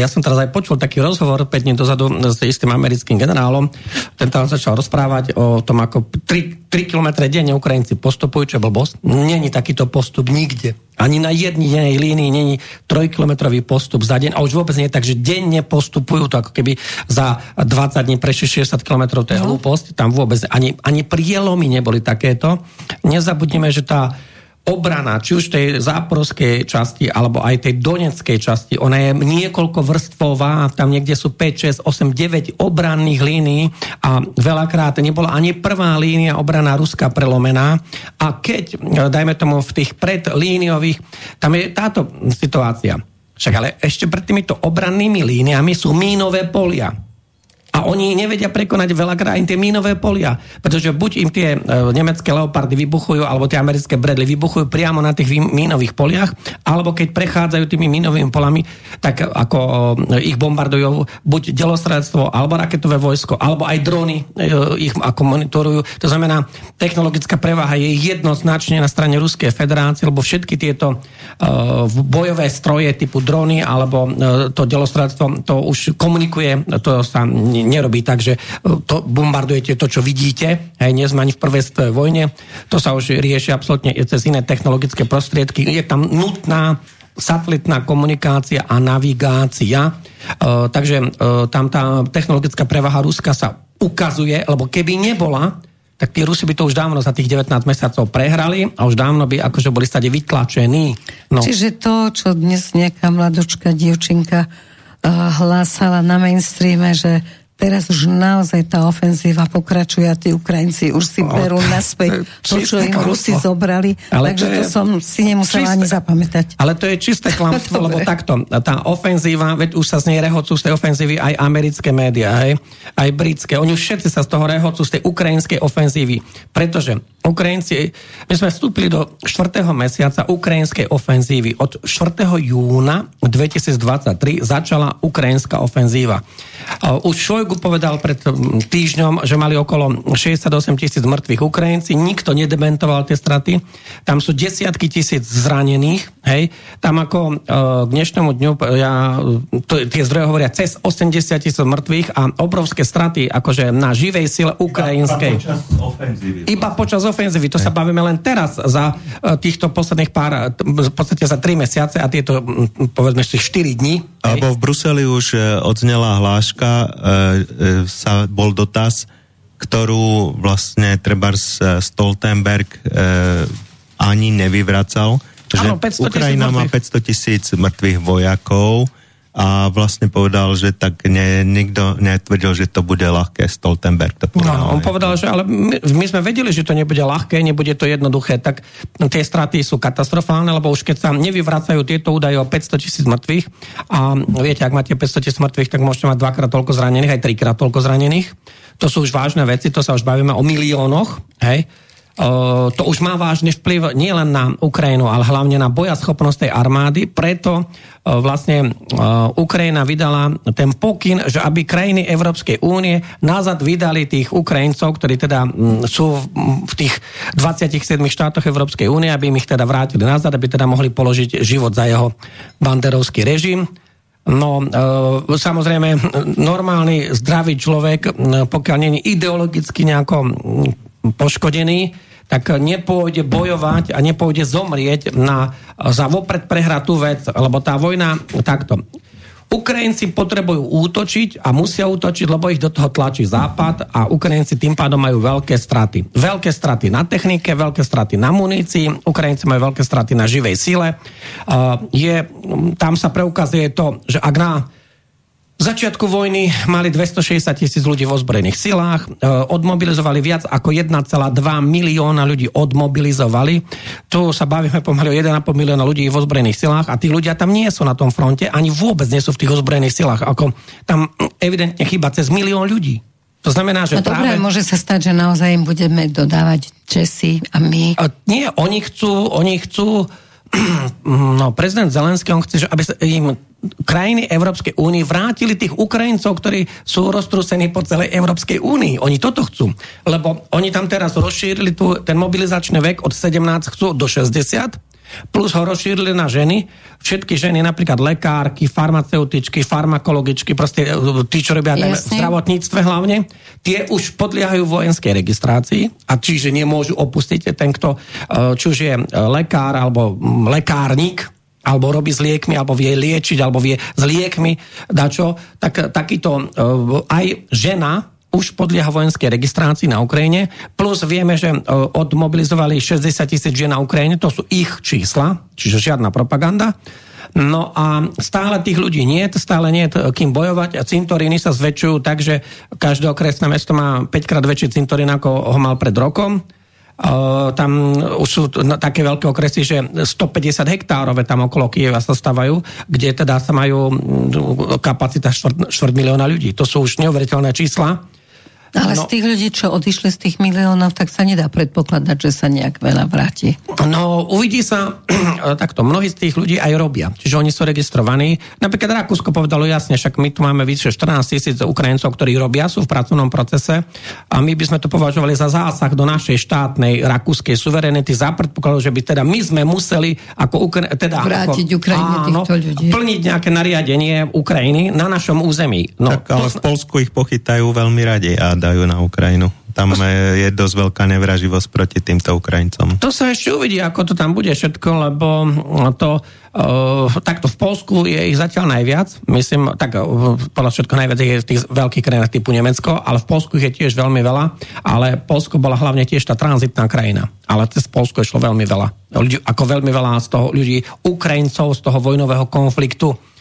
ja som teraz aj počul taký rozhovor 5 dní dozadu s istým americkým generálom. Ten tam začal rozprávať o tom, ako 3, 3 km denne Ukrajinci postupujú, čo je blbosť. Není takýto postup nikde. Ani na jednej línii není trojkilometrový postup za deň a už vôbec nie tak, že denne postupujú to ako keby za 20 dní prešli 60 km, to je no. hlúposť. Tam vôbec ani, ani pri prielomy neboli takéto. Nezabudnime, že tá obrana, či už tej záporskej časti, alebo aj tej doneckej časti, ona je niekoľko vrstvová, tam niekde sú 5, 6, 8, 9 obranných línií a veľakrát nebola ani prvá línia obrana Ruska prelomená. A keď, dajme tomu v tých predlíniových, tam je táto situácia. Však ale ešte pred týmito obrannými líniami sú mínové polia a oni nevedia prekonať veľakrát aj tie mínové polia, pretože buď im tie e, nemecké leopardy vybuchujú, alebo tie americké bredly vybuchujú priamo na tých mínových poliach, alebo keď prechádzajú tými mínovými polami, tak ako e, ich bombardujú buď delostredstvo, alebo raketové vojsko, alebo aj drony e, ich ako monitorujú. To znamená, technologická prevaha je jednoznačne na strane Ruskej federácie, lebo všetky tieto uh, bojové stroje typu drony alebo uh, to delostredstvo, to už komunikuje, to sa nerobí tak, že to bombardujete to, čo vidíte. Hej, nie sme ani v prvej svetovej vojne. To sa už rieši absolútne cez iné technologické prostriedky. Je tam nutná satelitná komunikácia a navigácia. E, takže e, tam tá technologická prevaha Ruska sa ukazuje, lebo keby nebola, tak tí Rusi by to už dávno za tých 19 mesiacov prehrali a už dávno by akože boli stade vytlačení. No. Čiže to, čo dnes nejaká mladočka, dievčinka uh, hlásala na mainstreame, že teraz už naozaj tá ofenzíva pokračuje a tí Ukrajinci už si berú naspäť to, čo im Rusi zobrali, ale takže to, je, to som si nemusela čisté, ani zapamätať. Ale to je čisté klamstvo, lebo takto, tá ofenzíva, veď už sa z nej rehocú z tej ofenzívy aj americké médiá, aj, aj britské, oni všetci sa z toho rehocú z tej ukrajinskej ofenzívy, pretože Ukrajinci, my sme vstúpili do 4. mesiaca ukrajinskej ofenzívy. Od 4. júna 2023 začala ukrajinská ofenzíva. Už Šojgu povedal pred týždňom, že mali okolo 68 tisíc mŕtvych Ukrajinci. Nikto nedementoval tie straty. Tam sú desiatky tisíc zranených. Hej. Tam ako k dnešnému dňu, ja, to, tie zdroje hovoria cez 80 tisíc mŕtvych a obrovské straty akože na živej sile ukrajinskej. Iba počas ofenzívy. Iba počas ofenzívy. To sa bavíme len teraz za e, týchto posledných pár, v podstate za 3 mesiace a tieto, povedzme si, 4 dní. Alebo v Bruseli už e, odznela hláška, e, sa bol dotaz, ktorú vlastne treba Stoltenberg ani nevyvracal, že ano, Ukrajina má 500 tisíc mŕtvych vojakov, a vlastne povedal, že tak ne, nikto netvrdil, že to bude ľahké. Stoltenberg to povedal. No, on povedal, že ale my, my sme vedeli, že to nebude ľahké, nebude to jednoduché, tak tie straty sú katastrofálne, lebo už keď sa nevyvracajú tieto údaje o 500 tisíc mŕtvych a viete, ak máte 500 tisíc mŕtvych, tak môžete mať dvakrát toľko zranených, aj trikrát toľko zranených. To sú už vážne veci, to sa už bavíme o miliónoch, hej to už má vážny vplyv nielen na Ukrajinu, ale hlavne na bojaschopnosť tej armády. Preto vlastne Ukrajina vydala ten pokyn, že aby krajiny Európskej únie nazad vydali tých Ukrajincov, ktorí teda sú v tých 27 štátoch Európskej únie, aby im ich teda vrátili nazad, aby teda mohli položiť život za jeho banderovský režim. No, e, samozrejme, normálny, zdravý človek, pokiaľ je ideologicky nejako poškodený, tak nepôjde bojovať a nepôjde zomrieť na, za vopred prehratú vec, lebo tá vojna takto. Ukrajinci potrebujú útočiť a musia útočiť, lebo ich do toho tlačí Západ a Ukrajinci tým pádom majú veľké straty. Veľké straty na technike, veľké straty na munícii, Ukrajinci majú veľké straty na živej sile. Uh, je, tam sa preukazuje to, že ak na začiatku vojny mali 260 tisíc ľudí v ozbrojených silách, e, odmobilizovali viac ako 1,2 milióna ľudí odmobilizovali. Tu sa bavíme pomaly o 1,5 milióna ľudí v ozbrojených silách a tí ľudia tam nie sú na tom fronte, ani vôbec nie sú v tých ozbrojených silách. Ako tam evidentne chyba cez milión ľudí. To znamená, že no práve... Dobre, môže sa stať, že naozaj im budeme dodávať Česi a my. A nie, oni chcú, oni chcú no, prezident Zelenský, on chce, aby sa im krajiny Európskej únie vrátili tých Ukrajincov, ktorí sú roztrúsení po celej Európskej únii. Oni toto chcú. Lebo oni tam teraz rozšírili tu, ten mobilizačný vek od 17 chcú do 60 plus ho rozšírili na ženy. Všetky ženy, napríklad lekárky, farmaceutičky, farmakologičky, proste e, tí, čo robia v zdravotníctve hlavne, tie už podliehajú vojenskej registrácii a čiže nemôžu opustiť ten, kto, e, či už je lekár alebo lekárnik, alebo robí s liekmi, alebo vie liečiť, alebo vie s liekmi, dačo, tak takýto aj žena už podlieha vojenskej registrácii na Ukrajine, plus vieme, že uh, odmobilizovali 60 tisíc žien na Ukrajine, to sú ich čísla, čiže žiadna propaganda. No a stále tých ľudí nie, stále nie je kým bojovať a cintoríny sa zväčšujú tak, že každé okresné mesto má 5 krát väčší cintorín, ako ho mal pred rokom tam už sú také veľké okresy, že 150 hektárové tam okolo Kieva sa stávajú, kde teda sa majú kapacita 4, milióna ľudí. To sú už neuveriteľné čísla. Ale no, z tých ľudí, čo odišli z tých miliónov, tak sa nedá predpokladať, že sa nejak veľa vráti. No, uvidí sa, takto, mnohí z tých ľudí aj robia. Čiže oni sú registrovaní. Napríklad Rakúsko povedalo jasne, však my tu máme vyše 14 tisíc Ukrajincov, ktorí robia, sú v pracovnom procese a my by sme to považovali za zásah do našej štátnej rakúskej suverenity za predpokladu, že by teda my sme museli ako Ukra- teda vrátiť ako, Ukrajine áno, týchto ľudí. plniť nejaké nariadenie Ukrajiny na našom území. No, tak ale to... v Polsku ich pochytajú veľmi radi a dajú na Ukrajinu. Tam je dosť veľká nevraživosť proti týmto Ukrajincom. To sa ešte uvidí, ako to tam bude všetko, lebo to uh, takto v Polsku je ich zatiaľ najviac. Myslím, tak uh, podľa všetko najviac je v tých veľkých krajinách typu Nemecko, ale v Polsku je tiež veľmi veľa. Ale Polsko bola hlavne tiež tá tranzitná krajina. Ale cez Polsko išlo veľmi veľa. Ľudí, ako veľmi veľa z toho ľudí, Ukrajincov z toho vojnového konfliktu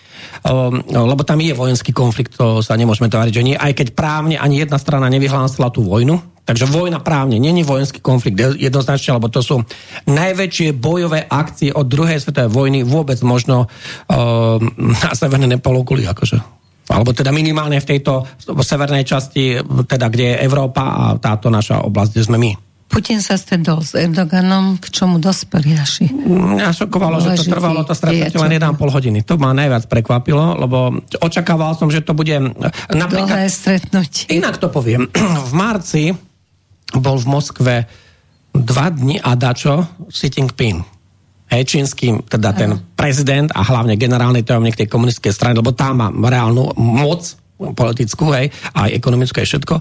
lebo tam je vojenský konflikt, to sa nemôžeme tváriť, že nie, aj keď právne ani jedna strana nevyhlásila tú vojnu, takže vojna právne není vojenský konflikt jednoznačne, lebo to sú najväčšie bojové akcie od druhej svetovej vojny vôbec možno uh, na severnej polokuli, akože alebo teda minimálne v tejto severnej časti, teda kde je Európa a táto naša oblasť, kde sme my. Putin sa stretol s Erdoganom, k čomu dospeli naši. Mňa šokovalo, že to trvalo to stretnutie len 1,5 hodiny. To ma najviac prekvapilo, lebo očakával som, že to bude napríklad... Dlhé stretnutie. Inak to poviem. V marci bol v Moskve dva dni a dačo Xi Jinping. Hej, čínsky, teda ten prezident a hlavne generálny tajomník tej komunistickej strany, lebo tam má reálnu moc politickú, hej, aj ekonomickú, aj všetko.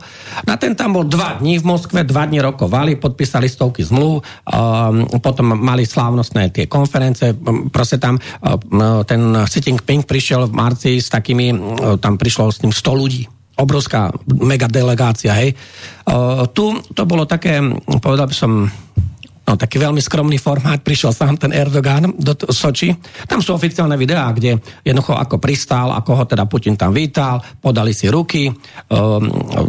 Na ten tam bol dva dní v Moskve, dva dní rokovali, podpísali stovky zmluv, um, potom mali slávnostné tie konference, proste tam uh, ten Xi Jinping prišiel v marci s takými, uh, tam prišlo s ním 100 ľudí, obrovská mega delegácia, hej. Uh, tu to bolo také, povedal by som, no, taký veľmi skromný formát, prišiel sám ten Erdogan do Soči. Tam sú oficiálne videá, kde jednoducho ako pristál, ako ho teda Putin tam vítal, podali si ruky, um,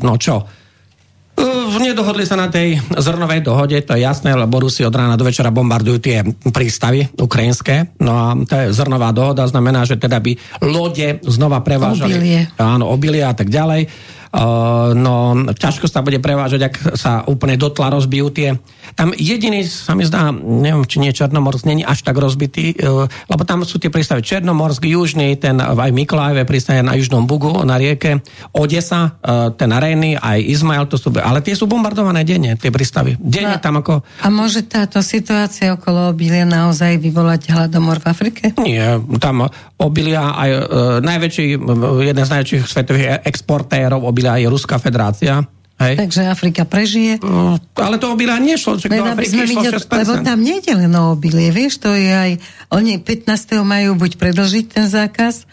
no čo, uh, nedohodli sa na tej zrnovej dohode, to je jasné, lebo Rusi od rána do večera bombardujú tie prístavy ukrajinské. No a to je zrnová dohoda, znamená, že teda by lode znova prevážali. Obilie. Áno, obilie a tak ďalej. Uh, no, ťažko sa bude prevážať, ak sa úplne dotla rozbijú tie. Tam jediný, sa mi zdá, neviem, či nie Černomorsk, není až tak rozbitý, uh, lebo tam sú tie prístavy Černomorsk, Južný, ten aj Mikolajeve prístave na Južnom Bugu, na rieke, Odesa, uh, ten Areny, aj Izmael, to sú, ale tie sú bombardované denne, tie prístavy. Denne tam ako... A môže táto situácia okolo obilia naozaj vyvolať hladomor v Afrike? Nie, tam obilia aj uh, najväčší, jeden z najväčších svetových exportérov obilia je Ruská federácia. Hej. Takže Afrika prežije. Uh, ale to obilia nešlo, čak do Afriky išlo videl, 6%. Lebo tam nejde len o obilie, vieš, to je aj, oni 15. majú buď predlžiť ten zákaz,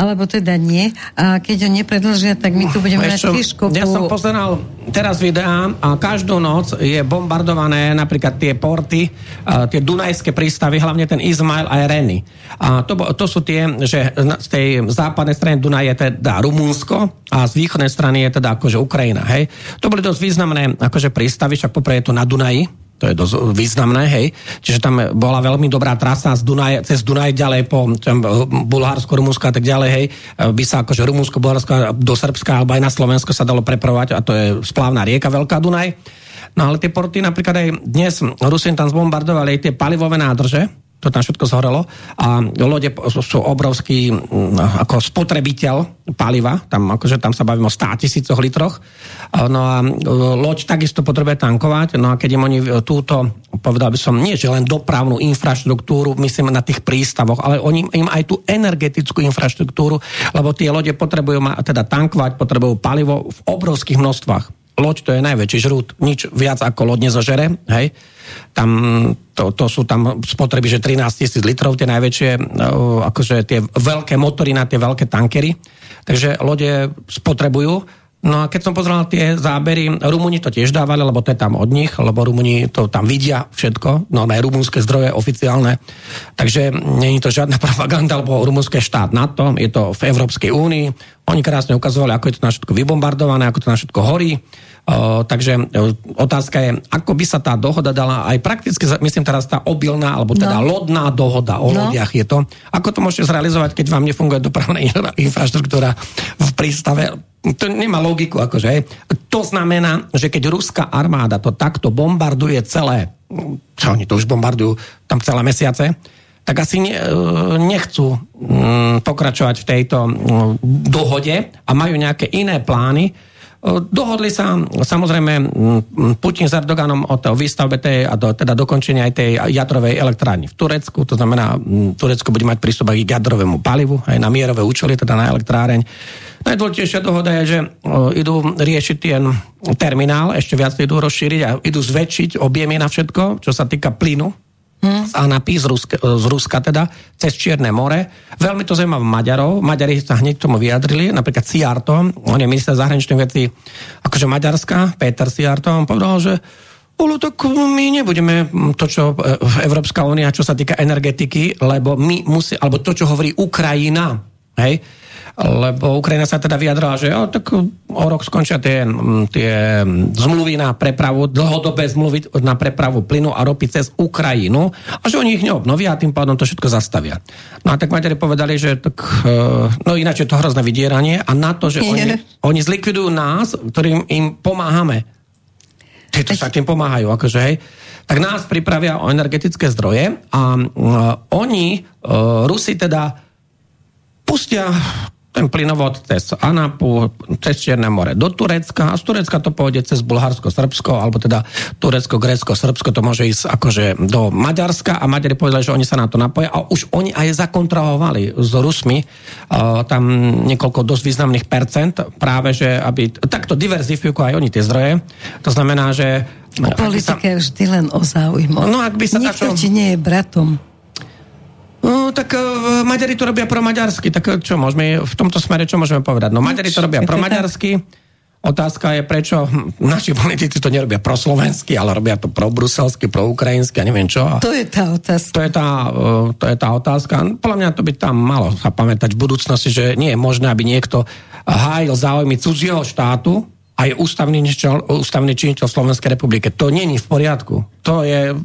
alebo teda nie. A keď ho nepredlžia, tak my tu budeme mať tiež Ja som pozeral teraz videá a každú noc je bombardované napríklad tie porty, tie dunajské prístavy, hlavne ten Izmail a Reny. A to, to sú tie, že z tej západnej strany Dunaj je teda Rumunsko a z východnej strany je teda akože Ukrajina. Hej. To boli dosť významné akože prístavy, však poprvé je to na Dunaji, to je dosť významné, hej. Čiže tam bola veľmi dobrá trasa z Dunaj, cez Dunaj ďalej po Bulharsko, Rumunsko a tak ďalej, hej. By sa akože Rumunsko, Bulharsko do Srbska alebo aj na Slovensko sa dalo prepravovať a to je splávna rieka Veľká Dunaj. No ale tie porty napríklad aj dnes Rusin tam zbombardovali aj tie palivové nádrže, to tam všetko zhorelo. A lode sú obrovský ako spotrebiteľ paliva, tam akože tam sa bavíme o 100 tisícoch litroch, no a e, loď takisto potrebuje tankovať, no a keď im oni túto, povedal by som, nie že len dopravnú infraštruktúru, myslím na tých prístavoch, ale oni im aj tú energetickú infraštruktúru, lebo tie lode potrebujú teda tankovať, potrebujú palivo v obrovských množstvách. Loď to je najväčší žrút, nič viac ako loď nezožere, hej. Tam, to, to sú tam spotreby, že 13 tisíc litrov, tie najväčšie, uh, akože tie veľké motory na tie veľké tankery. Takže lode spotrebujú No a keď som pozeral tie zábery, Rumúni to tiež dávali, lebo to je tam od nich, lebo Rumúni to tam vidia všetko, no aj rumúnske zdroje oficiálne. Takže je to žiadna propaganda, lebo rumúnske štát NATO, je to v Európskej únii. Oni krásne ukazovali, ako je to na všetko vybombardované, ako to na všetko horí. Takže o, otázka je, ako by sa tá dohoda dala aj prakticky, myslím teraz tá obilná, alebo teda no. lodná dohoda o no. lodiach je to. Ako to môžete zrealizovať, keď vám nefunguje dopravná infraštruktúra v prístave? to nemá logiku, akože. To znamená, že keď ruská armáda to takto bombarduje celé, čo oni to už bombardujú tam celé mesiace, tak asi ne, nechcú mm, pokračovať v tejto mm, dohode a majú nejaké iné plány, Dohodli sa samozrejme Putin s Erdoganom o výstavbe tej, a do, teda dokončenia aj tej jadrovej elektrárny v Turecku. To znamená, Turecko bude mať prístup aj k jadrovému palivu, aj na mierové účely, teda na elektráreň. Najdôležitejšia dohoda je, že idú riešiť ten terminál, ešte viac idú rozšíriť a idú zväčšiť objemy na všetko, čo sa týka plynu, z ANAPI z Ruska, z Ruska teda, cez Čierne more. Veľmi to zaujímavé Maďarov. Maďari sa hneď tomu vyjadrili, napríklad Siarto, on je minister zahraničných vecí akože Maďarska, Peter Siarto, on povedal, že Olo, tak my nebudeme to, čo e, Európska únia, čo sa týka energetiky, lebo my musí, alebo to, čo hovorí Ukrajina, hej, lebo Ukrajina sa teda vyjadrala, že o, tak o rok skončia tie, tie zmluvy na prepravu, dlhodobé zmluvy na prepravu plynu a ropy cez Ukrajinu a že oni ich neobnovia a tým pádom to všetko zastavia. No a tak Maďari povedali, že tak, e, no ináč je to hrozné vydieranie a na to, že oni, oni zlikvidujú nás, ktorým im pomáhame. Tieto sa tým pomáhajú, akože hej tak nás pripravia o energetické zdroje a uh, oni, uh, Rusi teda pustia ten plynovod cez Anapu, cez Čierne more do Turecka a z Turecka to pôjde cez Bulharsko, Srbsko, alebo teda Turecko, Grécko, Srbsko to môže ísť akože do Maďarska a Maďari povedali, že oni sa na to napoja a už oni aj zakontrahovali s Rusmi uh, tam niekoľko dosť významných percent práve, že aby takto diverzifikujú aj oni tie zdroje. To znamená, že Politika je vždy len o záujmoch. No, ak by sa Nikto ti nie je bratom. No, tak uh, Maďari to robia pro maďarsky, tak čo môžeme, v tomto smere čo môžeme povedať? No, Maďari to robia pro maďarsky. Otázka je, prečo naši politici to nerobia pro slovensky, ale robia to pro bruselsky, pro ukrajinsky a neviem čo. To je tá otázka. To je tá, uh, to je tá otázka. Podľa mňa to by tam malo sa pamätať v budúcnosti, že nie je možné, aby niekto hájil záujmy cudzieho štátu, a je ústavný, ústavný činiteľ Slovenskej republike. To není v poriadku. To je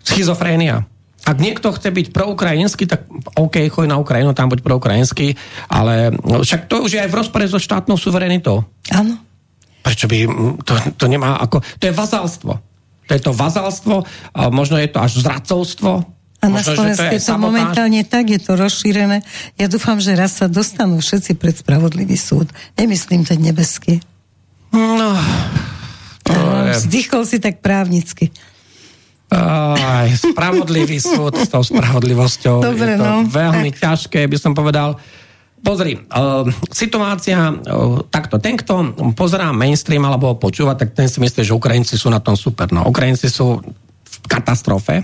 schizofrénia. Ak niekto chce byť proukrajinský, tak OK, choď na Ukrajinu, tam buď proukrajinský, ale však to už je aj v rozpore so štátnou suverenitou. Áno. Prečo by, to, to nemá ako, to je vazalstvo. To je to vazalstvo, a možno je to až zradcovstvo, a na Slovensku je to, to momentálne tak, je to rozšírené. Ja dúfam, že raz sa dostanú všetci pred spravodlivý súd. Nemyslím ten nebeský. No, to je... Vzdychol si tak právnicky. Aj, spravodlivý súd s tou spravodlivosťou. Dobre, je to no. veľmi tak. ťažké, by som povedal. Pozri, uh, situácia uh, takto, ten, kto pozerá mainstream alebo počúva, tak ten si myslí, že Ukrajinci sú na tom super. No, Ukrajinci sú v katastrofe.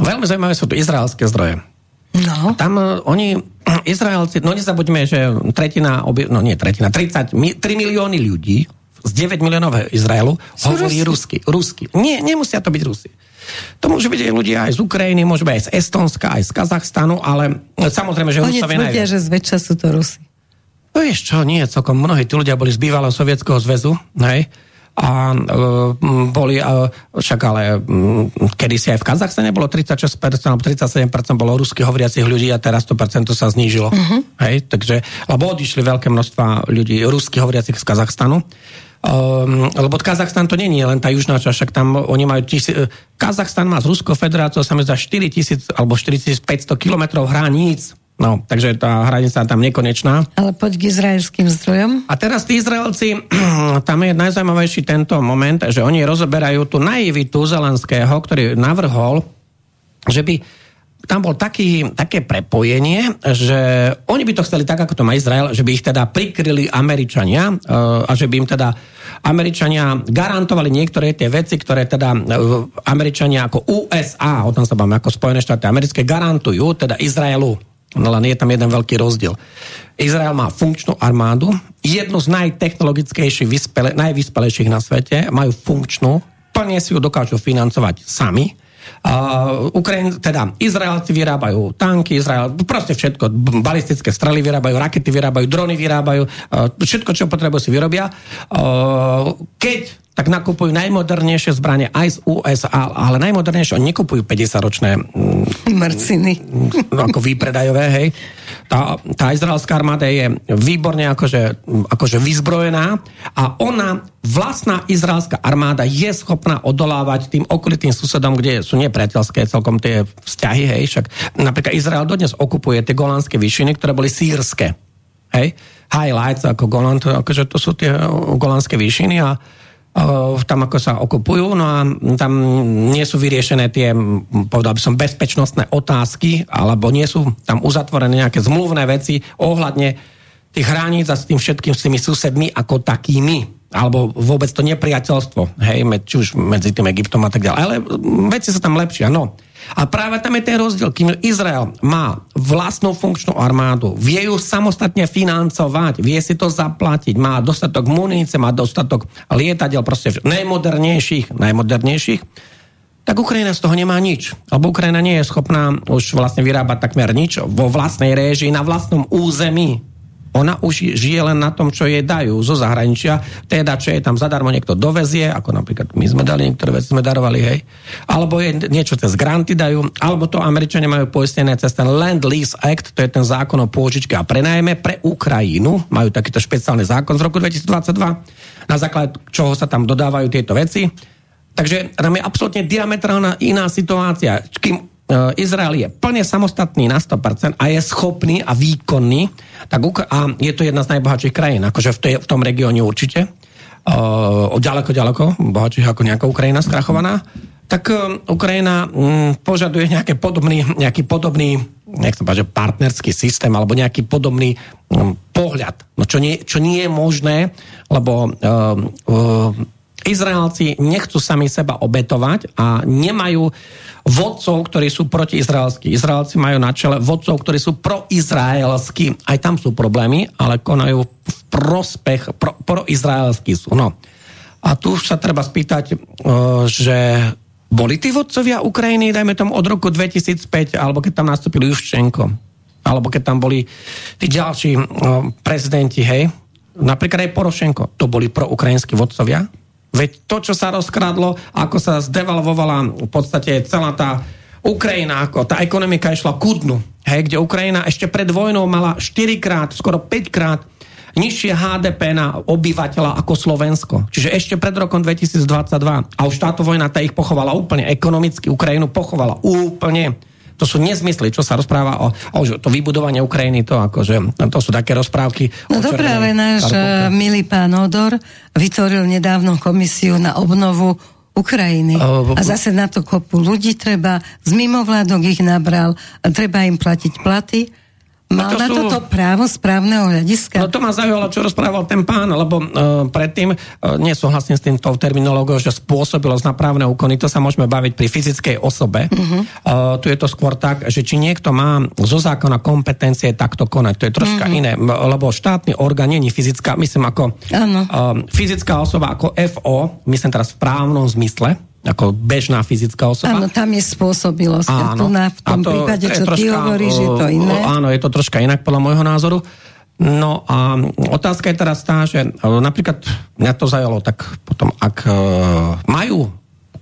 Veľmi zaujímavé sú tu izraelské zdroje. No. Tam uh, oni, Izraelci, no nezabudíme, že tretina, oby, no nie tretina, 30, 3 milióny ľudí z 9 miliónov Izraelu sú hovorí rusky. rusky. Nie, nemusia to byť Rusi. To môžu byť ľudia aj z Ukrajiny, môžu byť aj z Estonska, aj z Kazachstanu, ale samozrejme, že Oni tvrdia, že zväčša sú to Rusi. No vieš čo, nie, celkom mnohí tí ľudia boli z bývalého sovietského zväzu, hej, a uh, boli, uh, však ale um, kedy si aj v Kazachstane bolo 36% alebo 37% bolo rusky hovoriacich ľudí a teraz to percento sa znížilo. Uh-huh. Hej, takže, lebo odišli veľké množstva ľudí rusky hovoriacich z Kazachstanu. Um, lebo Kazachstan to je len tá južná časť, však tam oni majú tisí... Kazachstan má z Ruskou federáciou sa za 4000 alebo 4500 kilometrov hraníc. No, takže tá hranica tam nekonečná. Ale poď k izraelským zdrojom. A teraz tí Izraelci, tam je najzaujímavejší tento moment, že oni rozoberajú tú naivitu Zelenského, ktorý navrhol, že by tam bol taký, také prepojenie, že oni by to chceli tak, ako to má Izrael, že by ich teda prikryli Američania uh, a že by im teda Američania garantovali niektoré tie veci, ktoré teda uh, Američania ako USA, o tom sa bavíme, ako Spojené štáty americké, garantujú teda Izraelu. No len je tam jeden veľký rozdiel. Izrael má funkčnú armádu, jednu z najtechnologickejších, vyspele, najvyspelejších na svete, majú funkčnú, plne si ju dokážu financovať sami, Uh, Ukrajin, teda Izraelci vyrábajú tanky, Izrael, proste všetko, balistické strely vyrábajú, rakety vyrábajú, drony vyrábajú, uh, všetko, čo potrebujú, si vyrobia. Uh, keď tak nakupujú najmodernejšie zbranie aj z USA, ale najmodernejšie, oni nekupujú 50-ročné Marciny. No, ako výpredajové, hej. Tá, tá izraelská armáda je výborne akože, akože vyzbrojená a ona, vlastná izraelská armáda je schopná odolávať tým okolitým susedom, kde sú nepriateľské celkom tie vzťahy, hej, však napríklad Izrael dodnes okupuje tie golánske výšiny, ktoré boli sírske, hej, highlights ako Golan, akože to sú tie golánske výšiny a tam ako sa okupujú, no a tam nie sú vyriešené tie, povedal by som, bezpečnostné otázky, alebo nie sú tam uzatvorené nejaké zmluvné veci ohľadne tých hraníc a s tým všetkým s tými susedmi ako takými alebo vôbec to nepriateľstvo, hej, či už medzi tým Egyptom a tak ďalej. Ale veci sa tam lepšia, no. A práve tam je ten rozdiel, kým Izrael má vlastnú funkčnú armádu, vie ju samostatne financovať, vie si to zaplatiť, má dostatok munície, má dostatok lietadiel, proste najmodernejších, najmodernejších, tak Ukrajina z toho nemá nič. Lebo Ukrajina nie je schopná už vlastne vyrábať takmer nič vo vlastnej réžii, na vlastnom území. Ona už žije len na tom, čo jej dajú zo zahraničia, teda čo je tam zadarmo niekto dovezie, ako napríklad my sme dali, niektoré veci sme darovali, hej. Alebo je niečo cez granty dajú, alebo to Američania majú poistené cez ten Land Lease Act, to je ten zákon o pôžičke a prenajme pre Ukrajinu. Majú takýto špeciálny zákon z roku 2022, na základe čoho sa tam dodávajú tieto veci. Takže tam je absolútne diametrálna iná situácia. Kým Izrael je plne samostatný na 100% a je schopný a výkonný, tak a je to jedna z najbohatších krajín, akože v, tej, v tom regióne určite, uh, ďaleko, ďaleko, bohatších ako nejaká Ukrajina skrachovaná, tak uh, Ukrajina um, požaduje nejaký podobný, nejaký podobný nechcem povedať, partnerský systém alebo nejaký podobný um, pohľad. No čo nie, čo nie je možné, lebo uh, uh, Izraelci nechcú sami seba obetovať a nemajú vodcov, ktorí sú protiizraelskí. Izraelci majú na čele vodcov, ktorí sú proizraelskí. Aj tam sú problémy, ale konajú v prospech, pro, proizraelskí sú. No. A tu sa treba spýtať, že boli tí vodcovia Ukrajiny, dajme tomu od roku 2005, alebo keď tam nastúpil Juščenko, alebo keď tam boli tí ďalší prezidenti, hej, napríklad aj Porošenko, to boli proukrajinskí vodcovia, Veď to, čo sa rozkradlo, ako sa zdevalvovala v podstate celá tá Ukrajina, ako tá ekonomika išla ku dnu, hej, kde Ukrajina ešte pred vojnou mala 4 krát, skoro 5 krát nižšie HDP na obyvateľa ako Slovensko. Čiže ešte pred rokom 2022. A už táto vojna tá ich pochovala úplne, ekonomicky Ukrajinu pochovala úplne. To sú nezmysly, čo sa rozpráva o, o to vybudovanie Ukrajiny, to akože, to sú také rozprávky. No dobré, ale náš karpúke. milý pán Odor vytvoril nedávno komisiu na obnovu Ukrajiny. A zase na to kopu ľudí treba, z mimovládok ich nabral, treba im platiť platy Mal to na sú... toto právo správneho hľadiska? No to ma zaujalo, čo rozprával ten pán, lebo uh, predtým uh, nesúhlasím s týmto terminológiou, že spôsobilosť na právne úkony, to sa môžeme baviť pri fyzickej osobe. Uh-huh. Uh, tu je to skôr tak, že či niekto má zo zákona kompetencie takto konať, to je troška uh-huh. iné, lebo štátny orgán je fyzická, myslím ako uh, fyzická osoba ako FO, myslím teraz v právnom zmysle, ako bežná fyzická osoba. Áno, tam je spôsobilosť. Áno. Na, v tom to prípade, čo troška, ty hovoríš, je to iné. Áno, je to troška inak podľa môjho názoru. No a otázka je teraz tá, že napríklad mňa to zajalo, tak potom, ak uh, majú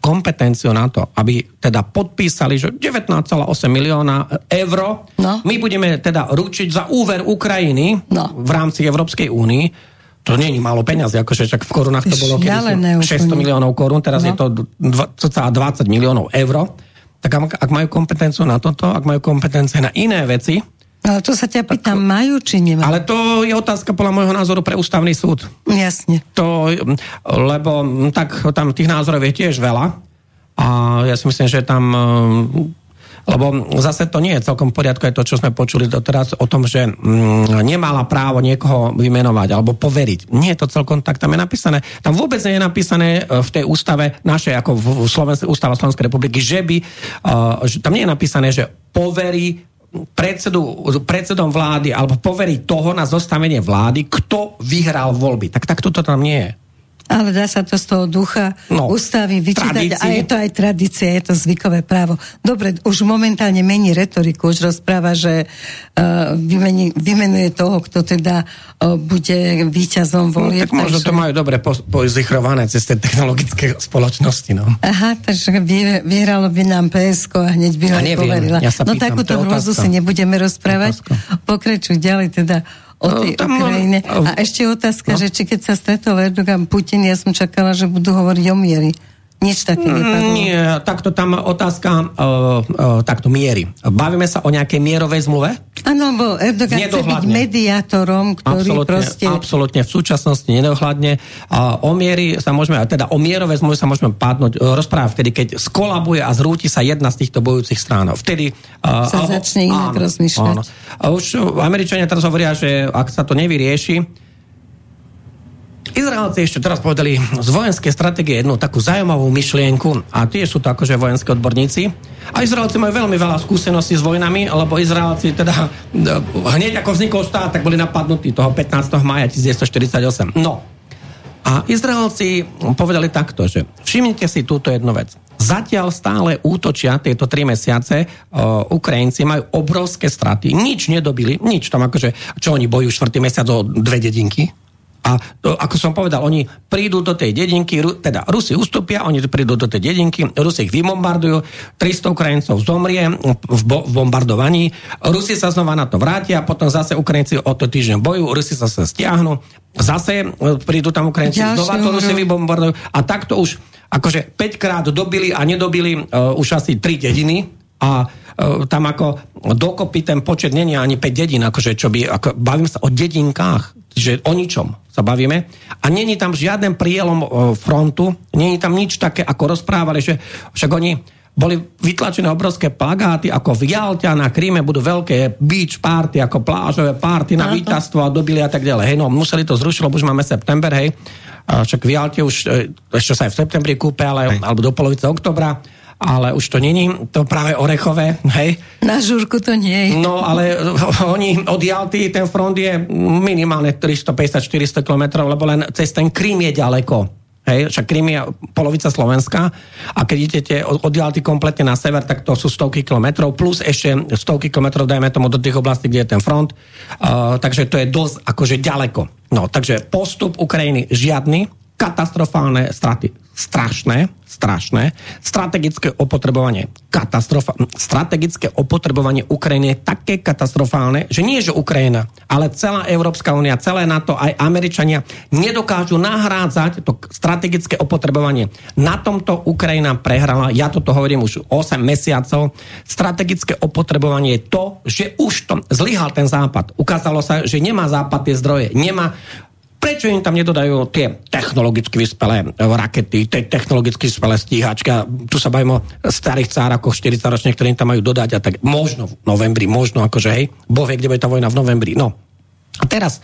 kompetenciu na to, aby teda podpísali, že 19,8 milióna eur, no. my budeme teda ručiť za úver Ukrajiny no. v rámci Európskej únii, to nie je málo peniazy, akože však v korunách to bolo 600 miliónov korún, teraz no. je to 20 miliónov eur. Tak ak, ak majú kompetenciu na toto, ak majú kompetencie na iné veci, ale to sa ťa pýtam, tak, majú či nemajú? Ale to je otázka podľa môjho názoru pre ústavný súd. Jasne. To, lebo tak tam tých názorov je tiež veľa a ja si myslím, že tam lebo zase to nie je celkom v poriadku aj to, čo sme počuli doteraz o tom, že mm, nemala právo niekoho vymenovať alebo poveriť. Nie je to celkom tak, tam je napísané, tam vôbec nie je napísané e, v tej ústave našej, ako v Slovenskej, ústava Slovenskej republiky, že by, uh, že tam nie je napísané, že poverí predsedu, predsedom vlády alebo poverí toho na zostavenie vlády, kto vyhral voľby. Tak takto to tam nie je. Ale dá sa to z toho ducha no, ústavy vyčítať a je to aj tradícia, je to zvykové právo. Dobre, už momentálne mení retoriku, už rozpráva, že uh, vymeni, vymenuje toho, kto teda uh, bude víťazom volie. No, tak možno takže... to majú dobre pozichrované cez tie technologické spoločnosti. No. Aha, takže vy, vyhralo by nám PSK a hneď by ho poverila. Ja no takúto hrozu si nebudeme rozprávať. Pokračuj ďalej teda o tej no, tam, Ukrajine. A ešte otázka, no. že či keď sa stretol Erdogan Putin, ja som čakala, že budú hovoriť o miery. Nič také mm, nepadlo. Nie, takto tam otázka uh, uh, takto miery. Bavíme sa o nejakej mierovej zmluve? Áno, bo Erdogan chce byť mediátorom, ktorý absolutne, proste... Absolutne, v súčasnosti nedohľadne. A o miery sa môžeme, teda o mierové zmluvy sa môžeme pádnuť, uh, rozprávať vtedy, keď skolabuje a zrúti sa jedna z týchto bojúcich strán. Vtedy... Uh, sa začne inak rozmýšľať. Áno. A už Američania teraz hovoria, že ak sa to nevyrieši, Izraelci ešte teraz povedali z vojenskej stratégie jednu takú zaujímavú myšlienku a tiež sú to akože vojenské odborníci. A Izraelci majú veľmi veľa skúseností s vojnami, lebo Izraelci teda e, hneď ako vznikol štát, tak boli napadnutí toho 15. maja 1948. No. A Izraelci povedali takto, že všimnite si túto jednu vec. Zatiaľ stále útočia tieto tri mesiace uh, Ukrajinci, majú obrovské straty, nič nedobili, nič tam akože, čo oni bojujú štvrtý mesiac o dve dedinky, a to, ako som povedal, oni prídu do tej dedinky, teda Rusi ustúpia, oni prídu do tej dedinky, Rusi ich vybombardujú, 300 Ukrajincov zomrie v, bo, v bombardovaní, Rusi sa znova na to vrátia, potom zase Ukrajinci o to týždeň bojujú, Rusi sa sa stiahnu, zase e, prídu tam Ukrajinci, Ďalšie znova to Rusi vybombardujú. A takto už akože 5 krát dobili a nedobili uh, už asi 3 dediny a uh, tam ako dokopy ten počet není ani 5 dedín, akože čo by, ako, bavím sa o dedinkách, že o ničom sa bavíme. A není tam žiaden prielom e, frontu, není tam nič také, ako rozprávali, že však oni boli vytlačené obrovské plagáty, ako v Jalte a na Kríme budú veľké beach party, ako plážové party na víťazstvo a dobili a tak ďalej. Hej, no museli to zrušiť, lebo už máme september, hej. A však v Jalte už, e, ešte sa aj v septembri kúpe, ale, alebo do polovice oktobra ale už to není to práve orechové, hej. Na žurku to nie je. No, ale oni od Jalty, ten front je minimálne 350-400 km, lebo len cez ten Krím je ďaleko. Hej, však Krím je polovica Slovenska a keď idete od Jalty kompletne na sever, tak to sú stovky kilometrov, plus ešte stovky kilometrov, dajme tomu, do tých oblastí, kde je ten front. Uh, takže to je dosť akože ďaleko. No, takže postup Ukrajiny žiadny, katastrofálne straty strašné, strašné. Strategické opotrebovanie, katastrofa, strategické opotrebovanie Ukrajiny je také katastrofálne, že nie, že Ukrajina, ale celá Európska únia, celé NATO, aj Američania nedokážu nahrádzať to strategické opotrebovanie. Na tomto Ukrajina prehrala, ja toto hovorím už 8 mesiacov. Strategické opotrebovanie je to, že už to zlyhal ten západ. Ukázalo sa, že nemá západ tie zdroje, nemá Prečo im tam nedodajú tie technologicky vyspelé rakety, tie technologicky vyspelé stíhačky? A tu sa bavím o starých cárakoch 40 ročných, ktorí im tam majú dodať a tak možno v novembri, možno akože hej, Boh vie, kde bude tá vojna v novembri. No. A teraz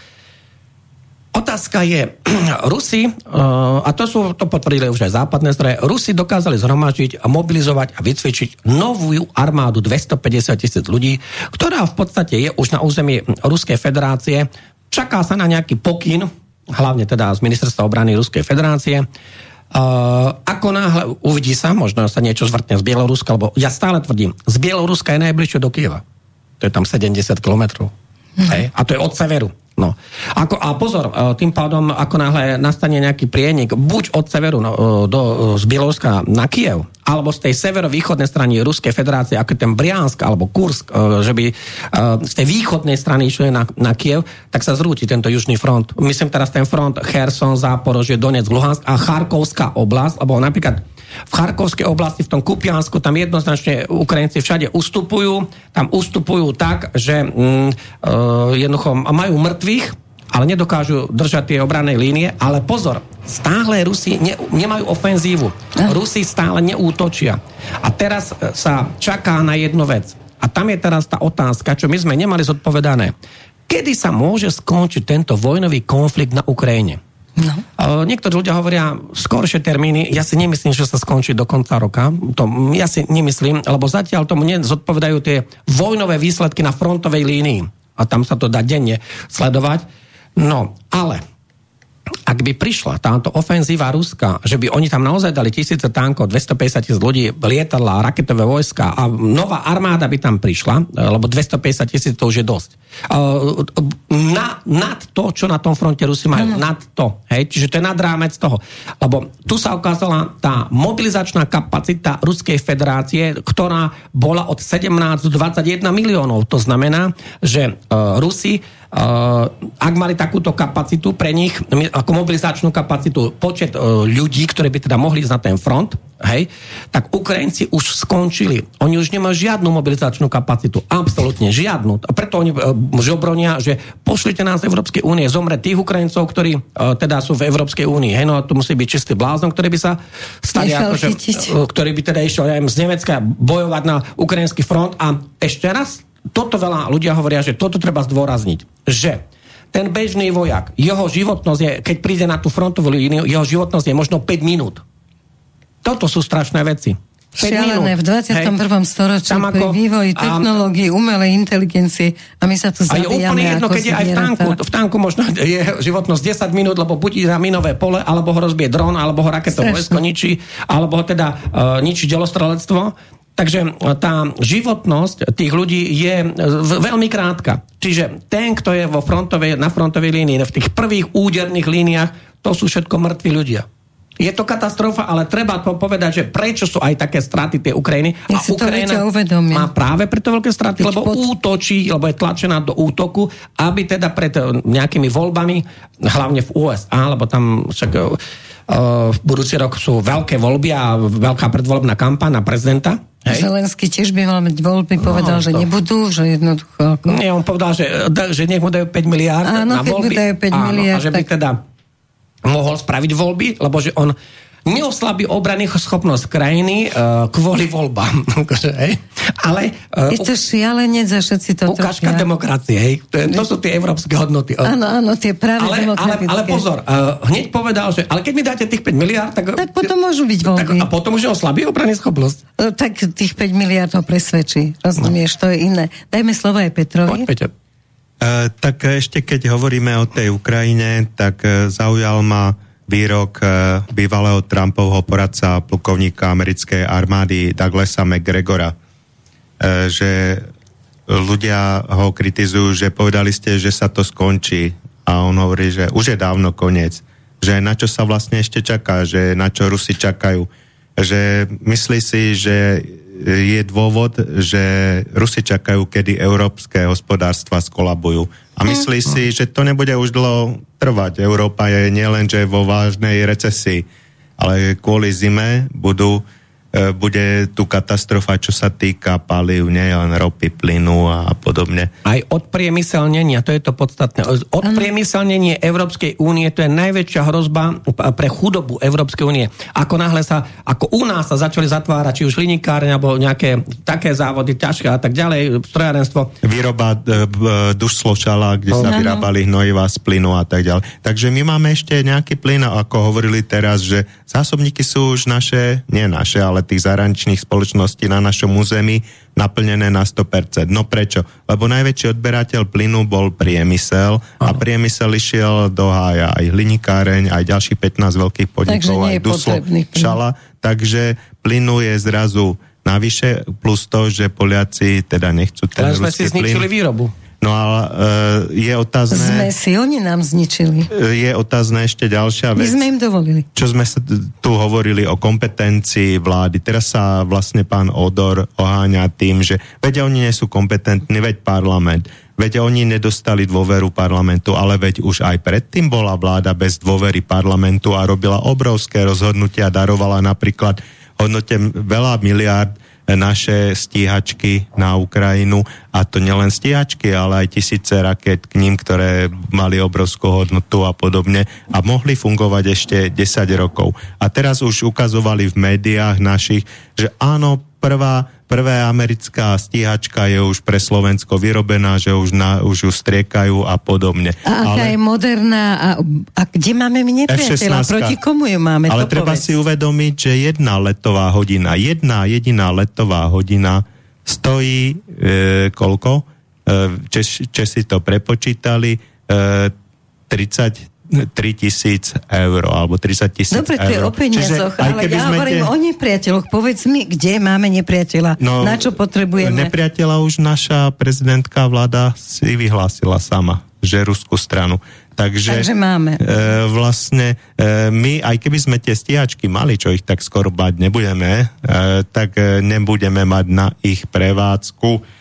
Otázka je, Rusi, uh, a to, sú, to potvrdili už aj západné zdroje, Rusi dokázali zhromažiť mobilizovať a vycvičiť novú armádu 250 tisíc ľudí, ktorá v podstate je už na území Ruskej federácie. Čaká sa na nejaký pokyn hlavne teda z Ministerstva obrany Ruskej federácie. Uh, ako náhle uvidí sa, možno sa niečo zvrtne z Bieloruska, lebo ja stále tvrdím, z Bieloruska je najbližšie do Kieva. To je tam 70 kilometrov. Hej? A to je od severu. No. Ako, a pozor, e, tým pádom, ako náhle nastane nejaký prienik, buď od severu no, e, do, e, z Bieloruska na Kiev, alebo z tej severovýchodnej strany Ruskej federácie, ako ten Briansk alebo Kursk, že by z tej východnej strany išli na, na Kiev, tak sa zrúti tento južný front. Myslím teraz ten front Kherson, Záporožie, Donetsk, Luhansk a Charkovská oblasť, lebo napríklad v Charkovskej oblasti, v tom Kupiansku, tam jednoznačne Ukrajinci všade ustupujú, tam ustupujú tak, že mm, uh, jednoducho majú mŕtvych, ale nedokážu držať tie obranné línie. Ale pozor, stále Rusi ne, nemajú ofenzívu. Rusi stále neútočia. A teraz e, sa čaká na jednu vec. A tam je teraz tá otázka, čo my sme nemali zodpovedané. Kedy sa môže skončiť tento vojnový konflikt na Ukrajine? No. Niektorí ľudia hovoria skoršie termíny, ja si nemyslím, že sa skončí do konca roka. To ja si nemyslím, lebo zatiaľ tomu nezodpovedajú tie vojnové výsledky na frontovej línii. A tam sa to dá denne sledovať. No, ale ak by prišla táto ofenzíva Ruska, že by oni tam naozaj dali tisíce tankov, 250 tisíc ľudí, lietadla, raketové vojska a nová armáda by tam prišla, lebo 250 tisíc to už je dosť. Na, nad to, čo na tom fronte Rusi majú, mm. nad to. Hej? Čiže to je nad rámec toho. Lebo tu sa ukázala tá mobilizačná kapacita Ruskej federácie, ktorá bola od 17 do 21 miliónov. To znamená, že uh, Rusi ak mali takúto kapacitu pre nich, ako mobilizačnú kapacitu, počet uh, ľudí, ktorí by teda mohli ísť na ten front, hej, tak Ukrajinci už skončili. Oni už nemajú žiadnu mobilizačnú kapacitu. Absolútne žiadnu. A preto oni uh, žobronia, že pošlite nás z Európskej únie, zomre tých Ukrajincov, ktorí uh, teda sú v Európskej únii. Hej, no to musí byť čistý blázon, ktorý by sa stali, akože, ktorý by teda išiel aj z Nemecka bojovať na ukrajinský front a ešte raz toto veľa ľudia hovoria, že toto treba zdôrazniť, že ten bežný vojak, jeho životnosť je, keď príde na tú frontovú líniu, jeho životnosť je možno 5 minút. Toto sú strašné veci. Šialené v 21. Hej. storočí Tam ako, vývoj technológií, umelej inteligencie a my sa tu zabíjame. A je úplne jedno, keď je aj v tanku. V tanku možno je životnosť 10 minút, lebo buď na minové pole, alebo ho rozbije dron, alebo ho raketové vojsko ničí, alebo ho teda uh, ničí delostrelectvo Takže e, tá životnosť tých ľudí je e, veľmi krátka. Čiže ten, kto je vo frontovej, na frontovej línii, v tých prvých úderných líniách, to sú všetko mŕtvi ľudia. Je to katastrofa, ale treba to povedať, že prečo sú aj také straty tej Ukrajiny. a Ukrajina má práve preto veľké straty, lebo pod... útočí, lebo je tlačená do útoku, aby teda pred e, nejakými voľbami, hlavne v USA, lebo tam však v budúci rok sú veľké voľby a veľká predvolebná kampaň na prezidenta. Hej. Zelenský tiež by mal mať voľby, povedal, no, že to... nebudú, že jednoducho... Nie, on povedal, že, že nech mu dajú 5 miliárd Áno, na voľby. Áno, dajú 5 Áno, miliárd. A že by tak... teda mohol spraviť voľby, lebo že on neoslabí obrany schopnosť krajiny uh, kvôli voľbám. Akože, Ale... Uh, je to šialenec a všetci to Ukážka demokracie, hej. To, je, to sú tie európske hodnoty. Áno, áno, tie práve ale, demokratické. Ale, ale pozor, uh, hneď povedal, že ale keď mi dáte tých 5 miliard, tak... Tak potom môžu byť voľby. Tak, a potom už oslabí obrany schopnosť. Uh, tak tých 5 miliard ho presvedčí. Rozumieš, no. to je iné. Dajme slovo aj Petrovi. Poď, Peťo. Uh, tak ešte keď hovoríme o tej Ukrajine, tak uh, zaujal ma výrok eh, bývalého Trumpovho poradca plukovníka americkej armády Douglasa McGregora, eh, že ľudia ho kritizujú, že povedali ste, že sa to skončí. A on hovorí, že už je dávno koniec, že na čo sa vlastne ešte čaká, že na čo Rusi čakajú, že myslí si, že je dôvod, že Rusi čakajú, kedy európske hospodárstva skolabujú. A myslí si, že to nebude už dlho trvať. Európa je nielen, že vo vážnej recesii, ale kvôli zime budú bude tu katastrofa, čo sa týka palív, nie len ropy, plynu a podobne. Aj od priemyselnenia, to je to podstatné. Od ano. priemyselnenia Európskej únie, to je najväčšia hrozba pre chudobu Európskej únie. Ako náhle sa, ako u nás sa začali zatvárať, či už linikárne, alebo nejaké také závody ťažké a tak ďalej, strojárenstvo. Výroba e, duš sločala, kde sa vyrábali hnojivá z plynu a tak ďalej. Takže my máme ešte nejaký plyn, ako hovorili teraz, že zásobníky sú už naše, nie naše, ale ale tých zahraničných spoločností na našom území naplnené na 100%. No prečo? Lebo najväčší odberateľ plynu bol priemysel ano. a priemysel išiel do hája aj hlinikáreň, aj ďalších 15 veľkých podnikov, aj Duslo, Šala. Takže plynu je zrazu navyše, plus to, že Poliaci teda nechcú ten Teraz sme si zničili plyn. výrobu. No ale uh, je otázne... Sme si, oni nám zničili. Je otázne ešte ďalšia vec. My sme im dovolili. Čo sme sa tu hovorili o kompetencii vlády. Teraz sa vlastne pán Odor oháňa tým, že veď oni nie sú kompetentní, veď parlament. Veď oni nedostali dôveru parlamentu, ale veď už aj predtým bola vláda bez dôvery parlamentu a robila obrovské rozhodnutia, darovala napríklad hodnote veľa miliárd naše stíhačky na Ukrajinu a to nielen stíhačky, ale aj tisíce raket k ním, ktoré mali obrovskú hodnotu a podobne a mohli fungovať ešte 10 rokov. A teraz už ukazovali v médiách našich, že áno, prvá Prvé americká stíhačka je už pre Slovensko vyrobená, že už, na, už ju striekajú a podobne. A aká ale, je moderná a, a kde máme my nepriateľa? Proti komu ju máme? Ale treba povedz. si uvedomiť, že jedna letová hodina, jedna jediná letová hodina stojí e, koľko? E, Čes, Česi to prepočítali, e, 30 tisíc eur alebo 30 tisíc. Dobre, to je o peniazoch, ale ja hovorím tie... o nepriateľoch. Povedz mi, kde máme nepriateľa? No, na čo potrebujeme? Nepriateľa už naša prezidentka vláda si vyhlásila sama, že ruskú stranu. Takže, Takže máme. E, vlastne e, my, aj keby sme tie stíhačky mali, čo ich tak skoro bať nebudeme, e, tak e, nebudeme mať na ich prevádzku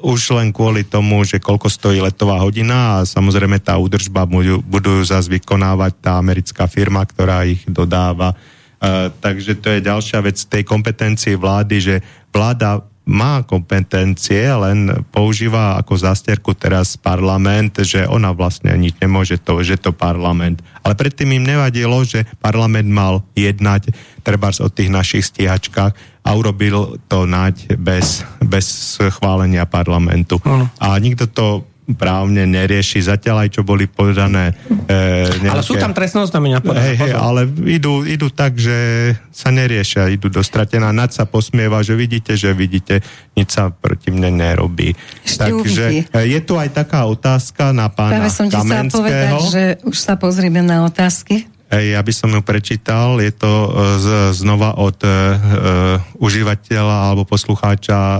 Už len kvôli tomu, že koľko stojí letová hodina a samozrejme tá údržba budú, budú zase vykonávať tá americká firma, ktorá ich dodáva. Uh, takže to je ďalšia vec tej kompetencie vlády, že vláda má kompetencie, len používa ako zásterku teraz parlament, že ona vlastne nič nemôže to, že to parlament. Ale predtým im nevadilo, že parlament mal jednať trebárs o tých našich stíhačkách a urobil to nať bez, bez schválenia parlamentu. Mm. A nikto to právne nerieši. Zatiaľ aj čo boli podané... E, nejaké... Ale sú tam trestné oznámenia. Hej, hej, ale idú, idú tak, že sa neriešia, idú dostratená. Nad sa posmieva, že vidíte, že vidíte, nič sa proti mne nerobí. Ešte Takže uvidí. je tu aj taká otázka na pána Práve som ti povedať, že už sa pozrieme na otázky. Ja by som ju prečítal, je to e, z, znova od uh, užívateľa alebo poslucháča uh,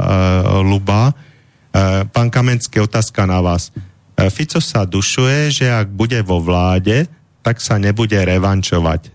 Luba. Uh, pán Kamenský, otázka na vás. Uh, Fico sa dušuje, že ak bude vo vláde, tak sa nebude revančovať.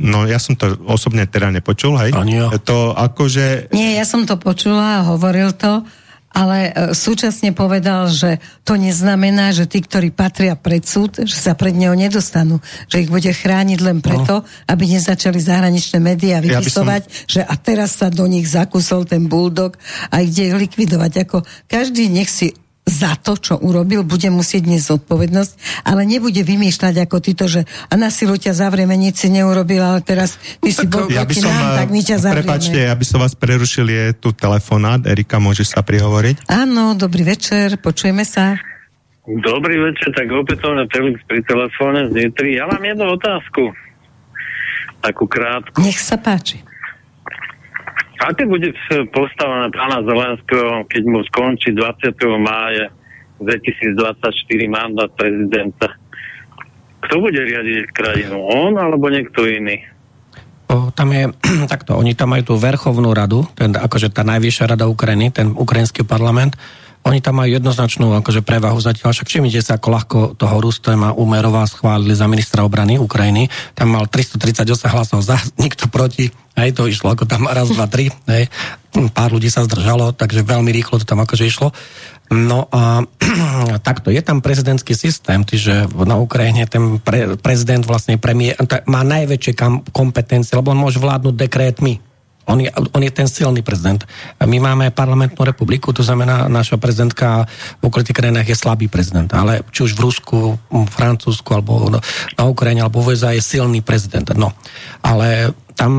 No ja som to osobne teda nepočul, hej? Ani ja. To akože... Nie, ja som to počula a hovoril to ale e, súčasne povedal, že to neznamená, že tí, ktorí patria pred súd, že sa pred neho nedostanú, že ich bude chrániť len preto, no. aby nezačali zahraničné médiá vypisovať, ja som... že a teraz sa do nich zakusol ten buldog a ide ich likvidovať. Ako každý nech si za to, čo urobil, bude musieť dnes zodpovednosť, ale nebude vymýšľať ako títo, že a na silu ťa zavrieme, nič si neurobil, ale teraz ty si bol ja by som, nám, tak my ťa zavrieme. Prepačte, aby som vás prerušil, je tu telefonát. Erika, môže sa prihovoriť? Áno, dobrý večer, počujeme sa. Dobrý večer, tak opätovne Felix pri telefóne z Nietry. Ja mám jednu otázku. Takú krátku. Nech sa páči. Aké bude postava na pána Zelenského, keď mu skončí 20. mája 2024 mandát prezidenta? Kto bude riadiť krajinu? On alebo niekto iný? O, tam je takto, oni tam majú tú verchovnú radu, ten, akože tá najvyššia rada Ukrajiny, ten ukrajinský parlament, oni tam majú jednoznačnú akože prevahu zatiaľ, však všimnite sa, ako ľahko toho Rustema Umerová schválili za ministra obrany Ukrajiny. Tam mal 338 hlasov za, nikto proti. Hej, to išlo ako tam raz, dva, tri. Hej. Pár ľudí sa zdržalo, takže veľmi rýchlo to tam akože išlo. No a takto, je tam prezidentský systém, čiže na Ukrajine ten pre, prezident vlastne premiér, má najväčšie kompetencie, lebo on môže vládnuť dekrétmi on je, on je ten silný prezident. My máme parlamentnú republiku, to znamená, naša prezidentka v okolitých krajinách je slabý prezident, ale či už v Rusku, v Francúzsku, alebo na Ukrajine, alebo v USA je silný prezident. No. Ale tam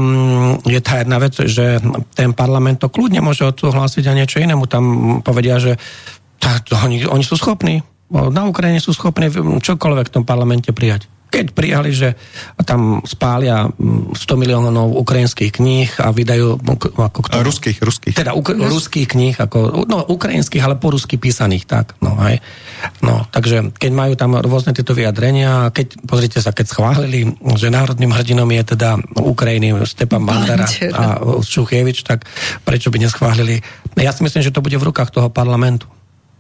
je tá jedna vec, že ten parlament to kľudne môže odsúhlasiť a niečo inému. Tam povedia, že tá, to, oni, oni sú schopní. Na Ukrajine sú schopní čokoľvek v tom parlamente prijať keď prijali, že tam spália 100 mm, miliónov ukrajinských kníh a vydajú... Ako kto, ruských, ruských. Teda uk- ruských kníh, ako, no ukrajinských, ale po rusky písaných, tak. No, aj. no, takže keď majú tam rôzne tieto vyjadrenia, keď, pozrite sa, keď schválili, že národným hrdinom je teda Ukrajiny Stepan Bandera a Šuchievič, tak prečo by neschválili? Ja si myslím, že to bude v rukách toho parlamentu.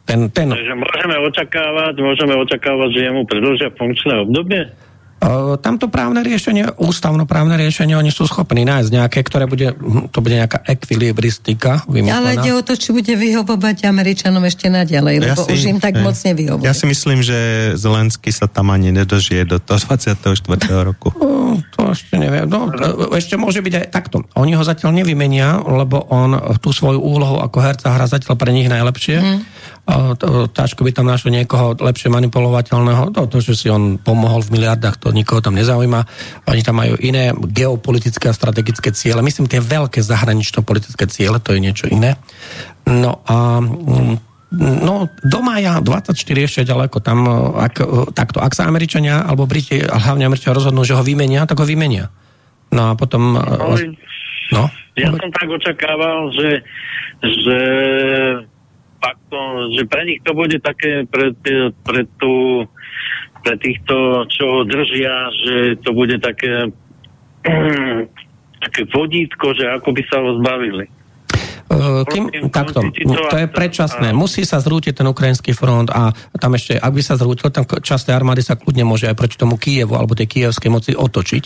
Ten, ten... Takže môžeme očakávať, môžeme očakávať, že jemu predlžia funkčné obdobie? tamto právne riešenie, ústavnoprávne riešenie, oni sú schopní nájsť nejaké, ktoré bude, to bude nejaká ekvilibristika vymyslená. Ale ide o to, či bude vyhovovať Američanom ešte naďalej, lebo ja si, už im tak hej, moc nevyhovuje. Ja si myslím, že Zelenský sa tam ani nedožije do toho 24. roku. To ešte neviem. No, ešte môže byť aj takto. Oni ho zatiaľ nevymenia, lebo on tú svoju úlohu ako herca hrá zatiaľ pre nich najlepšie. Hmm ťažko by tam našlo niekoho lepšie manipulovateľného. To, to, že si on pomohol v miliardách, to nikoho tam nezaujíma. Oni tam majú iné geopolitické a strategické ciele. Myslím, tie veľké zahranično-politické ciele, to je niečo iné. No a mm, No, do maja 24 ešte ďaleko tam, ak, takto, ak sa Američania alebo Briti, ale hlavne Američania rozhodnú, že ho vymenia, tak ho vymenia. No a potom... No, no? Ja som tak očakával, že, že faktom, že pre nich to bude také pre, pre tú pre týchto, čo ho držia, že to bude také, také vodítko, že ako by sa ho zbavili. Uh, kým, takto, to je predčasné. Musí sa zrútiť ten ukrajinský front a tam ešte, ak by sa zrútil, tam časť armády sa kľudne môže aj proti tomu Kievu alebo tej kievskej moci otočiť.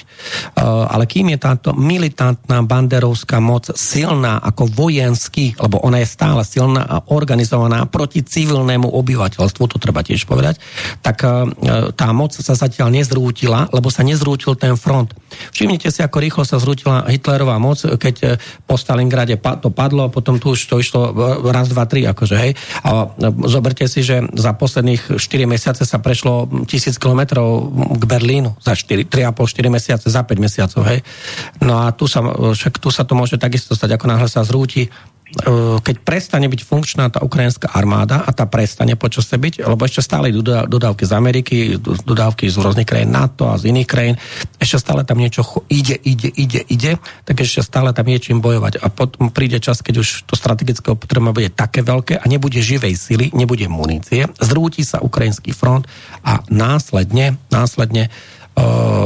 Uh, ale kým je táto militantná banderovská moc silná ako vojenský, lebo ona je stále silná a organizovaná proti civilnému obyvateľstvu, to treba tiež povedať, tak uh, tá moc sa zatiaľ nezrútila, lebo sa nezrútil ten front. Všimnite si, ako rýchlo sa zrútila Hitlerová moc, keď po Stalingrade to padlo, potom tu už to išlo raz, dva, tri, akože, hej. A zoberte si, že za posledných 4 mesiace sa prešlo tisíc kilometrov k Berlínu, za 4, 3,5-4 mesiace, za 5 mesiacov, hej. No a tu sa, však tu sa to môže takisto stať, ako náhle sa zrúti E, keď prestane byť funkčná tá ukrajinská armáda a tá prestane počasie byť, lebo ešte stále dodávky z Ameriky, dodávky z rôznych krajín NATO a z iných krajín, ešte stále tam niečo ide, ide, ide, ide, tak ešte stále tam je čím bojovať. A potom príde čas, keď už to strategické opotreba bude také veľké a nebude živej sily, nebude munície, zrúti sa ukrajinský front a následne, následne uh,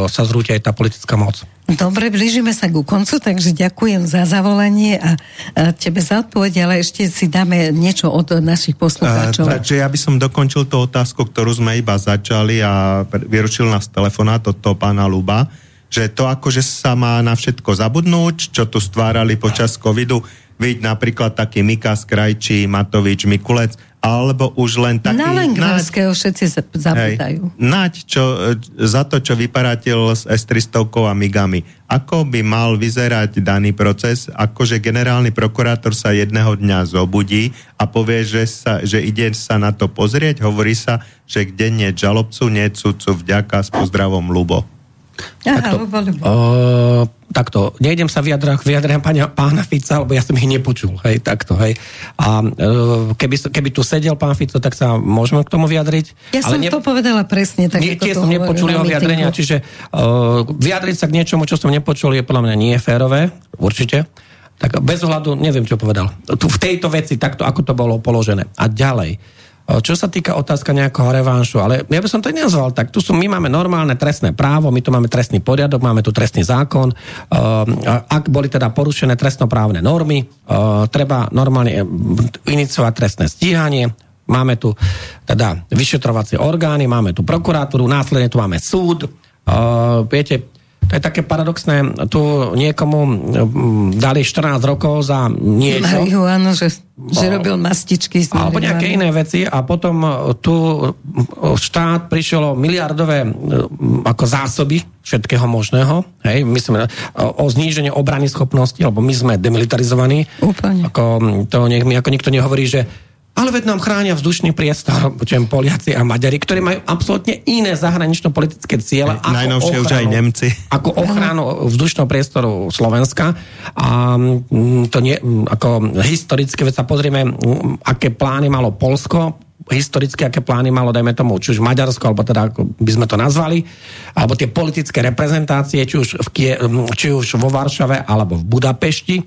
sa zrúti aj tá politická moc. Dobre, blížime sa ku koncu, takže ďakujem za zavolanie a, a tebe za odpoveď, ale ešte si dáme niečo od našich poslucháčov. A, takže ja by som dokončil tú otázku, ktorú sme iba začali a vyručil nás telefonát od toho pána Luba, že to akože sa má na všetko zabudnúť, čo tu stvárali počas covidu, Vidť napríklad taký Mikas Krajčí, Matovič, Mikulec, alebo už len taký... Na Lengvarského všetci zabúdajú. Naď, čo, za to, čo vyparatil s S-300 a Migami. Ako by mal vyzerať daný proces, akože generálny prokurátor sa jedného dňa zobudí a povie, že, sa, že ide sa na to pozrieť, hovorí sa, že kde nie žalobcu, nie sudcu, vďaka s pozdravom Lubo. Aha, takto, o, takto, nejdem sa vyjadrať k vyjadrám pána, pána Fica, lebo ja som ich nepočul, hej, takto, hej. A e, keby, keby tu sedel pán Fico, tak sa môžeme k tomu vyjadriť. Ja ale som ne, to povedala presne. Tak nie, tiež som nepočul jeho vyjadrenia, čiže uh, vyjadriť sa k niečomu, čo som nepočul, je podľa mňa nie férové, určite. Tak bez ohľadu, neviem, čo povedal. Tu v tejto veci, takto, ako to bolo položené. A ďalej čo sa týka otázka nejakého revanšu, ale ja by som to nenazval tak. Tu sú, my máme normálne trestné právo, my tu máme trestný poriadok, máme tu trestný zákon. Ak boli teda porušené trestnoprávne normy, treba normálne iniciovať trestné stíhanie, Máme tu teda vyšetrovacie orgány, máme tu prokuratúru, následne tu máme súd. Viete, to je také paradoxné, tu niekomu dali 14 rokov za niečo. Áno, že, že robil mastičky. Alebo nejaké iné veci a potom e, tu e, štát prišiel o miliardové e, ako zásoby všetkého možného. Hej, myslím o zníženie obrany schopnosti, lebo my sme demilitarizovaní. Úplne. Ako, to nech mi ako nikto nehovorí, že ale veď nám chránia vzdušný priestor, počujem Poliaci a Maďari, ktorí majú absolútne iné zahranično-politické ciele. Najnovšie už aj Nemci. Ako ochranu vzdušného priestoru Slovenska. A mm, to nie, mm, ako historicky, veď sa pozrieme, mm, aké plány malo Polsko, historicky, aké plány malo, dajme tomu, či už Maďarsko, alebo teda ako by sme to nazvali, alebo tie politické reprezentácie, či už, v Kie, či už vo Varšave, alebo v Budapešti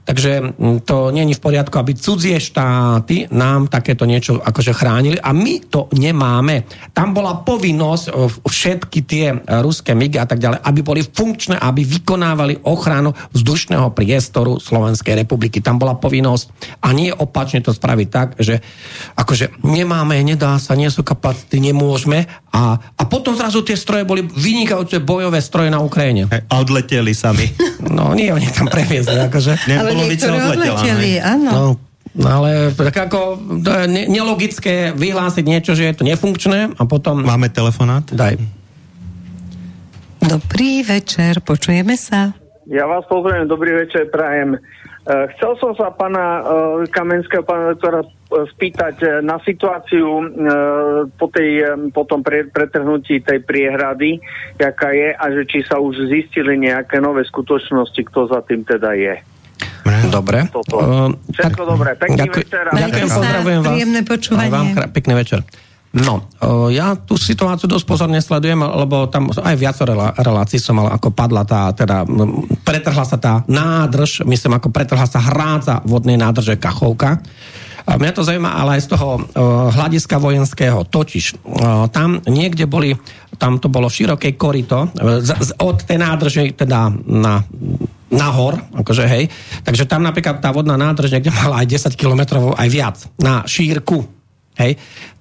Takže to nie je v poriadku, aby cudzie štáty nám takéto niečo akože chránili a my to nemáme. Tam bola povinnosť všetky tie e, ruské migy a tak ďalej, aby boli funkčné, aby vykonávali ochranu vzdušného priestoru Slovenskej republiky. Tam bola povinnosť a nie opačne to spraviť tak, že akože nemáme, nedá sa, nie sú kapacity, nemôžeme a, a potom zrazu tie stroje boli vynikajúce bojové stroje na Ukrajine. A odleteli sami. No nie, oni tam previezli. Akože. Ale polovica odleteli, áno. No. No ale tak ako to je nelogické vyhlásiť niečo, že je to nefunkčné a potom... Máme telefonát? Daj. Dobrý večer, počujeme sa. Ja vás pozriem, dobrý večer, prajem. Eh, chcel som sa pána uh, Kamenského, pána doktora, spýtať uh, na situáciu po, tej, po tom pre, pretrhnutí tej priehrady, jaká je a že či sa už zistili nejaké nové skutočnosti, kto za tým teda je. Dobre. Uh, Všetko tak, dobré. Pekný ďakujem, večer. Ďakujem, pozdravujem vás. Príjemné počúvanie. Vám pekný večer. No, ja tú situáciu dosť pozorne sledujem, lebo tam aj viac relácií som mal, ako padla tá, teda pretrhla sa tá nádrž, myslím, ako pretrhla sa hrádza vodnej nádrže Kachovka. A mňa to zaujíma ale aj z toho uh, hľadiska vojenského. Totiž uh, tam niekde boli, tam to bolo širokej korito, z, od tej nádrže teda na nahor, akože hej. Takže tam napríklad tá vodná nádrž niekde mala aj 10 kilometrov, aj viac, na šírku. Hej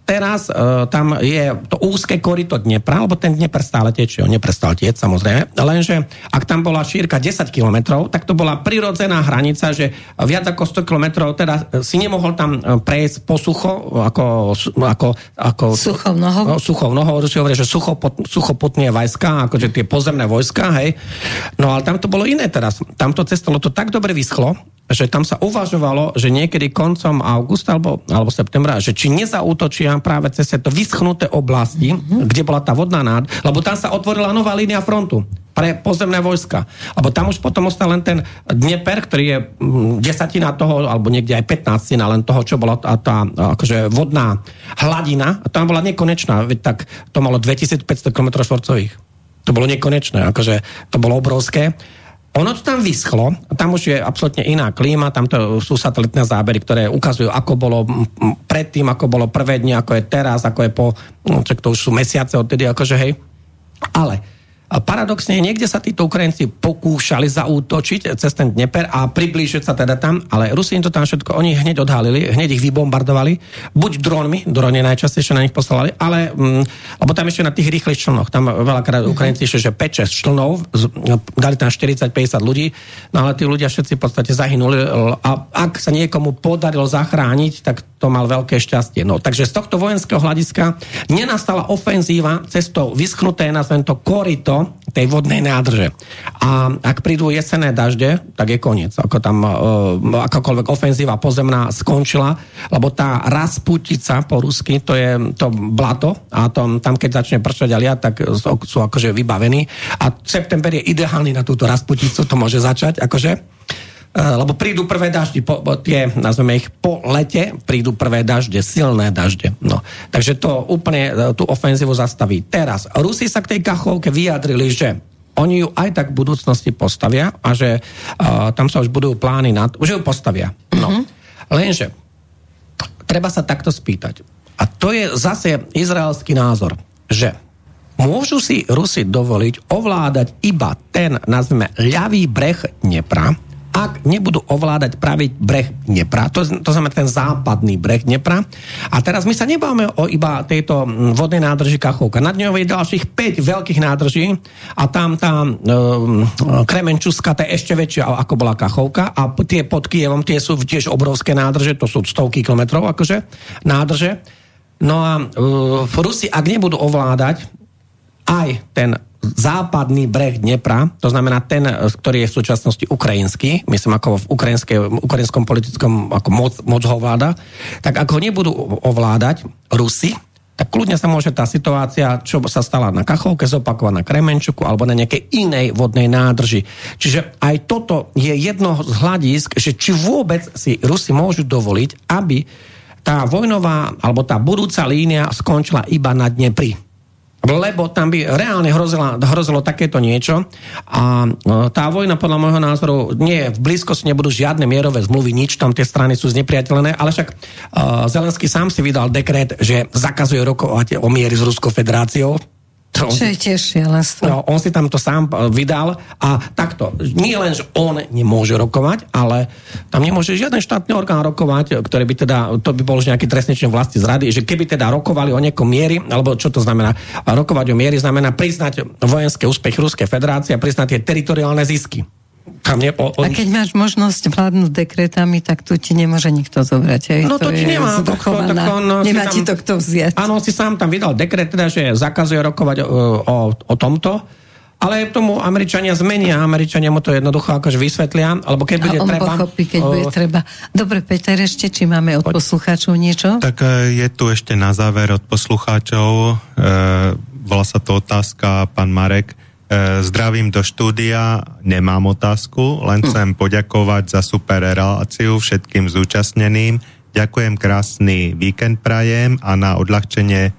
teraz uh, tam je to úzke korito Dnepra, lebo ten Dnepr stále tečie, on neprestal tieť samozrejme, lenže ak tam bola šírka 10 kilometrov, tak to bola prirodzená hranica, že viac ako 100 kilometrov teda si nemohol tam e, prejsť po sucho, ako, ako, ako suchou nohou. No, suchou nohou, si hovorí, že suchopot, suchopotnie vojska, akože tie pozemné vojska, hej. No ale tam to bolo iné teraz. Tam to cestalo to tak dobre vyschlo, že tam sa uvažovalo, že niekedy koncom augusta alebo, alebo septembra, že či nezautočia práve cez to vyschnuté oblasti, mm-hmm. kde bola tá vodná nád, lebo tam sa otvorila nová línia frontu pre pozemné vojska. Lebo tam už potom ostal len ten Dnieper, ktorý je mm, desatina toho, alebo niekde aj 15 len toho, čo bola tá, tá akože vodná hladina. A tam bola nekonečná, tak to malo 2500 km štvorcových. To bolo nekonečné, akože to bolo obrovské. Ono to tam vyschlo, tam už je absolútne iná klíma, tam to sú satelitné zábery, ktoré ukazujú, ako bolo predtým, ako bolo prvé dni, ako je teraz, ako je po, no, to už sú mesiace odtedy, akože hej. Ale a paradoxne, niekde sa títo Ukrajinci pokúšali zaútočiť cez ten Dneper a priblížiť sa teda tam, ale Rusi im to tam všetko, oni hneď odhalili, hneď ich vybombardovali, buď drónmi, dróny najčastejšie na nich poslali, ale, mm, lebo tam ešte na tých rýchlych člnoch, tam veľakrát Ukrajinci ešte, že 5-6 člnov, dali tam 40-50 ľudí, no ale tí ľudia všetci v podstate zahynuli a ak sa niekomu podarilo zachrániť, tak to mal veľké šťastie. No, takže z tohto vojenského hľadiska nenastala ofenzíva cez to vyschnuté, nazvem to korito, tej vodnej nádrže. A ak prídu jesené dažde, tak je koniec. Ako tam uh, akákoľvek ofenzíva pozemná skončila, lebo tá rasputica po rusky, to je to blato a to, tam keď začne pršať a liať, tak sú akože vybavení. A september je ideálny na túto rasputicu, to môže začať, akože lebo prídu prvé daždi, po, po tie, nazveme ich, po lete prídu prvé dažde, silné dažde. No. Takže to úplne tú ofenzívu zastaví. Teraz, Rusi sa k tej kachovke vyjadrili, že oni ju aj tak v budúcnosti postavia a že uh, tam sa už budú plány na to, že ju postavia. No. Mm-hmm. Lenže, treba sa takto spýtať. A to je zase izraelský názor, že môžu si Rusi dovoliť ovládať iba ten, nazveme, ľavý breh Dnepra, ak nebudú ovládať práve breh Dnepra, to, to znamená ten západný breh Dnepra. A teraz my sa nebavíme o iba tejto vodnej nádrži Kachovka. Nad ňou je ďalších 5 veľkých nádrží a tam tá e, Kremenčuska, tá je ešte väčšia ako bola Kachovka a tie pod Kievom, tie sú tiež obrovské nádrže, to sú stovky kilometrov akože nádrže. No a e, Rusi, ak nebudú ovládať aj ten západný breh Dnepra, to znamená ten, ktorý je v súčasnosti ukrajinský, myslím ako v ukrajinskom politickom ako moc, moc ho vláda, tak ak ho nebudú ovládať Rusi, tak kľudne sa môže tá situácia, čo sa stala na Kachovke, zopakovať na Kremenčuku alebo na nejakej inej vodnej nádrži. Čiže aj toto je jedno z hľadisk, že či vôbec si Rusi môžu dovoliť, aby tá vojnová alebo tá budúca línia skončila iba na Dnepri lebo tam by reálne hrozila, hrozilo takéto niečo. A e, tá vojna podľa môjho názoru nie v blízkosti nebudú žiadne mierové zmluvy, nič, tam tie strany sú znepriateľné, ale však uh, Zelenský sám si vydal dekret, že zakazuje rokovať o miery s Ruskou federáciou, to on, Čo je tiež šialenstvo. No, on si tam to sám e, vydal a takto. Nie len, že on nemôže rokovať, ale tam nemôže žiaden štátny orgán rokovať, ktorý by teda, to by bol už nejaký trestný čin vlasti zrady, že keby teda rokovali o niekom miery, alebo čo to znamená? Rokovať o miery znamená priznať vojenský úspech Ruskej federácie a priznať tie teritoriálne zisky tam ne, on... A keď máš možnosť vládnuť dekretami, tak tu ti nemôže nikto zobrať. Aj? No to, to ti nemá. To, to, on, nemá tam, ti to kto vziať. Áno, si sám tam vydal dekret, teda, že zakazuje rokovať o, o, o tomto. Ale tomu Američania zmenia, Američania mu to jednoducho akože vysvetlia, alebo keď bude on treba... pochopí, keď o... bude treba. Dobre, Peter, ešte, či máme od Poď. poslucháčov niečo? Tak e, je tu ešte na záver od poslucháčov, e, bola sa to otázka, pán Marek, E, zdravím do štúdia, nemám otázku, len hm. chcem poďakovať za super reláciu všetkým zúčastneným. Ďakujem krásny víkend prajem a na odľahčenie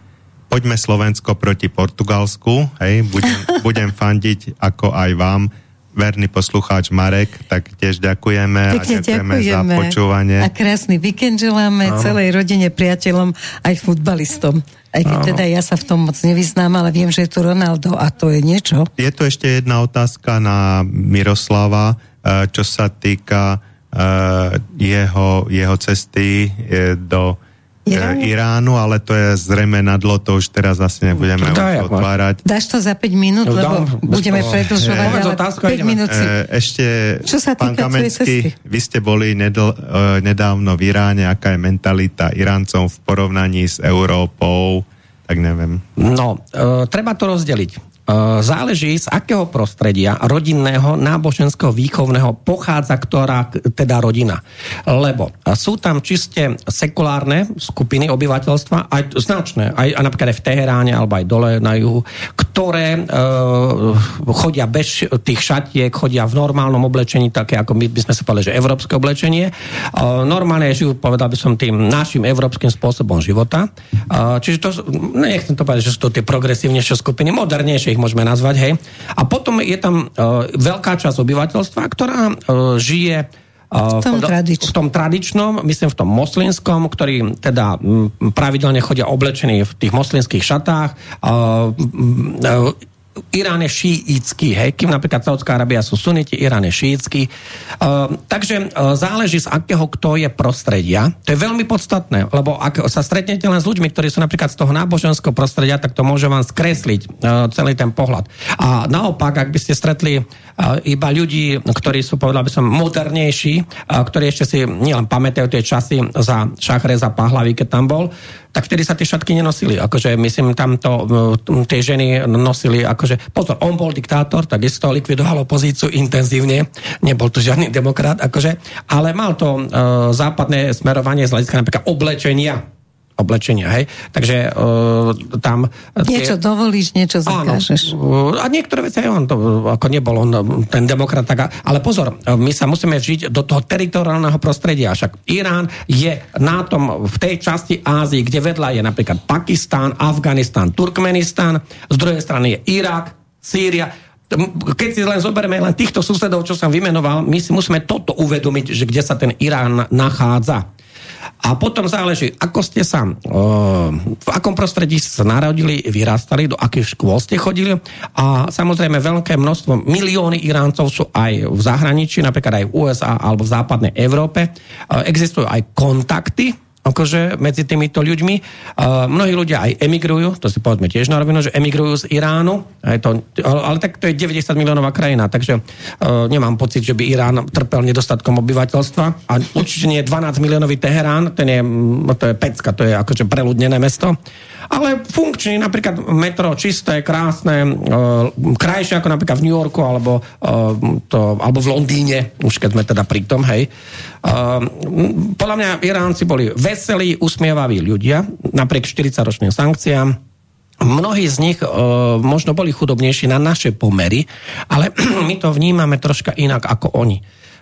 poďme Slovensko proti Portugalsku, hej, budem, budem fandiť ako aj vám verný poslucháč Marek, tak tiež ďakujeme Pekne a ďakujeme, ďakujeme za počúvanie. A krásny víkend želáme Áno. celej rodine, priateľom, aj futbalistom. Aj keď Áno. teda ja sa v tom moc nevyznám, ale viem, že je tu Ronaldo a to je niečo. Je tu ešte jedna otázka na Miroslava, eh, čo sa týka eh, jeho, jeho cesty eh, do Iránu? Iránu? Iránu, ale to je zrejme na dlo, to už teraz asi nebudeme Daj, už otvárať. Dáš to za 5 minút, No, lebo dám. budeme Oh, predlžovať, ale otázku a 5 ideme. minút si... E, ešte, Čo sa pán Kamenský, vy ste boli nedl, e, nedávno v Iráne, aká je mentalita Iráncov v porovnaní s Európou, tak neviem. No, e, treba to rozdeliť. E, záleží z akého prostredia rodinného, náboženského, výchovného pochádza ktorá teda rodina. Lebo sú tam čiste sekulárne skupiny obyvateľstva, aj značné, aj napríklad aj v Teheráne, alebo aj dole na juhu, ktoré e, chodia bez tých šatiek, chodia v normálnom oblečení, také ako my by sme sa povedali, že európske oblečenie. E, normálne žijú, povedal by som, tým našim európskym spôsobom života. E, čiže to, nechcem to povedať, že sú to tie progresívnejšie skupiny, modernejšie ich môžeme nazvať, hej. A potom je tam e, veľká časť obyvateľstva, ktorá e, žije V tom pod- tradičnom. v tom tradičnom, myslím v tom moslinskom, ktorí teda mm, pravidelne chodia oblečení v tých moslinských šatách. Irán je šíický, hej, kým napríklad Saudská Arábia sú suniti, Irán je šíický. Uh, takže uh, záleží z akého kto je prostredia. To je veľmi podstatné, lebo ak sa stretnete len s ľuďmi, ktorí sú napríklad z toho náboženského prostredia, tak to môže vám skresliť uh, celý ten pohľad. A naopak, ak by ste stretli uh, iba ľudí, ktorí sú, povedal by som, modernejší, uh, ktorí ešte si nielen pamätajú tie časy za Šachreza Pahlavy, keď tam bol, tak vtedy sa tie šatky nenosili. Akože, myslím, tam to, uh, tie ženy nosili, akože, pozor, on bol diktátor, takisto likvidoval opozíciu intenzívne, nebol to žiadny demokrat, akože, ale mal to uh, západné smerovanie z hľadiska napríklad oblečenia, oblečenia, hej. Takže uh, tam... Niečo dovolíš, niečo zakážeš. Áno. A niektoré veci aj on, to, ako nebol on ten demokrat, tak, ale pozor, my sa musíme vžiť do toho teritoriálneho prostredia. Však Irán je na tom, v tej časti Ázii, kde vedľa je napríklad Pakistán, Afganistán, Turkmenistán, z druhej strany je Irak, Sýria, keď si len zoberieme len týchto susedov, čo som vymenoval, my si musíme toto uvedomiť, že kde sa ten Irán nachádza. A potom záleží, ako ste sa, uh, v akom prostredí ste sa narodili, vyrastali, do akých škôl ste chodili a samozrejme veľké množstvo, milióny Iráncov sú aj v zahraničí, napríklad aj v USA alebo v západnej Európe. Uh, existujú aj kontakty akože medzi týmito ľuďmi. Uh, mnohí ľudia aj emigrujú, to si povedzme tiež na rovinu, že emigrujú z Iránu, aj to, ale, tak to je 90 miliónová krajina, takže uh, nemám pocit, že by Irán trpel nedostatkom obyvateľstva a určite nie je 12 miliónový Teherán, ten je, to je pecka, to je akože preľudnené mesto, ale funkčný, napríklad metro čisté, krásne, uh, krajšie ako napríklad v New Yorku alebo, uh, to, alebo v Londýne, už keď sme teda pri tom, hej. Uh, podľa mňa Iránci boli veselí, usmievaví ľudia, napriek 40-ročným sankciám. Mnohí z nich uh, možno boli chudobnejší na naše pomery, ale my to vnímame troška inak ako oni.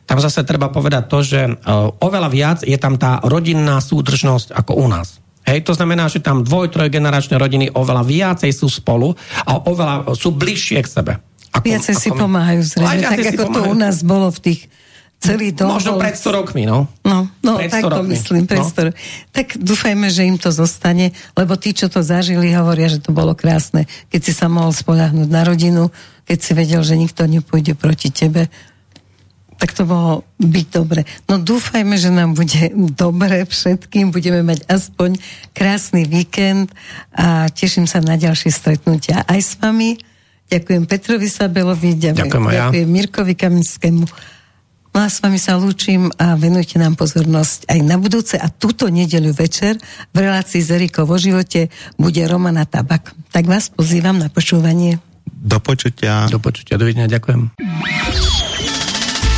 Tam zase treba povedať to, že uh, oveľa viac je tam tá rodinná súdržnosť ako u nás. Hej, to znamená, že tam dvoj, trojgeneračné rodiny oveľa viacej sú spolu a oveľa sú bližšie k sebe. Ako, Viacej si my. pomáhajú Aj zrejme, tak ako to pomáhajú. u nás bolo v tých celý dom. Možno pred 100 rokmi, no. No, no Pred tak 100 to rokmi. myslím, pred No. 100 Tak dúfajme, že im to zostane, lebo tí, čo to zažili, hovoria, že to bolo krásne, keď si sa mohol spoľahnúť na rodinu, keď si vedel, že nikto nepôjde proti tebe, tak to bolo byť dobre. No dúfajme, že nám bude dobre všetkým, budeme mať aspoň krásny víkend a teším sa na ďalšie stretnutia aj s vami. Ďakujem Petrovi Sabelovi, ďakujem, Ďakujem ďakujem Mirkovi Kaminskému. No a s vami sa lúčim a venujte nám pozornosť aj na budúce a túto nedeľu večer v relácii z Erikou vo živote bude Romana Tabak. Tak vás pozývam na počúvanie. Do počutia. Do počutia, dovidenia, ďakujem.